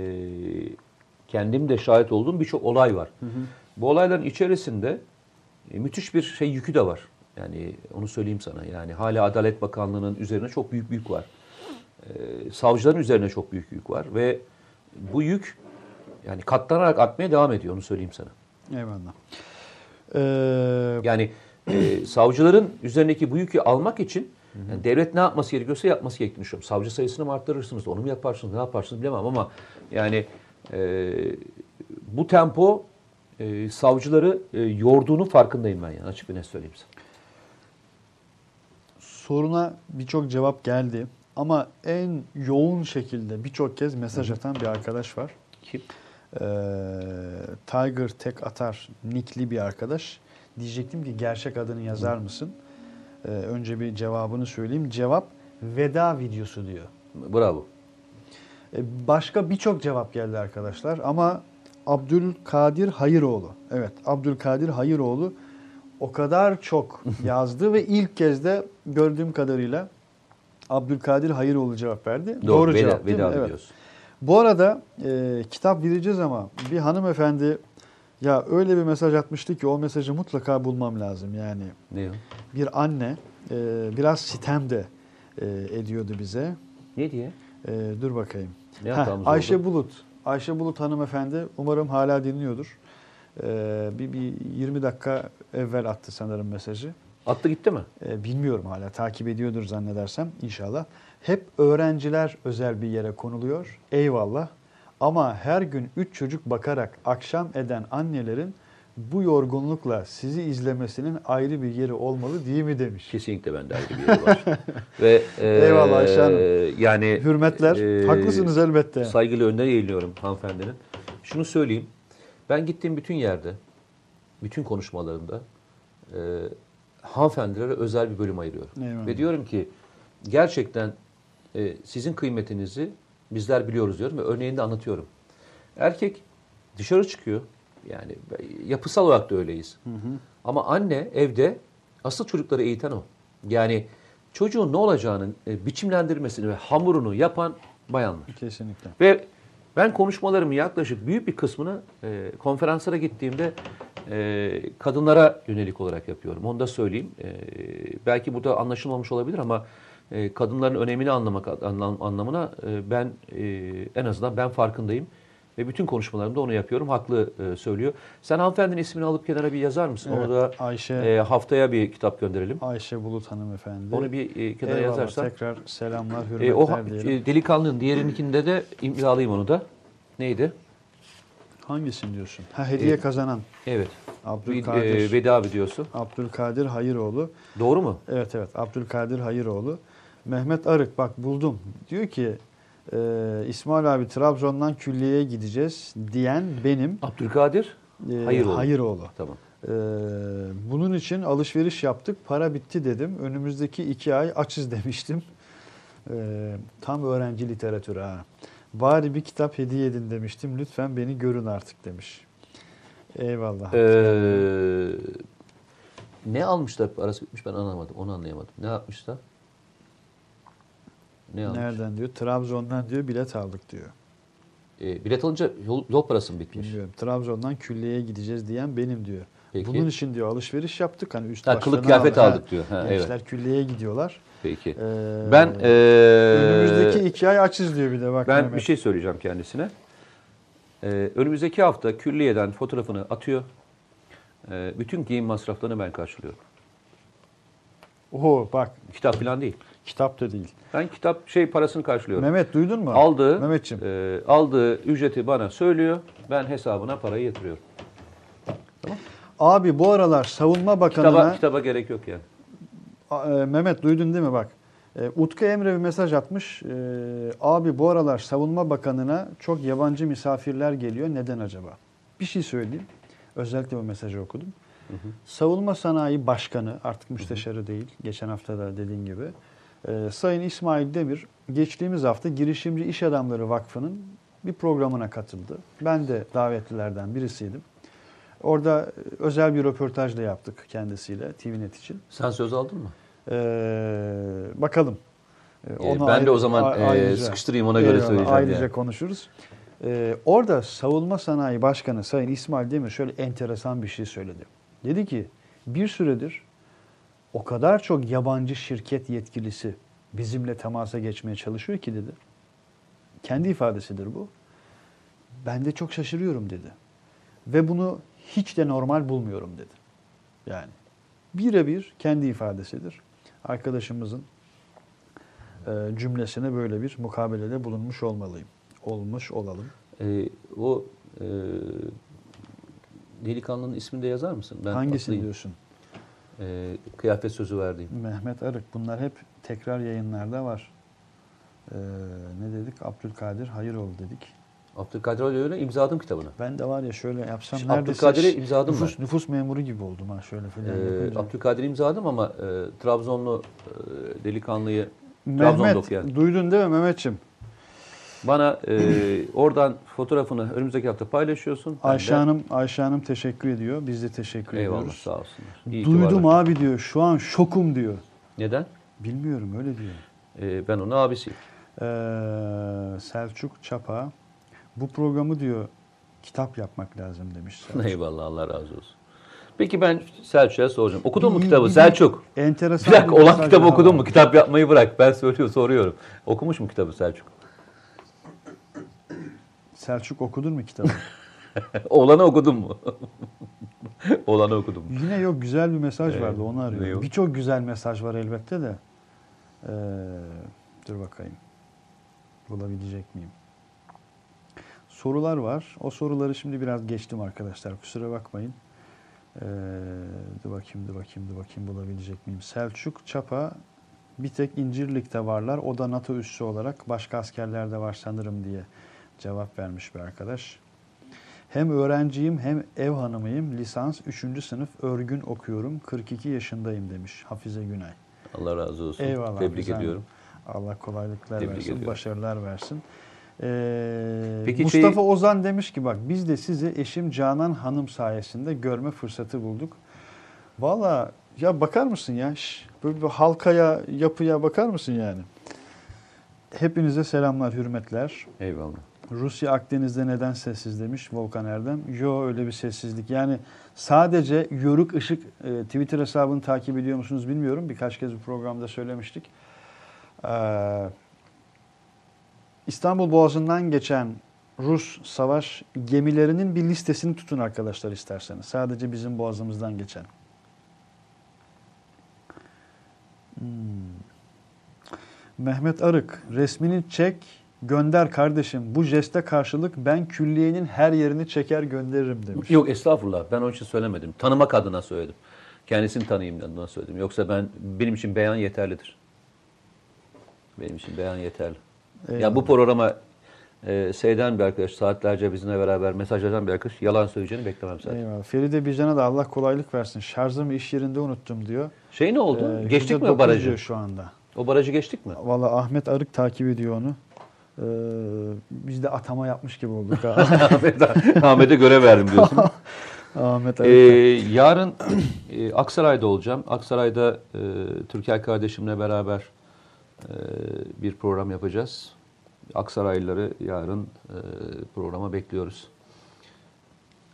kendim de şahit olduğum birçok olay var. Bu olayların içerisinde e, müthiş bir şey yükü de var. Yani onu söyleyeyim sana. Yani hala Adalet Bakanlığı'nın üzerine çok büyük bir yük var. E, savcıların üzerine çok büyük yük var ve bu yük yani katlanarak artmaya devam ediyor onu söyleyeyim sana. Eyvallah. Ee, Yani e, savcıların üzerindeki bu yükü almak için yani devlet ne yapması gerekiyorsa yapması gerektiğini düşünüyorum. Savcı sayısını mı arttırırsınız, onu mu yaparsınız, ne yaparsınız bilemem ama yani e, bu tempo e, savcıları e, yorduğunu farkındayım ben yani açık bir net söyleyeyim sana. soruna birçok cevap geldi. Ama en yoğun şekilde birçok kez mesaj atan bir arkadaş var. Kim? Ee, Tiger Tek Atar nickli bir arkadaş. Diyecektim ki gerçek adını yazar mısın? Ee, önce bir cevabını söyleyeyim. Cevap veda videosu diyor. Bravo. Ee, başka birçok cevap geldi arkadaşlar ama Abdülkadir Hayıroğlu. Evet Abdülkadir Hayıroğlu o kadar çok *laughs* yazdı ve ilk kez de gördüğüm kadarıyla Abdülkadir Hayıroğlu cevap verdi. Doğru, veda, cevap değil mi? Evet. Bu arada e, kitap vereceğiz ama bir hanımefendi ya öyle bir mesaj atmıştı ki o mesajı mutlaka bulmam lazım. Yani Ne bir anne e, biraz sitem de e, ediyordu bize. Ne diye? E, dur bakayım. Ne Heh, Ayşe oldu? Bulut. Ayşe Bulut hanımefendi umarım hala dinliyordur. E, bir, bir 20 dakika evvel attı sanırım mesajı. Attı gitti mi? E, bilmiyorum hala takip ediyordur zannedersem inşallah. Hep öğrenciler özel bir yere konuluyor. Eyvallah. Ama her gün 3 çocuk bakarak akşam eden annelerin bu yorgunlukla sizi izlemesinin ayrı bir yeri olmalı değil mi demiş. Kesinlikle bende ayrı bir yeri var. *laughs* Ve e, Eyvallah Ayşe Hanım. Yani Hürmetler. e, Haklısınız elbette. Saygılı önüne eğiliyorum hanımefendinin. Şunu söyleyeyim. Ben gittiğim bütün yerde, bütün konuşmalarımda e, hanımefendilere özel bir bölüm ayırıyorum. Eyvallah. Ve diyorum ki gerçekten e, sizin kıymetinizi bizler biliyoruz diyorum ve örneğini de anlatıyorum. Erkek dışarı çıkıyor. Yani yapısal olarak da öyleyiz. Ama anne evde asıl çocukları eğiten o. Yani çocuğun ne olacağını e, biçimlendirmesini ve hamurunu yapan bayanlar. Kesinlikle. Ve ben konuşmalarımın yaklaşık büyük bir kısmını e, konferanslara gittiğimde e, kadınlara yönelik olarak yapıyorum. Onu da söyleyeyim. E, belki burada anlaşılmamış olabilir ama e, kadınların önemini anlamak anlam, anlamına e, ben e, en azından ben farkındayım. Ve bütün konuşmalarımda onu yapıyorum. Haklı e, söylüyor. Sen hanımefendinin ismini alıp kenara bir yazar mısın? Evet, Onu da Ayşe- e, haftaya bir kitap gönderelim. Ayşe Bulut hanımefendi. Onu bir e, kenara Eyvallah, yazarsan. Tekrar selamlar, hürmetler E, o diyelim. e, delikanlının diğerininkinde de imzalayayım onu da. Neydi? Hangisini diyorsun? Ha hediye E, kazanan Evet. Abdülkadir. Bir, e, veda videosu. Abdülkadir Hayıroğlu. Doğru mu? Evet evet Abdülkadir Hayıroğlu. Mehmet Arık bak buldum. Diyor ki e, İsmail abi Trabzon'dan külliyeye gideceğiz diyen benim Abdülkadir e, Hayıroğlu. Hayıroğlu. Tamam. E, bunun için alışveriş yaptık. Para bitti dedim. Önümüzdeki iki ay açız *laughs* demiştim. E, tam öğrenci literatürü ha. Bari bir kitap hediye edin demiştim. Lütfen beni görün artık demiş. Eyvallah. Ee, ne almışlar parası bitmiş ben anlamadım. Onu anlayamadım. Ne yapmışlar? Ne almış? Nereden diyor? Trabzon'dan diyor bilet aldık diyor. E, bilet alınca yol, yol parası mı bitmiş? Bilmiyorum. Trabzon'dan külliyeye gideceğiz diyen benim diyor. Peki. Bunun için diyor alışveriş yaptık. Hani üst Ha, kılık kıyafet aldık. diyor. Ha, Gençler külliyeye gidiyorlar. Peki. Ee, ben e, önümüzdeki iki ay açız diyor bir de bak. ben Mehmet. bir şey söyleyeceğim kendisine. Ee, önümüzdeki hafta külliyeden fotoğrafını atıyor. Ee, bütün giyim masraflarını ben karşılıyorum. Oho bak Kitap falan değil. kitap da değil. Ben kitap şey parasını karşılıyorum. Mehmet duydun mu? aldığı Mehmetçim. e, aldığı ücreti bana söylüyor. Ben hesabına parayı yatırıyorum. Abi bu aralar savunma bakanına Kitaba, kitaba gerek yok yani. E, Mehmet duydun değil mi bak. E, Utku Emre bir mesaj atmış. E, abi bu aralar savunma bakanına çok yabancı misafirler geliyor. Neden acaba? Bir şey söyleyeyim. Özellikle bu mesajı okudum. Savunma Sanayi Başkanı artık müsteşarı değil. Geçen hafta da dediğin gibi. e, Sayın İsmail Demir geçtiğimiz hafta Girişimci İş Adamları Vakfı'nın bir programına katıldı. Ben de davetlilerden birisiydim. Orada e, özel bir röportaj da yaptık kendisiyle TVNet için. Sen söz aldın mı? Ee, bakalım. Ee, Ee, ben de o zaman, e, sıkıştırayım, ona göre söyleyeceğim Ayrıca yani. konuşuruz. Ee, orada Savunma Sanayi Başkanı Sayın İsmail Demir şöyle enteresan bir şey söyledi. Dedi ki bir süredir o kadar çok yabancı şirket yetkilisi bizimle temasa geçmeye çalışıyor ki dedi. Kendi ifadesidir bu. Ben de çok şaşırıyorum dedi. Ve bunu hiç de normal bulmuyorum dedi. Yani birebir kendi ifadesidir. Arkadaşımızın e, cümlesine böyle bir mukabelede bulunmuş olmalıyım. Olmuş olalım. E, o e, delikanlının ismini de yazar mısın? Ben Hangisini atlayayım. diyorsun? E, kıyafet sözü verdiğim. Mehmet Arık. Bunlar hep tekrar yayınlarda var. Ee, ne dedik? Abdülkadir Hayıroğlu dedik. Abdülkadir öyle imzaladım kitabını. Ben de var ya şöyle yapsam Şu neredeyse Abdülkadir'e imzaladım nüfus, nüfus memuru gibi oldum ha şöyle falan Ee, yapınca. Abdülkadir'i imzaladım ama e, Trabzonlu e, delikanlıyı Trabzon'da Mehmet okuyan. duydun değil mi Mehmetçim? Bana e, oradan fotoğrafını önümüzdeki hafta paylaşıyorsun. Ben de- Ayşe Hanım, Ayşe Hanım teşekkür ediyor. Biz de teşekkür Eyvallah ediyoruz. sağ olsunlar. İyi Duydum abi diyor. Şu an şokum diyor. Neden? Bilmiyorum öyle diyor. E, ben onun abisiyim. Ee, Selçuk Çapa bu programı diyor kitap yapmak lazım demiş. *laughs* Selçuk. Eyvallah Allah razı olsun. Peki ben Selçuk'a soracağım. Okudun mu kitabı Selçuk? Enteresan Bir dakika bir olan kitabı okudun var. mu? Kitap yapmayı bırak. Ben söylüyor soruyorum. Okumuş mu kitabı Selçuk? Selçuk okudun mu kitabı? *laughs* Olanı okudun mu? *laughs* Olanı okudum. Yine yok güzel bir mesaj Ee, vardı onu arıyorum. Birçok güzel mesaj var elbette de. Ee, dur bakayım. Bulabilecek miyim? Sorular var. O soruları şimdi biraz geçtim arkadaşlar. Kusura bakmayın. Ee, dur bakayım, dur bakayım, dur bakayım bulabilecek miyim? Selçuk Çapa bir tek İncirlik'te varlar. O da NATO üssü olarak başka askerlerde var sanırım diye cevap vermiş bir arkadaş. Hem öğrenciyim hem ev hanımıyım. Lisans 3. sınıf örgün okuyorum. 42 yaşındayım demiş Hafize Günay. Allah razı olsun. Eyvallah. Tebrik ediyorum. Allah kolaylıklar Tebrik versin, ediyorum. başarılar versin. Ee, Peki Mustafa şeyi- Ozan demiş ki bak biz de sizi eşim Canan Hanım sayesinde görme fırsatı bulduk. Valla ya bakar mısın ya? Şş, böyle bir halkaya, yapıya bakar mısın yani? Hepinize selamlar, hürmetler. Eyvallah. Rusya Akdeniz'de neden sessiz demiş Volkan Erdem. Yo öyle bir sessizlik. Yani sadece Yörük Işık e, Twitter hesabını takip ediyor musunuz bilmiyorum. Birkaç kez bu programda söylemiştik. Ee, İstanbul Boğazı'ndan geçen Rus savaş gemilerinin bir listesini tutun arkadaşlar isterseniz. Sadece bizim boğazımızdan geçen. Hmm. Mehmet Arık, resmini çek, gönder kardeşim. Bu jeste karşılık ben külliyenin her yerini çeker gönderirim demiş. Yok estağfurullah. Ben onun için söylemedim. Tanımak adına söyledim. Kendisini tanıyayım adına söyledim. Yoksa ben benim için beyan yeterlidir. Benim için beyan yeterli. Ya Eyvallah. bu programa e, seyreden bir arkadaş, saatlerce bizimle beraber mesaj eden bir arkadaş yalan söyleyeceğini beklemem zaten. Eyvallah. Feride Bican'a da Allah kolaylık versin. Şarjımı iş yerinde unuttum diyor. Şey ne oldu? Ee, geçtik mi %9 o barajı? şu anda. O barajı geçtik mi? Valla Ahmet Arık takip ediyor onu. Ee, biz de atama yapmış gibi olduk. *laughs* Ahmet'e görev verdim diyorsun. *laughs* Ahmet Ee, Arık. yarın *clears throat* e, Aksaray'da olacağım. Aksaray'da e, Türker kardeşimle beraber bir program yapacağız. Aksaraylıları yarın e, programa bekliyoruz.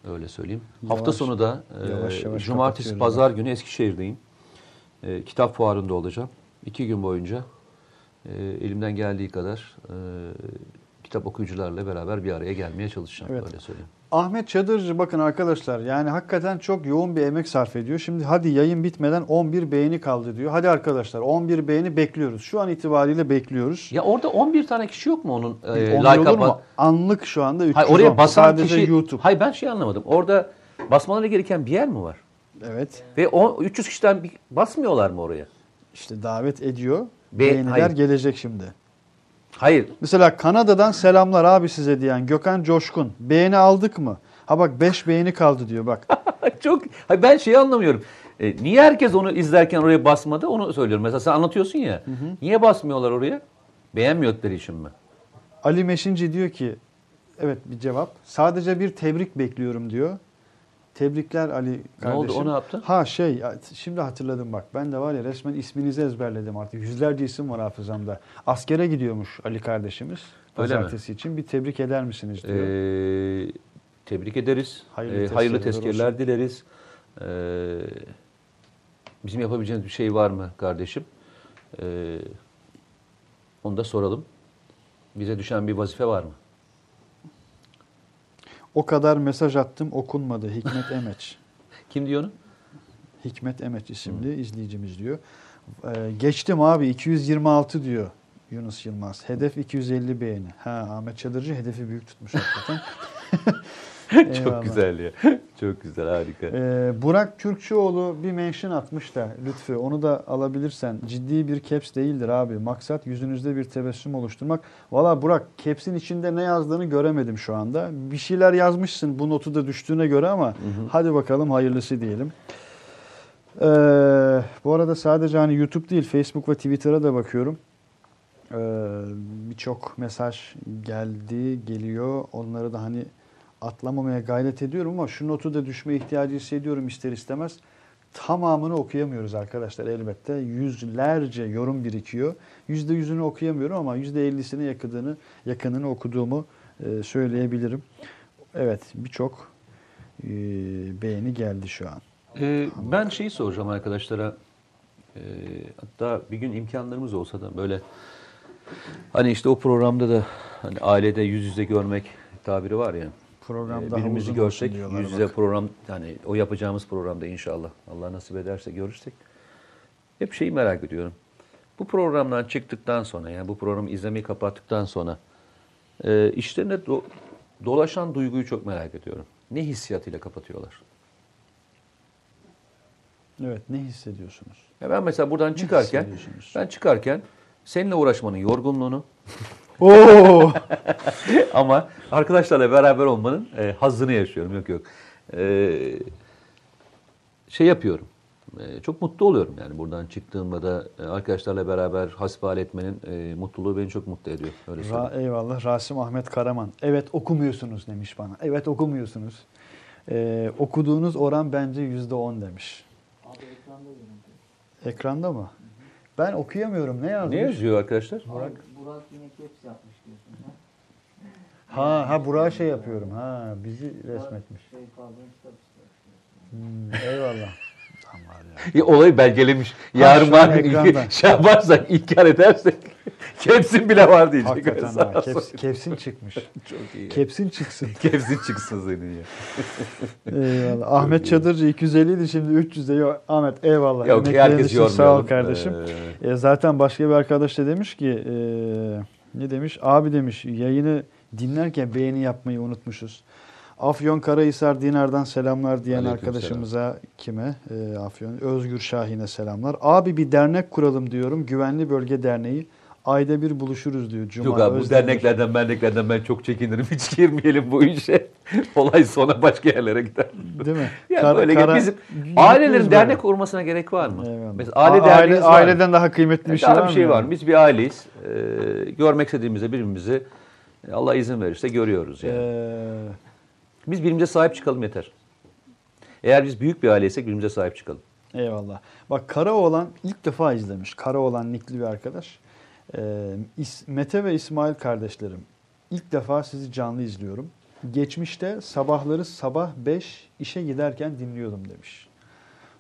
Öyle söyleyeyim. Yavaş- Hafta sonu da e, yavaş yavaş cumartesi, pazar günü Eskişehir'deyim. E, kitap fuarında olacağım. İki gün boyunca elimden geldiği kadar kitap okuyucularla beraber bir araya gelmeye çalışacağım. Evet. Öyle söyleyeyim. Ahmet Çadırcı bakın arkadaşlar yani hakikaten çok yoğun bir emek sarf ediyor. Şimdi hadi yayın bitmeden 11 beğeni kaldı diyor. Hadi arkadaşlar 11 beğeni bekliyoruz. Şu an itibariyle bekliyoruz. Ya orada 11 tane kişi yok mu onun e, Onun like olur mu? Anlık şu anda 310. Hayır, oraya basan Sadece kişi... YouTube. Hayır ben şey anlamadım. Orada basmaları gereken bir yer mi var? Evet. Ve o 300 kişiden bir basmıyorlar mı oraya? İşte davet ediyor. Be- Beğeniler hayır. gelecek şimdi. Hayır. Mesela Kanada'dan selamlar abi size diyen Gökhan Coşkun. Beğeni aldık mı? Ha bak 5 beğeni kaldı diyor bak. *laughs* Çok hayır, ben şeyi anlamıyorum. E, niye herkes onu izlerken oraya basmadı? Onu söylüyorum. Mesela sen anlatıyorsun ya. Niye basmıyorlar oraya? Beğenmiyordukları için mi? Ali Meşinci diyor ki evet bir cevap. Sadece bir tebrik bekliyorum diyor. Tebrikler Ali Ne kardeşim. oldu, o ne yaptı? Ha şey şimdi hatırladım bak. Ben de var ya resmen isminizi ezberledim artık. Yüzlerce isim var hafızamda. Askere gidiyormuş Ali kardeşimiz. Pazartesi için bir tebrik eder misiniz diyor. Ee, tebrik ederiz. Hayırlı Hayırlı, hayırlı tezkereler tezkereler olsun. dileriz. Ee, bizim yapabileceğimiz bir şey var mı kardeşim? Ee, onu da soralım. Bize düşen bir vazife var mı? O kadar mesaj attım okunmadı Hikmet *laughs* Emeç. Kim diyor onu? Hikmet Emet isimli izleyicimiz diyor. Ee, geçtim abi 226 diyor Yunus Yılmaz. Hedef 250 beğeni. Ha Ahmet Çadırcı hedefi büyük tutmuş hakikaten. *laughs* *laughs* Çok güzel ya. Çok güzel, harika. Ee, Burak Kürkçüoğlu bir mention atmış da Lütfü onu da alabilirsen. Ciddi bir caps değildir abi. Maksat yüzünüzde bir tebessüm oluşturmak. Valla Burak caps'in içinde ne yazdığını göremedim şu anda. Bir şeyler yazmışsın bu notu da düştüğüne göre ama hadi bakalım hayırlısı diyelim. Ee, bu arada sadece hani YouTube değil Facebook ve Twitter'a da bakıyorum. Ee, Birçok mesaj geldi, geliyor. Onları da hani atlamamaya gayret ediyorum ama şu notu da düşme ihtiyacı hissediyorum ister istemez. Tamamını okuyamıyoruz arkadaşlar elbette. Yüzlerce yorum birikiyor. Yüzde yüzünü okuyamıyorum ama yüzde ellisine yakınını, yakınını okuduğumu e, söyleyebilirim. Evet birçok e, beğeni geldi şu an. Ee, ben şeyi soracağım arkadaşlara. Ee, hatta bir gün imkanlarımız olsa da böyle hani işte o programda da hani ailede yüz yüze görmek tabiri var ya. Program Ee, daha birbirimizi olsun görsek yüz yüze bak. program yani o yapacağımız programda inşallah Allah nasip ederse görürsek hep şeyi merak ediyorum. Bu programdan çıktıktan sonra yani bu programı izlemeyi kapattıktan sonra e, işlerine do- dolaşan duyguyu çok merak ediyorum. Ne hissiyatıyla kapatıyorlar? Evet ne hissediyorsunuz? Ya ben mesela buradan çıkarken ben çıkarken seninle uğraşmanın yorgunluğunu Oo! *laughs* ama arkadaşlarla beraber olmanın e, hazzını yaşıyorum. Yok yok. E, şey yapıyorum. E, çok mutlu oluyorum yani buradan çıktığımda da e, arkadaşlarla beraber hasbihal etmenin e, mutluluğu beni çok mutlu ediyor. Öyle söyleyeyim. Ra- eyvallah. Rasim Ahmet Karaman. Evet okumuyorsunuz demiş bana. Evet okumuyorsunuz. Ee, okuduğunuz oran bence yüzde on demiş. Ekranda mı? Ben okuyamıyorum. Ne yazmış? Ne yazıyor arkadaşlar? Burak, Burak yine caps yapmış diyorsun ha. Ha ha Burak'a şey yapıyorum. Ha bizi resmetmiş. Şey pardon istemiş. Hmm, eyvallah. Tamam var ya. Ya, *laughs* olayı belgelemiş. Yarın var *laughs* şey yaparsak, inkar edersek *laughs* Kepsin bile var diyecek. Hakikaten ha. Keps, kepsin çıkmış. Çok iyi. Kepsin çıksın. Kepsin çıksın senin ya. Eyvallah. Ahmet Çadırcı 250 idi şimdi 300 de. Yok, Ahmet eyvallah. Yok Emeklerin herkes yormayalım. Sağ ol kardeşim. Ee, E, zaten başka bir arkadaş da demiş ki e, ne demiş? Abi demiş yayını dinlerken beğeni yapmayı unutmuşuz. Afyon Karahisar Dinar'dan selamlar diyen Aleyküm arkadaşımıza kime? E, Afyon Özgür Şahin'e selamlar. Abi bir dernek kuralım diyorum. Güvenli Bölge Derneği. Ayda bir buluşuruz diyor. Cuma Yok abi bu Özdemir. derneklerden derneklerden ben çok çekinirim. *laughs* Hiç girmeyelim bu işe. Olay sonra başka yerlere gider. Değil mi? *laughs* Ya Kara- böyle kara- bizim ailelerin böyle. dernek kurmasına gerek var mı? Eyvallah. Mesela aile A- derneğimiz var mı? Aileden daha kıymetli bir şey var bir mı? şey yani? var. Biz bir aileyiz. Ee, görmek istediğimizde birbirimizi Allah izin verirse görüyoruz yani. Ee, Biz birbirimize sahip çıkalım yeter. Eğer biz büyük bir aileysek birbirimize sahip çıkalım. Eyvallah. Bak Karaoğlan ilk defa izlemiş. Karaoğlan nikli bir arkadaş. Ee, İs- Mete ve İsmail kardeşlerim. İlk defa sizi canlı izliyorum. Geçmişte sabahları sabah 5 işe giderken dinliyordum demiş.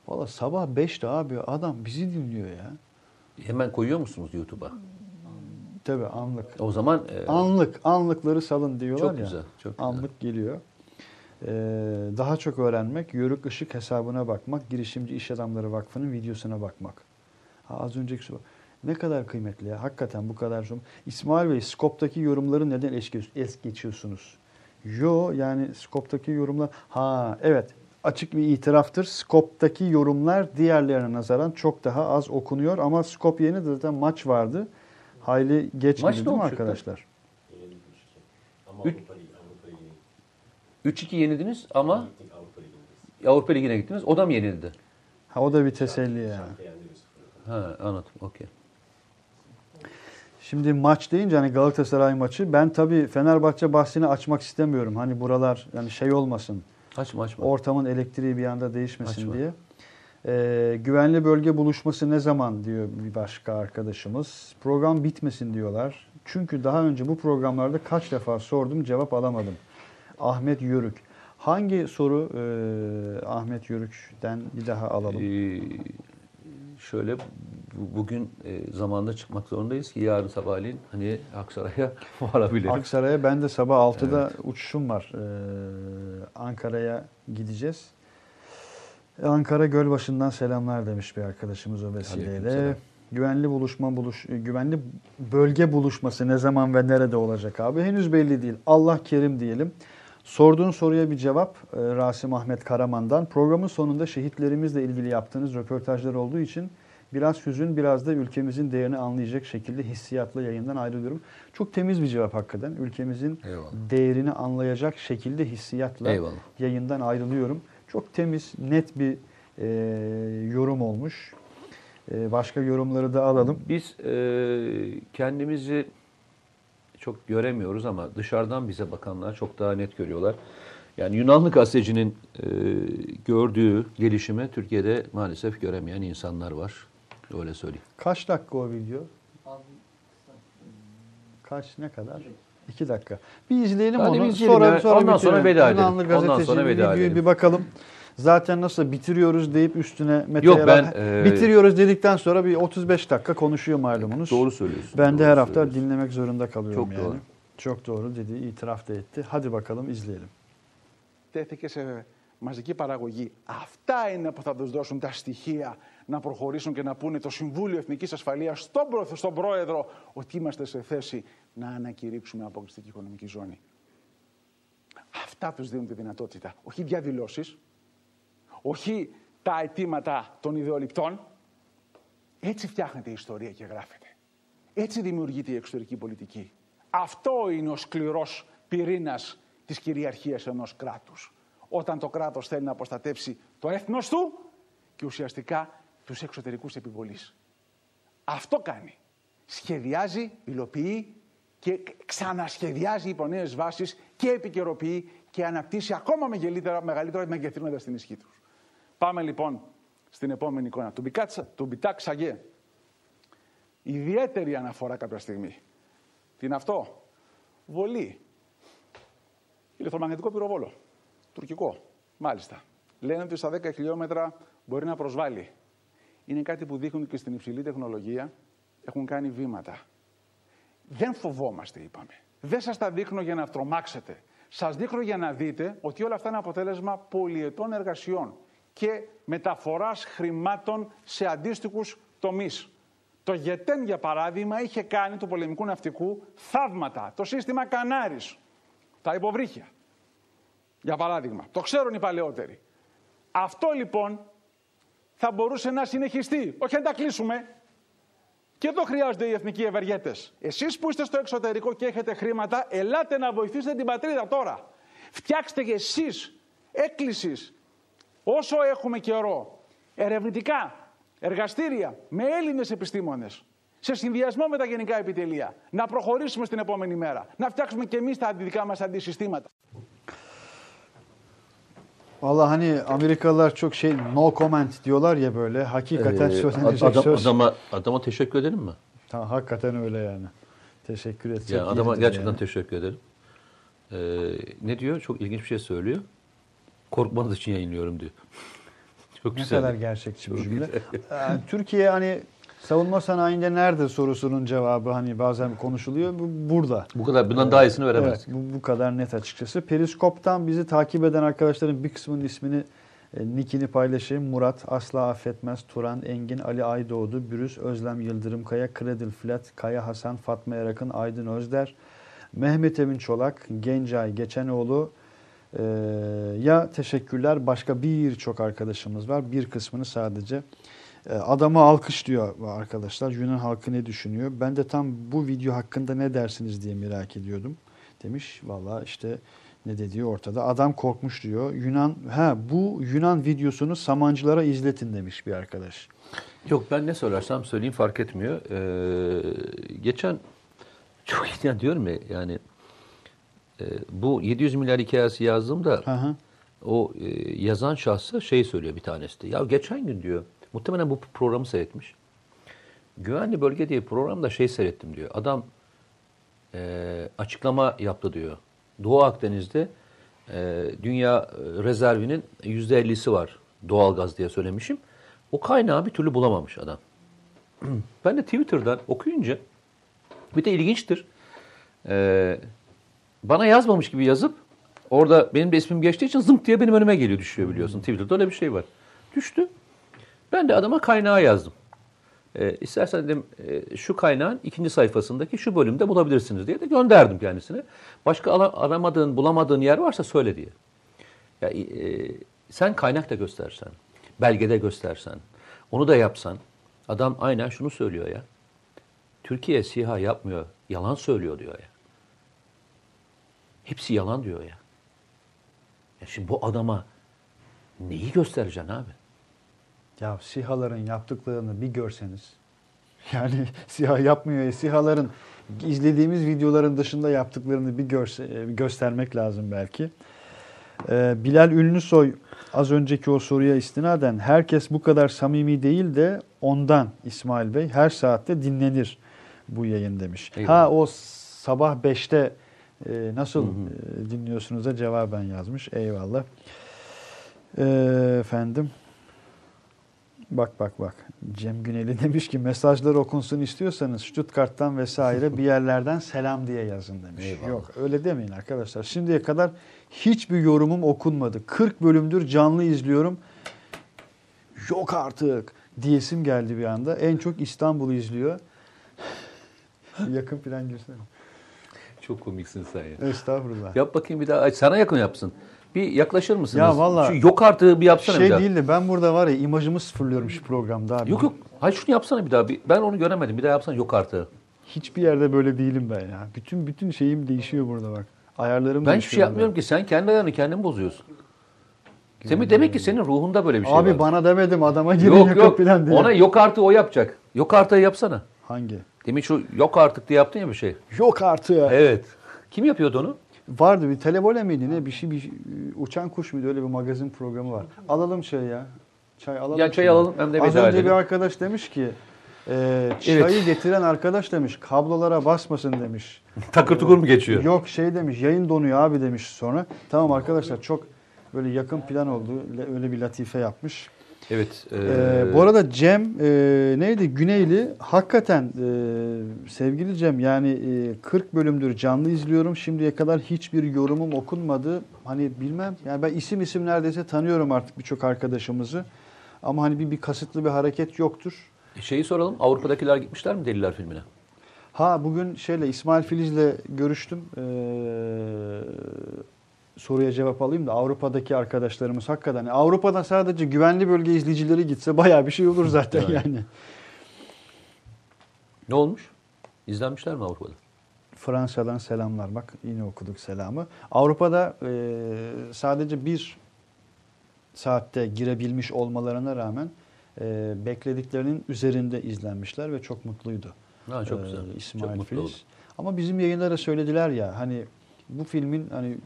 Valla sabah 5'te abi adam bizi dinliyor ya. Hemen koyuyor musunuz YouTube'a? Tabii anlık. O zaman e, Anlık, anlıkları salın diyorlar Çok ya. güzel, çok güzel. Anlık geliyor. Ee, daha çok öğrenmek, Yörük Işık hesabına bakmak, Girişimci İş Adamları Vakfı'nın videosuna bakmak. Ha, az önceki soru. Ne kadar kıymetli ya. Hakikaten bu kadar. çok- İsmail Bey, Skop'taki yorumları neden es, geç- es geçiyorsunuz? Yo yani Skop'taki yorumlar... Ha evet açık bir itiraftır. Skop'taki yorumlar diğerlerine nazaran çok daha az okunuyor. Ama Skopje'nin de zaten maç vardı. Hayli geç Maç değil ne mi arkadaşlar? Üç- 3-2 yenildiniz ama Avrupa Ligi'ne gittiniz. O da mı yenildi? Ha o da bir teselli yani. Ha anladım. Okey. Şimdi maç deyince hani Galatasaray maçı ben tabii Fenerbahçe bahsini açmak istemiyorum. Hani buralar yani şey olmasın. Açma açma. Ortamın elektriği bir anda değişmesin Açma. diye. Ee, güvenli bölge buluşması ne zaman diyor bir başka arkadaşımız. Program bitmesin diyorlar. Çünkü daha önce bu programlarda kaç defa sordum cevap alamadım. Ahmet Yörük. Hangi soru e, Ahmet Yörük'ten bir daha alalım? Ee, şöyle bu- bugün e, zamanda çıkmak zorundayız ki yarın sabahleyin hani Aksaray'a *laughs* varabilirim. Aksaray'a ben de sabah 6'da uçuşum var. Ee, Ankara'ya gideceğiz. Ankara Gölbaşı'ndan selamlar demiş bir arkadaşımız o vesileyle. Güvenli buluşma buluş güvenli bölge buluşması ne zaman ve nerede olacak abi? Henüz belli değil. Allah kerim diyelim. Sorduğun soruya bir cevap e, Rasim Ahmet Karaman'dan. Programın sonunda şehitlerimizle ilgili yaptığınız röportajlar olduğu için biraz hüzün biraz da ülkemizin değerini anlayacak şekilde hissiyatla yayından ayrılıyorum. Çok temiz bir cevap hakikaten. Ülkemizin Eyvallah. değerini anlayacak şekilde hissiyatla Eyvallah. yayından ayrılıyorum. Çok temiz, net bir e, yorum olmuş. E, başka yorumları da alalım. Biz e, kendimizi çok göremiyoruz ama dışarıdan bize bakanlar çok daha net görüyorlar. Yani Yunanlı gazetecinin e, gördüğü gelişimi Türkiye'de maalesef göremeyen insanlar var. Öyle söyleyeyim. Kaç dakika o video? Kaç ne kadar? İki dakika. Bir izleyelim Hadi onu. bir izleyelim sonra, sonra Ondan sonra veda edelim. Yunanlı Ondan gazeteci sonra veda videoyu edelim. bir bakalım. zaten nasıl bitiriyoruz deyip üstüne Mete Yok, ben, e... bitiriyoruz dedikten sonra bir 35 dakika konuşuyor malumunuz. E, doğru söylüyorsun. Ben doğru de her hafta dinlemek zorunda kalıyorum Çok yani. Doğru. Çok σε μαζική παραγωγή. Αυτά είναι που θα δώσουν τα στοιχεία να προχωρήσουν και να πούνε το Συμβούλιο Εθνικής Ασφαλείας στον, πρόεδρο ότι είμαστε σε θέση να ανακηρύξουμε οικονομική ζώνη. Αυτά τους δίνουν τη δυνατότητα. Όχι όχι τα αιτήματα των ιδεολειπτών. Έτσι φτιάχνεται η ιστορία και γράφεται. Έτσι δημιουργείται η εξωτερική πολιτική. Αυτό είναι ο σκληρός πυρήνας της κυριαρχίας ενός κράτους. Όταν το κράτος θέλει να προστατεύσει το έθνος του και ουσιαστικά τους εξωτερικούς επιβολείς. Αυτό κάνει. Σχεδιάζει, υλοποιεί και ξανασχεδιάζει υπό νέες βάσεις και επικαιροποιεί και αναπτύσσει ακόμα μεγαλύτερα, μεγαλύτερα μεγεθύνοντας την ισχύ τους. Πάμε λοιπόν στην επόμενη εικόνα. Του Μπικάτσα- Του Μπιτάκ Σαγέ. Ιδιαίτερη αναφορά κάποια στιγμή. Τι είναι αυτό; Βολή. Ηλεκτρομαγνητικό πυροβόλο. Τουρκικό. Μάλιστα. Λένε ότι στα 10 χιλιόμετρα μπορεί να προσβάλλει. Είναι κάτι που δείχνουν και στην υψηλή τεχνολογία. Έχουν κάνει βήματα. Δεν φοβόμαστε, είπαμε. Δεν σας τα δείχνω για να τρομάξετε. Σας δείχνω για να δείτε ότι όλα αυτά είναι αποτέλεσμα πολυετών εργασιών και μεταφοράς χρημάτων σε αντίστοιχους τομείς. Το ΓΕΤΕΝ, για παράδειγμα, είχε κάνει του πολεμικού ναυτικού θαύματα. Το σύστημα Κανάρης, τα υποβρύχια. Για παράδειγμα. Το ξέρουν οι παλαιότεροι. Αυτό λοιπόν θα μπορούσε να συνεχιστεί. Όχι να τα κλείσουμε. Και εδώ χρειάζονται οι εθνικοί ευεργέτες. Εσείς που είστε στο εξωτερικό και έχετε χρήματα, ελάτε να βοηθήσετε την πατρίδα τώρα. Φτιάξτε και εσείς έκκλησης όσο έχουμε καιρό ερευνητικά εργαστήρια με Έλληνε επιστήμονε σε συνδυασμό με τα γενικά επιτελεία. Να προχωρήσουμε στην επόμενη μέρα. Να φτιάξουμε και εμεί τα δικά μα αντισυστήματα. Valla hani Amerikalılar çok şey no comment diyorlar ya böyle. Hakikaten Ee, söylenecek adam- söz. adama, adama teşekkür edelim mi? Ha, hakikaten öyle yani. Teşekkür edecek. Yani adama yeridir gerçekten yani. teşekkür ederim. Ee, ne diyor? Çok ilginç bir şey söylüyor. Korkmanız için yayınlıyorum diyor. *laughs* Çok Ne güzel. kadar gerçekçi bir cümle. güzel. Ee, Türkiye hani savunma sanayinde nerede sorusunun cevabı hani bazen konuşuluyor. Bu burada. Bu kadar bundan daha iyisini veremez. Evet, bu, bu kadar net açıkçası. Periskop'tan bizi takip eden arkadaşların bir kısmının ismini, e, nickini paylaşayım. Murat, Asla Affetmez, Turan, Engin, Ali Aydoğdu, Bürüz, Özlem Yıldırım Kaya, Kredil Flat, Kaya Hasan, Fatma Erakın, Aydın Özder, Mehmet Emin Çolak, Gencay Geçenoğlu, e, ya teşekkürler başka birçok arkadaşımız var. Bir kısmını sadece e, adama alkış diyor arkadaşlar. Yunan halkı ne düşünüyor? Ben de tam bu video hakkında ne dersiniz diye merak ediyordum. Demiş valla işte ne dediği ortada. Adam korkmuş diyor. Yunan ha bu Yunan videosunu Samancılara izletin demiş bir arkadaş. Yok ben ne söylersem söyleyeyim fark etmiyor. Ee, geçen çok *laughs* yani diyorum ya yani e, bu 700 milyar hikayesi yazdığımda Hı hı. o e, yazan şahsı şey söylüyor bir tanesi de. Ya geçen gün diyor muhtemelen bu programı seyretmiş. Güvenli bölge diye programda şey seyrettim diyor. Adam e, açıklama yaptı diyor. Doğu Akdeniz'de e, dünya e, rezervinin %50'si var doğalgaz diye söylemişim. O kaynağı bir türlü bulamamış adam. *clears throat* Ben de Twitter'dan okuyunca bir de ilginçtir. E, bana yazmamış gibi yazıp orada benim de ismim geçtiği için zımp diye benim önüme geliyor düşüyor biliyorsun. Twitter'da öyle bir şey var. Düştü. Ben de adama kaynağı yazdım. E, istersen dedim e, şu kaynağın ikinci sayfasındaki şu bölümde bulabilirsiniz diye de gönderdim kendisine. Başka aramadığın, bulamadığın yer varsa söyle diye. Ya, e, sen kaynak da göstersen, belgede göstersen, onu da yapsan, adam aynen şunu söylüyor ya. Türkiye SİHA yapmıyor, yalan söylüyor diyor ya. Hepsi yalan diyor ya. ya şimdi bu adama neyi göstereceksin abi? Ya SİHA'ların yaptıklarını bir görseniz. Yani *laughs* SİHA yapmıyor ya. SİHA'ların izlediğimiz videoların dışında yaptıklarını bir görse, göstermek lazım belki. Ee, Bilal Ünlüsoy az önceki o soruya istinaden herkes bu kadar samimi değil de ondan İsmail Bey her saatte dinlenir bu yayın demiş. Eyvallah. Ha o sabah 5'te e, nasıl e, dinliyorsunuz da cevaben yazmış. Eyvallah. Ee, efendim. Bak bak bak. Cem Güneli *laughs* demiş ki mesajlar okunsun istiyorsanız Stuttgart'tan vesaire bir yerlerden selam diye yazın demiş. Eyvallah. Yok öyle demeyin arkadaşlar. Şimdiye kadar hiçbir yorumum okunmadı. 40 bölümdür canlı izliyorum. Yok artık diyesim geldi bir anda. En çok İstanbul'u izliyor. *laughs* Yakın plan girsene. Çok komiksin sen ya. Estağfurullah. Yap bakayım bir daha. Ay, sana yakın yapsın. Bir yaklaşır mısınız? Ya Şu yok artığı bir yapsana bir Şey daha. değil de ben burada var ya imajımı sıfırlıyorum şu programda abi. Yok yok. Hayır şunu yapsana bir daha. Bir, ben onu göremedim. Bir daha yapsana yok artığı. Hiçbir yerde böyle değilim ben ya. Bütün bütün şeyim değişiyor burada bak. Ayarlarım Ben hiçbir şey yapmıyorum ki. Sen kendi ayarını kendin bozuyorsun. Demek, demek ki senin ruhunda böyle bir şey Abi var. bana demedim adama girin yok yok, yok. diye. Ona yok artığı o yapacak. Yok artığı yapsana. Hangi? Demin şu yok artık diye yaptın ya bir şey. Yok artık. Evet. Kim yapıyordu onu? Vardı bir televole miydi ne bir şey bir uçan kuş muydu öyle bir magazin programı var. Alalım çay ya. Çay alalım. Ya çay alalım, hem de Az önce bir edelim. arkadaş demiş ki e, çayı Evet. getiren arkadaş demiş kablolara basmasın demiş. *laughs* Takır tukur mu geçiyor? Yok şey demiş yayın donuyor abi demiş sonra. Tamam arkadaşlar çok böyle yakın plan oldu. Le- Öyle bir latife yapmış. Evet. Ee, eee, bu arada Cem e, neydi Güneyli hakikaten e, sevgili Cem yani e, 40 bölümdür canlı izliyorum şimdiye kadar hiçbir yorumum okunmadı hani bilmem yani ben isim isim neredeyse tanıyorum artık birçok arkadaşımızı ama hani bir, bir kasıtlı bir hareket yoktur. şeyi soralım. Avrupa'dakiler gitmişler mi Deliler filmine? Ha bugün şeyle İsmail Filiz'le görüştüm. Ee, soruya cevap alayım da Avrupa'daki arkadaşlarımız hakikaten Avrupa'dan sadece güvenli bölge izleyicileri gitse bayağı bir şey olur zaten Evet. yani. Ne olmuş? İzlenmişler mi Avrupa'da? Fransa'dan selamlar. Bak yine okuduk selamı. Avrupa'da e, sadece bir saatte girebilmiş olmalarına rağmen e, beklediklerinin üzerinde izlenmişler ve çok mutluydu. Ha, çok e, güzel. İsmail Çok mutlu Filiz. Ama bizim yayınlara söylediler ya hani bu filmin hani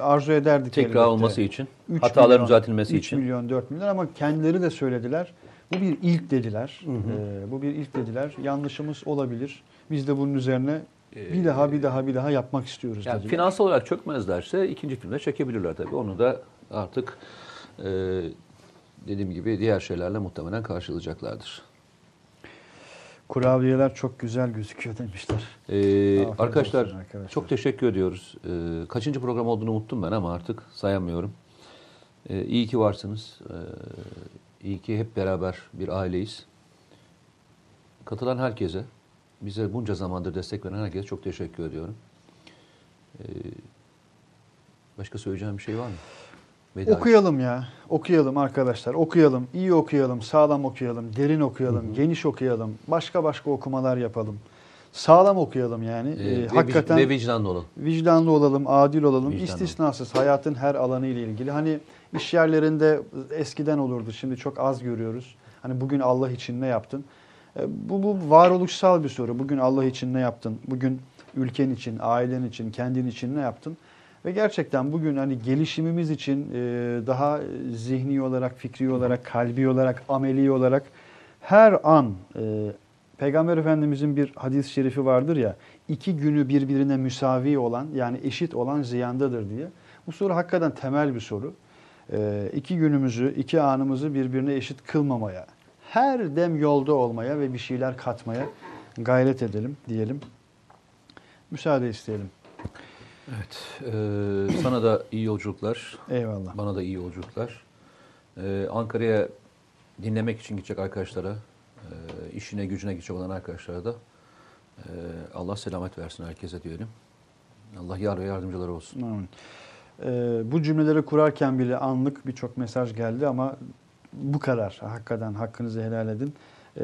arzu ederdik Tekrar elbette. olması için, 3 hataların milyon, düzeltilmesi 3 için. milyon 4 milyon ama kendileri de söylediler. Bu bir ilk dediler. Ee, bu bir ilk dediler. Yanlışımız olabilir. Biz de bunun üzerine bir daha bir daha bir daha yapmak istiyoruz Yani dediler. finansal olarak çökmezlerse ikinci filmde çekebilirler tabii. Onu da artık e, dediğim gibi diğer şeylerle muhtemelen karşılayacaklardır. Kurabiyeler çok güzel gözüküyor demişler. Ee, arkadaşlar, arkadaşlar. çok teşekkür ediyoruz. Ee, kaçıncı program olduğunu unuttum ben ama artık sayamıyorum. Ee, iyi ki varsınız. Ee, iyi ki hep beraber bir aileyiz. Katılan herkese, bize bunca zamandır destek veren herkese çok teşekkür ediyorum. Ee, başka söyleyeceğim bir şey var mı? Veda Okuyalım ya. Okuyalım arkadaşlar. Okuyalım. İyi okuyalım. Sağlam okuyalım. Derin okuyalım. Geniş okuyalım. Başka başka okumalar yapalım. Sağlam okuyalım yani. Ee, Ee, hakikaten ve vicdanlı olun. vicdanlı olalım, adil olalım. Vicdanlı İstisnasız hayatın her alanı ile ilgili. Hani iş yerlerinde eskiden olurdu. Şimdi çok az görüyoruz. Hani bugün Allah için ne yaptın? E, Bu, bu varoluşsal bir soru. Bugün Allah için ne yaptın? Bugün ülken için, ailen için, kendin için ne yaptın? Ve gerçekten bugün hani gelişimimiz için e, daha zihni olarak, fikri olarak, kalbi olarak, ameli olarak her an e, Peygamber Efendimizin bir hadis-i şerifi vardır ya, iki günü birbirine müsavi olan yani eşit olan ziyandadır diye. Bu soru hakikaten temel bir soru. E, iki günümüzü, iki anımızı birbirine eşit kılmamaya, her dem yolda olmaya ve bir şeyler katmaya gayret edelim diyelim. Müsaade isteyelim. Evet. ee, sana da iyi yolculuklar. Eyvallah. Bana da iyi yolculuklar. Ee, Ankara'ya dinlemek için gidecek arkadaşlara, e, işine gücüne gidecek olan arkadaşlara da e, Allah selamet versin herkese diyelim. Allah yar ve yardımcıları olsun. Amin. Ee, bu cümleleri kurarken bile anlık birçok mesaj geldi ama bu kadar. Hakikaten hakkınızı helal edin. Ee,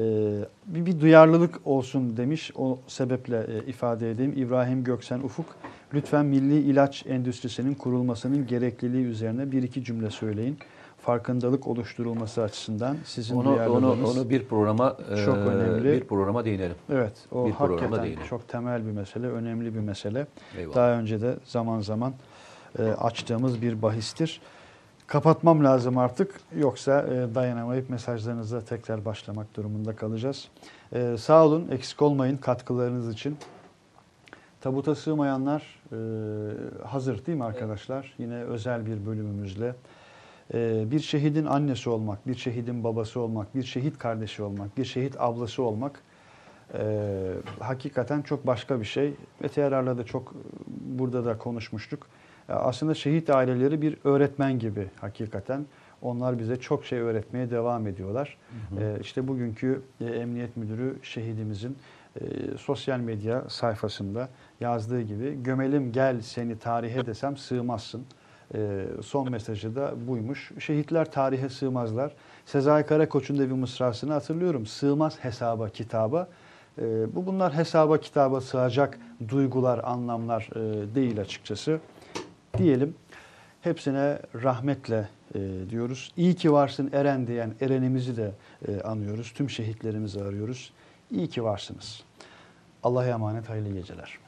bir, bir duyarlılık olsun demiş. O sebeple e, ifade edeyim. İbrahim Göksen Ufuk, lütfen milli ilaç endüstrisinin kurulmasının gerekliliği üzerine bir iki cümle söyleyin. Farkındalık oluşturulması açısından sizin Onu, onu, duyarlılığınız onu bir programa e, çok önemli. bir programa değinelim. Evet, o bir hakikaten değil. çok temel bir mesele, önemli bir mesele. Eyvallah. Daha önce de zaman zaman e, açtığımız bir bahistir. Kapatmam lazım artık yoksa e, dayanamayıp mesajlarınıza tekrar başlamak durumunda kalacağız. E, sağ olun, eksik olmayın katkılarınız için. Tabuta sığmayanlar e, hazır değil mi arkadaşlar? Yine özel bir bölümümüzle. E, bir şehidin annesi olmak, bir şehidin babası olmak, bir şehit kardeşi olmak, bir şehit ablası olmak e, hakikaten çok başka bir şey. Mete Yarar'la da çok burada da konuşmuştuk. E, aslında şehit aileleri bir öğretmen gibi hakikaten. Onlar bize çok şey öğretmeye devam ediyorlar. E, işte bugünkü e, Emniyet Müdürü şehidimizin sosyal medya sayfasında yazdığı gibi gömelim gel seni tarihe desem sığmazsın. E, son mesajı da buymuş. Şehitler tarihe sığmazlar. Sezai Karakoç'un da bir mısrasını hatırlıyorum. Sığmaz hesaba kitaba. E, bu bunlar hesaba kitaba sığacak duygular, anlamlar e, değil açıkçası. Diyelim. Hepsine rahmetle e, diyoruz. İyi ki varsın Eren diyen Eren'imizi de e, anıyoruz. Tüm şehitlerimizi arıyoruz. İyi ki varsınız. Allah'a emanet hayırlı geceler.